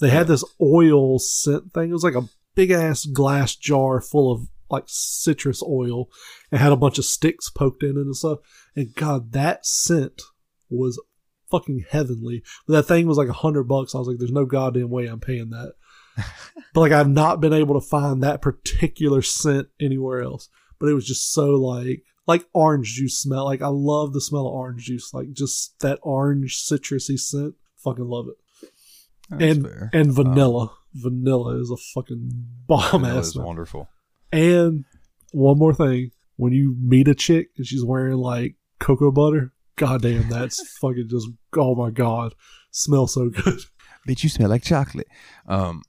They had this oil scent thing. It was like a big ass glass jar full of like citrus oil and had a bunch of sticks poked in it and stuff. And God, that scent was fucking heavenly. But that thing was like a hundred bucks. I was like, there's no goddamn way I'm paying that. but like I've not been able to find that particular scent anywhere else. But it was just so like like orange juice smell. Like I love the smell of orange juice. Like just that orange citrusy scent. Fucking love it. That's and fair. and um, vanilla. vanilla is a fucking bomb That ass is wonderful. And one more thing, when you meet a chick and she's wearing like cocoa butter, goddamn, that's fucking just oh my god, smells so good. Bitch, you smell like chocolate. Um,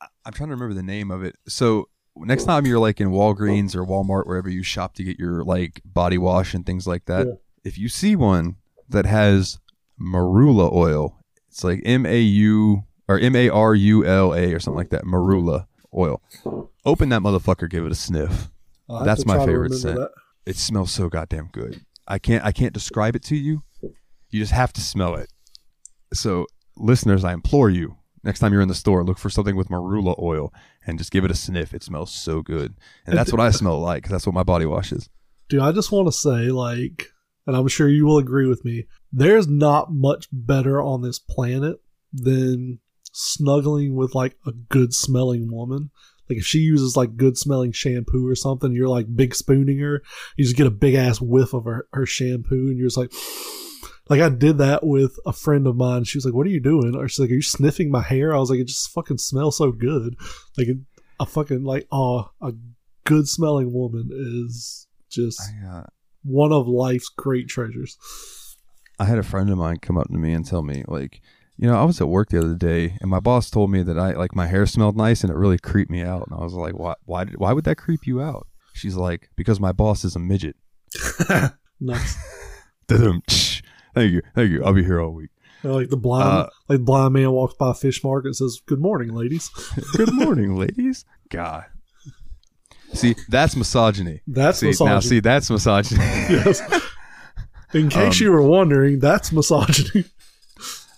I- I'm trying to remember the name of it. So next time you're like in Walgreens or Walmart, wherever you shop to get your like body wash and things like that, Yeah. if you see one that has marula oil, it's like M A U or M A R U L A or something like that, marula oil. Open that motherfucker, give it a sniff. I'll That's my favorite scent. It smells so goddamn good. I can't I can't describe it to you. You just have to smell it. So, listeners, I implore you, next time you're in the store, look for something with marula oil and just give it a sniff. It smells so good. And that's what I smell like. that's what my body wash is. Dude, I just want to say, like, and I'm sure you will agree with me, there's not much better on this planet than snuggling with like a good smelling woman. Like if she uses like good smelling shampoo or something, you're like big spooning her, you just get a big ass whiff of her, her shampoo and you're just like like I did that with a friend of mine. She was like, "What are you doing?" Or she's like, "Are you sniffing my hair?" I was like, "It just fucking smells so good." Like a fucking like oh, a good smelling woman is just I, uh, one of life's great treasures. I had a friend of mine come up to me and tell me, like, you know, I was at work the other day and my boss told me that I like my hair smelled nice and it really creeped me out. And I was like, why? Why? Did, why would that creep you out? She's like, because my boss is a midget. nice. Thank you, thank you. I'll be here all week. like the blind, Uh, like the blind man walks by a fish market and says, "Good morning, ladies." Good morning, ladies. God. See, that's misogyny. That's see, misogyny. now see, that's misogyny. yes. In case Um, you were wondering, that's misogyny.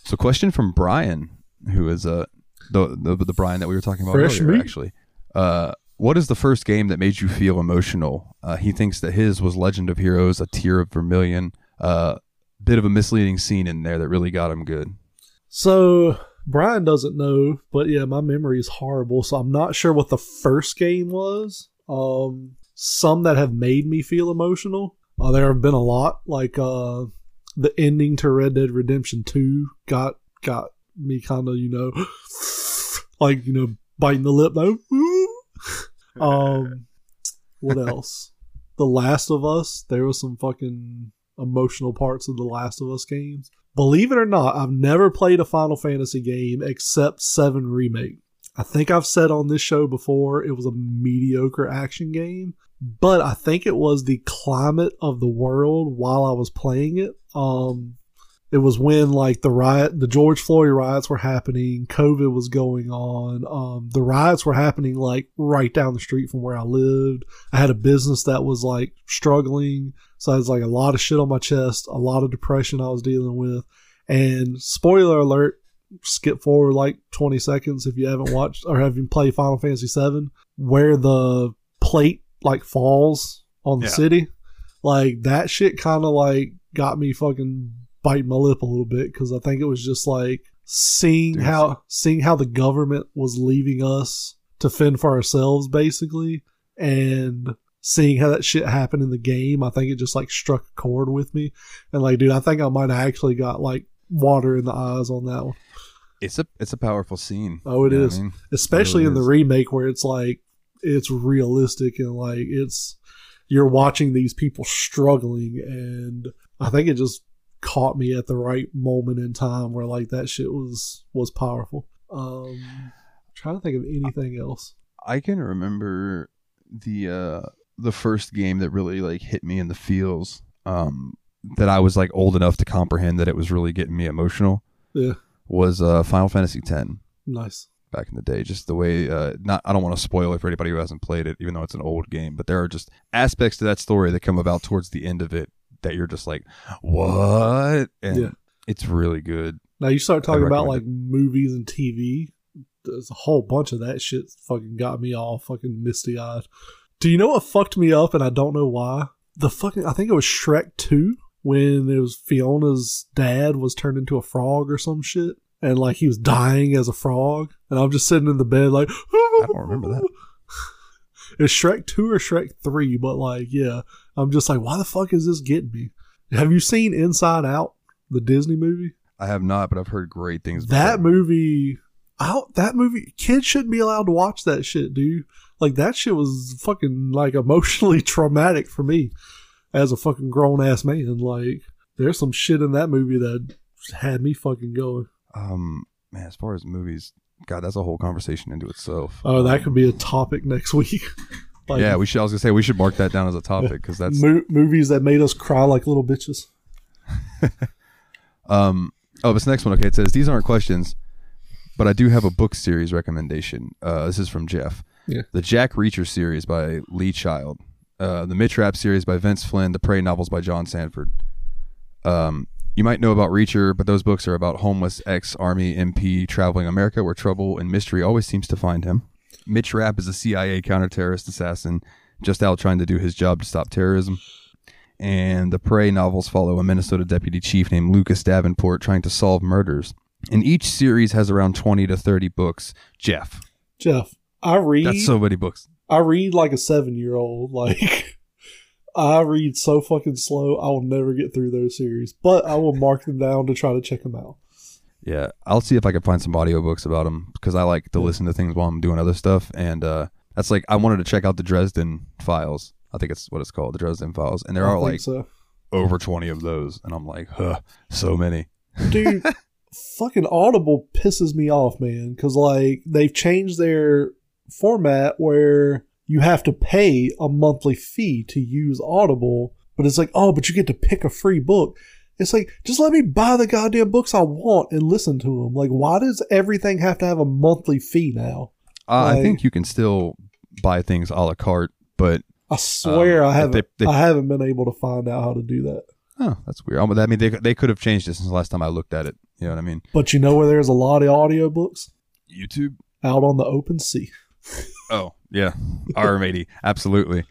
So, question from Brian, who is uh the the, the Brian that we were talking about Fresh earlier, meat. actually. Uh, what is the first game that made you feel emotional? Uh, he thinks that his was Legend of Heroes, a tear of vermilion. Uh, bit of a misleading scene in there that really got him good. So Brian doesn't know, but yeah, my memory is horrible. So I'm not sure what the first game was. Um, some that have made me feel emotional. Uh, there have been a lot. Like uh, the ending to Red Dead Redemption Two got got me kind of you know, like you know, biting the lip though. um, what else? The Last of Us. There was some fucking emotional parts of the Last of Us games. Believe it or not, I've never played a Final Fantasy game except 7 Remake. I think I've said on this show before it was a mediocre action game, but I think it was the climate of the world while I was playing it. Um it was when like the riot the George Floyd riots were happening, COVID was going on. Um the riots were happening like right down the street from where I lived. I had a business that was like struggling. So I was like a lot of shit on my chest, a lot of depression I was dealing with. And spoiler alert, skip forward like 20 seconds if you haven't watched or haven't played Final Fantasy 7, where the plate like falls on the Yeah. city. Like that shit kind of like got me fucking biting my lip a little bit because I think it was just like seeing Dude. how seeing how the government was leaving us to fend for ourselves basically and seeing how that shit happened in the game i think it just like struck a chord with me and like dude i think i might have actually got like water in the eyes on that one It's a it's a powerful scene. Oh, it You know what is. I mean? especially really in the is. remake where it's like it's realistic and like it's you're watching these people struggling and i think it just caught me at the right moment in time where like that shit was was powerful. Um trying to think of anything else. I can remember the uh the first game that really like hit me in the feels um that I was like old enough to comprehend that it was really getting me emotional yeah. was uh Final Fantasy X nice back in the day just the way uh not I don't want to spoil it for anybody who hasn't played it even though it's an old game but there are just aspects to that story that come about towards the end of it that you're just like what and Yeah. it's really good now you start talking about like movies and tv there's a whole bunch of that shit fucking got me all fucking misty eyed. Do you know what fucked me up and I don't know why? The fucking I think it was Shrek 2 when it was Fiona's dad was turned into a frog or some shit. And like he was dying as a frog. And I'm just sitting in the bed like I don't remember that. It's Shrek 2 or Shrek 3, but like, yeah. I'm just like, why the fuck is this getting me? Have you seen Inside Out, the Disney movie? I have not, but I've heard great things. About That movie, out that movie, kids shouldn't be allowed to watch that shit, dude. Like that shit was fucking like emotionally traumatic for me as a fucking grown ass man. Like there's some shit in that movie that had me fucking going. Um, man, as far as movies, God, that's a whole conversation into itself. Oh, that could be a topic next week. like yeah, we should. I was gonna say we should mark that down as a topic because that's mo- movies that made us cry like little bitches. Um, oh, this next one. Okay, it says these aren't questions, but I do have a book series recommendation. Uh, this is from Jeff. Yeah. The Jack Reacher series by Lee Child. Uh, the Mitch Rapp series by Vince Flynn. The Prey novels by John Sandford. Um, you might know about Reacher, but those books are about homeless ex-army MP traveling America, where trouble and mystery always seems to find him. Mitch Rapp is a CIA counter-terrorist assassin, just out trying to do his job to stop terrorism and the Prey novels follow a Minnesota deputy chief named Lucas Davenport trying to solve murders. And each series has around 20 to 30 books. Jeff, Jeff, I read. that's so many books. I read like a seven year old. Like I read so fucking slow. I will never get through those series, but I will mark them down to try to check them out. Yeah, I'll see if I can find some audiobooks about them because I like to listen to things while I'm doing other stuff. And uh, that's like, I wanted to check out the Dresden Files. I think it's what it's called, the Dresden Files. And there I are like so. over 20 of those. And I'm like, huh, so many. dude. fucking Audible pisses me off, man. Because like they've changed their format where you have to pay a monthly fee to use Audible, but it's like, oh, but you get to pick a free book. It's like, just let me buy the goddamn books I want and listen to them. Like, why does everything have to have a monthly fee now? Uh, I think you can still buy things a la carte, but I swear Um, I haven't. they- they- I haven't been able to find out how to do that. oh, that's weird. I mean, they, they could have changed it since the last time I looked at it. You know what I mean? But you know where there's a lot of audiobooks YouTube. out on the open sea. Oh yeah, RM80, absolutely.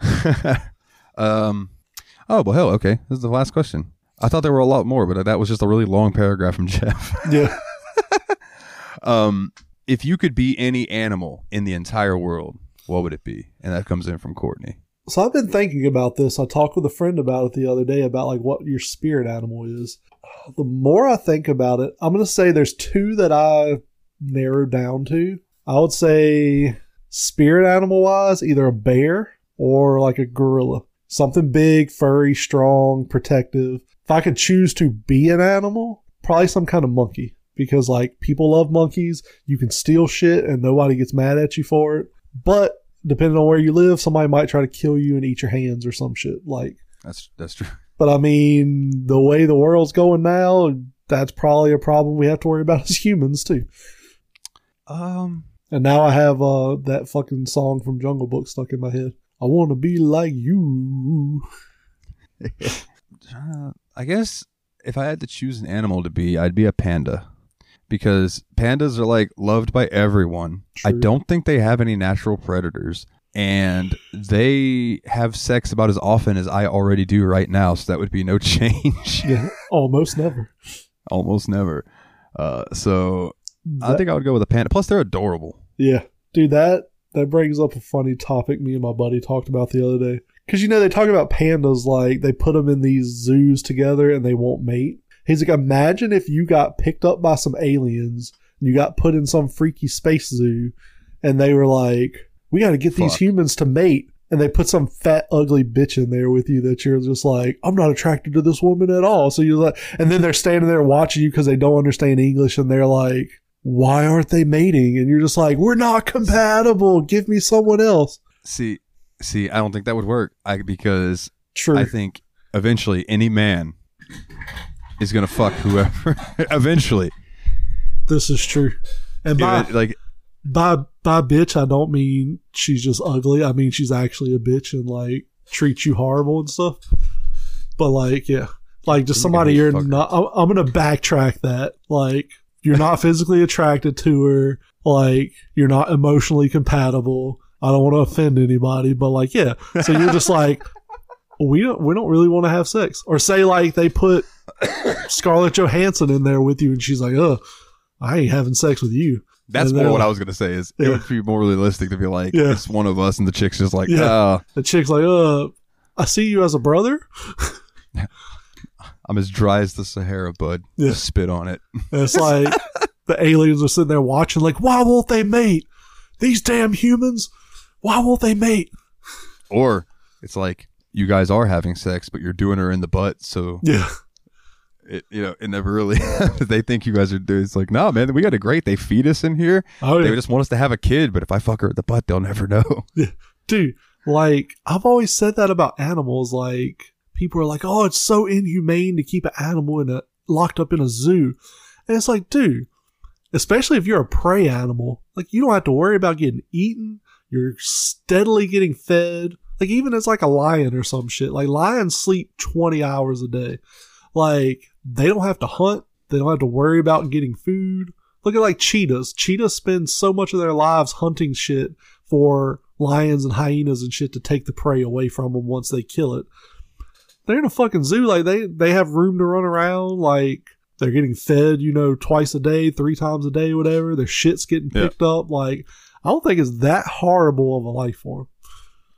um, oh well, hell, okay. This is the last question. I thought there were a lot more, but that was just a really long paragraph from Jeff. Yeah. um, if you could be any animal in the entire world, what would it be? And that comes in from Courtney. So I've been thinking about this. I talked with a friend about it the other day about like what your spirit animal is. The more I think about it, I'm going to say there's two that I narrowed down to. I would say spirit animal wise, either a bear or like a gorilla. Something big, furry, strong, protective. If I could choose to be an animal, probably some kind of monkey because like people love monkeys. You can steal shit and nobody gets mad at you for it. But depending on where you live, somebody might try to kill you and eat your hands or some shit. Like, That's that's true. but I mean, the way the world's going now, that's probably a problem we have to worry about as humans too. Um, And now I have uh, that fucking song from Jungle Book stuck in my head. I want to be like you. uh, I guess if I had to choose an animal to be, I'd be a panda. Because pandas are like loved by everyone. I don't think they have any natural predators. And they have sex about as often as I already do right now, so that would be no change. Yeah, almost never. Almost never. Uh, so I think I would go with a panda. Plus, they're adorable. Yeah, dude, that that brings up a funny topic me and my buddy talked about the other day. Because you know they talk about pandas like they put them in these zoos together and they won't mate. He's like, imagine if you got picked up by some aliens and you got put in some freaky space zoo, and they were like, "We got to get these humans to mate." And they put some fat, ugly bitch in there with you that you're just like, I'm not attracted to this woman at all. So you're like, and then they're standing there watching you because they don't understand English and they're like, why aren't they mating? And you're just like, we're not compatible. Give me someone else. See, see, I don't think that would work. I because True. I think eventually any man is gonna fuck whoever. eventually, this is true. And by, like by, by bitch, I don't mean she's just ugly. I mean, she's actually a bitch and like treats you horrible and stuff. But like, yeah, like just somebody you're not, I'm, I'm going to backtrack that. Like, you're not physically attracted to her, like you're not emotionally compatible. I don't want to offend anybody, but like, yeah. So you're just like, we don't we don't really want to have sex, or say like they put Scarlett Johansson in there with you, and she's like, oh, I ain't having sex with you. That's And more what I was gonna say. Is Yeah. it would be more realistic to be like Yeah. it's one of us, and the chick's just like, Yeah. "Ah, The chick's like, uh, I see you as a brother. I'm as dry as the Sahara, bud. Yeah. Spit on it." And it's like the aliens are sitting there watching, like, why won't they mate? These damn humans, why won't they mate? Or it's like you guys are having sex, but you're doing her in the butt, so Yeah. it you know it never really. they think you guys are doing. It's like, no, man, we got a great. They feed us in here. Oh, They just want us to have a kid, but if I fuck her at the butt, they'll never know. Yeah. dude like i've always said that about animals like people are like oh it's so inhumane to keep an animal in a locked up in a zoo. And it's like dude especially if you're a prey animal like you don't have to worry about getting eaten. You're steadily getting fed. Like even as like a lion or some shit. Like lions sleep 20 hours a day. Like they don't have to hunt. They don't have to worry about getting food. Look at like cheetahs. Cheetahs spend so much of their lives hunting shit for lions and hyenas and shit to take the prey away from them once they kill it. They're in a fucking zoo. Like they they have room to run around. Like they're getting fed, you know, twice a day, three times a day, whatever. Their shit's getting Yeah. picked up. Like I don't think it's that horrible of a life form.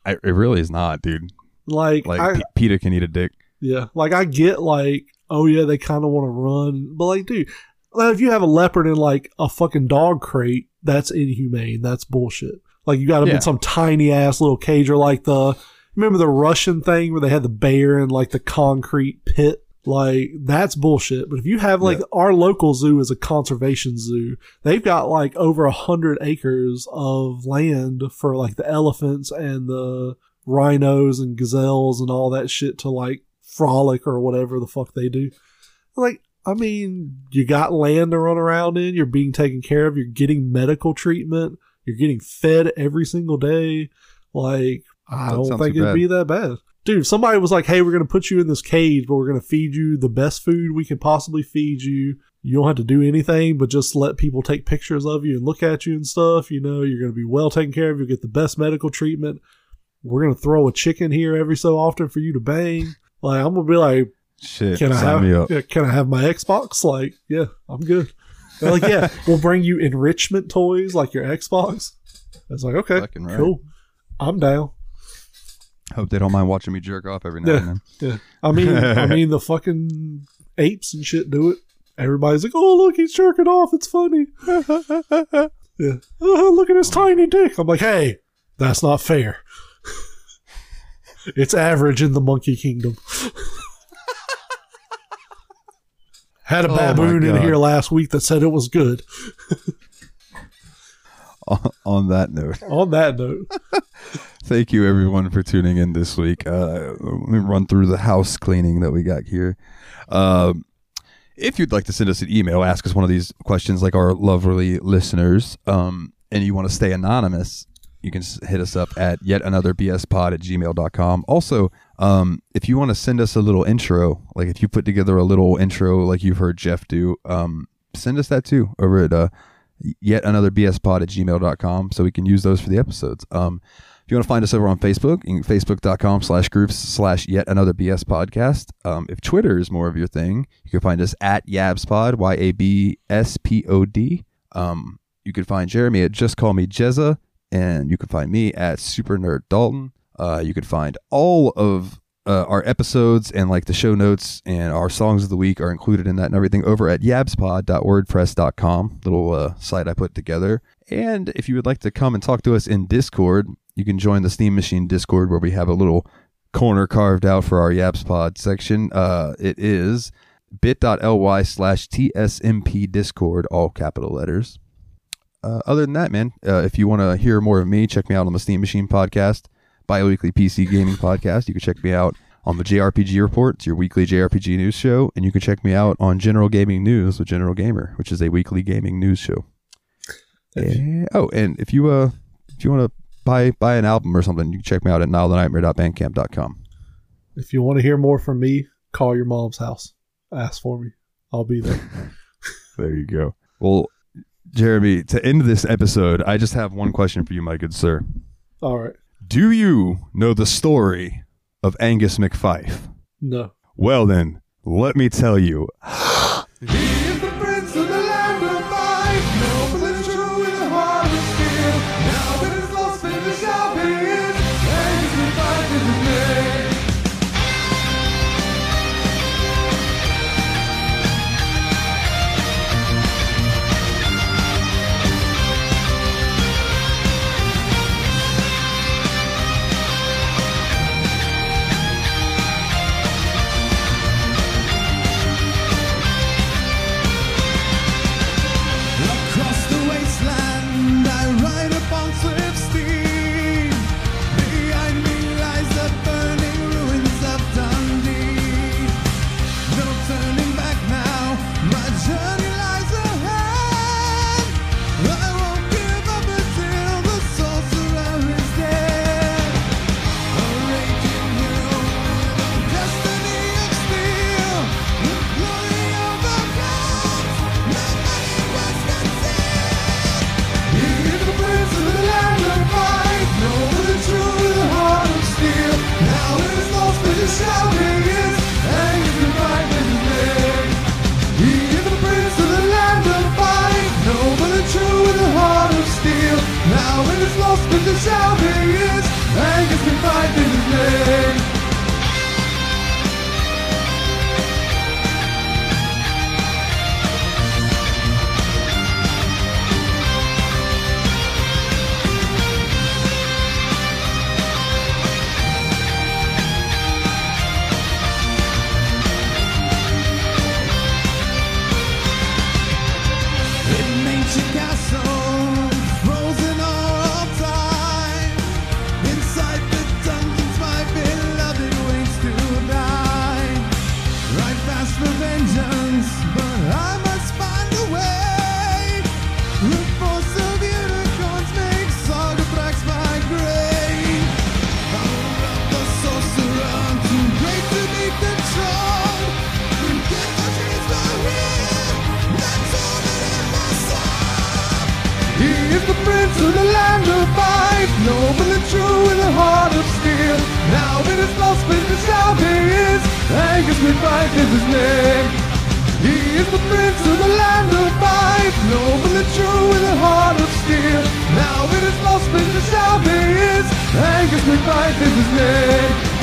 I, it really is not, dude. Like, Like I, P- Peter can eat a dick. yeah, like I get like, oh yeah, they kind of want to run, but like, dude, like, if you have a leopard in like a fucking dog crate, that's inhumane. That's bullshit. Like you got them Yeah. in some tiny ass little cage, or like the remember the Russian thing where they had the bear in like the concrete pit. Like that's bullshit. But if you have like Yeah. our local zoo is a conservation zoo, they've got like over a hundred acres of land for like the elephants and the rhinos and gazelles and all that shit to like frolic or whatever the fuck they do. Like, I mean, you got land to run around in, you're being taken care of, you're getting medical treatment, you're getting fed every single day. Like, I Doesn't don't think it'd bad. be that bad. Dude, if somebody was like, hey, we're going to put you in this cage, but we're going to feed you the best food we can possibly feed you. You don't have to do anything but just let people take pictures of you and look at you and stuff. You know, you're going to be well taken care of. You'll get the best medical treatment. We're going to throw a chicken here every so often for you to bang. Like, I'm going to be like, Shit, can I have me up. can I have my Xbox? Like, yeah, I'm good. They're like, yeah, we'll bring you enrichment toys like your Xbox. It's like, okay, right. cool. I'm down. Hope they don't mind watching me jerk off every now Yeah. and then. Yeah. I mean I mean the fucking apes and shit do it. Everybody's like, Oh look, he's jerking off, it's funny. yeah. Oh, look at his tiny dick. I'm like, hey, that's not fair. it's average in the monkey kingdom. Had a Oh baboon in here last week that said it was good. On- On that note, On that note, thank you everyone for tuning in this week. Uh, let me run through the house cleaning that we got here. Um, if you'd like to send us an email, ask us one of these questions like our lovely listeners, um, and you want to stay anonymous, you can hit us up at yet another bspod at gmail.com. Also, um, if you want to send us a little intro, like if you put together a little intro like you've heard Jeff do, um, send us that too over at uh, yet another bspod at gmail.com so we can use those for the episodes. Um, if you want to find us over on Facebook, facebook.com slash groups slash yet another BS podcast. Um, if Twitter is more of your thing, you can find us at YabsPod, Y A B S P O D. Um, you can find Jeremy at Just Call Me Jezza, and you can find me at Super Nerd Dalton. Uh, you can find all of uh, our episodes and like the show notes and our songs of the week are included in that and everything over at yabspod.wordpress.com, little uh, site I put together. And if you would like to come and talk to us in Discord, you can join the Steam Machine Discord where we have a little corner carved out for our YabsPod section. Uh, it is bit.ly slash TSMP Discord, all capital letters. Uh, other than that, man, uh, if you want to hear more of me, check me out on the Steam Machine podcast, biweekly PC gaming podcast. You can check me out on the JRPG Report. It's your weekly JRPG news show. And you can check me out on General Gaming News with General Gamer, which is a weekly gaming news show. And, oh, and if you uh if you want to buy buy an album or something, you can check me out at nilethenightmare.bandcamp.com. If you want to hear more from me, call your mom's house. Ask for me. I'll be there. there you go. Well, Jeremy, to end this episode, I just have one question for you, my good sir. All right. Do you know the story of Angus McFife? No. Well, then, let me tell you. lost, but the shout is, Angus can find in his name. stand or fight Noble and true with a heart of steel. Now it is lost but it shall be his Angus McFife is his name. He is the prince of the land of fight Noble and true with a heart of steel. Now it is lost but it shall be his Angus McFife is his name.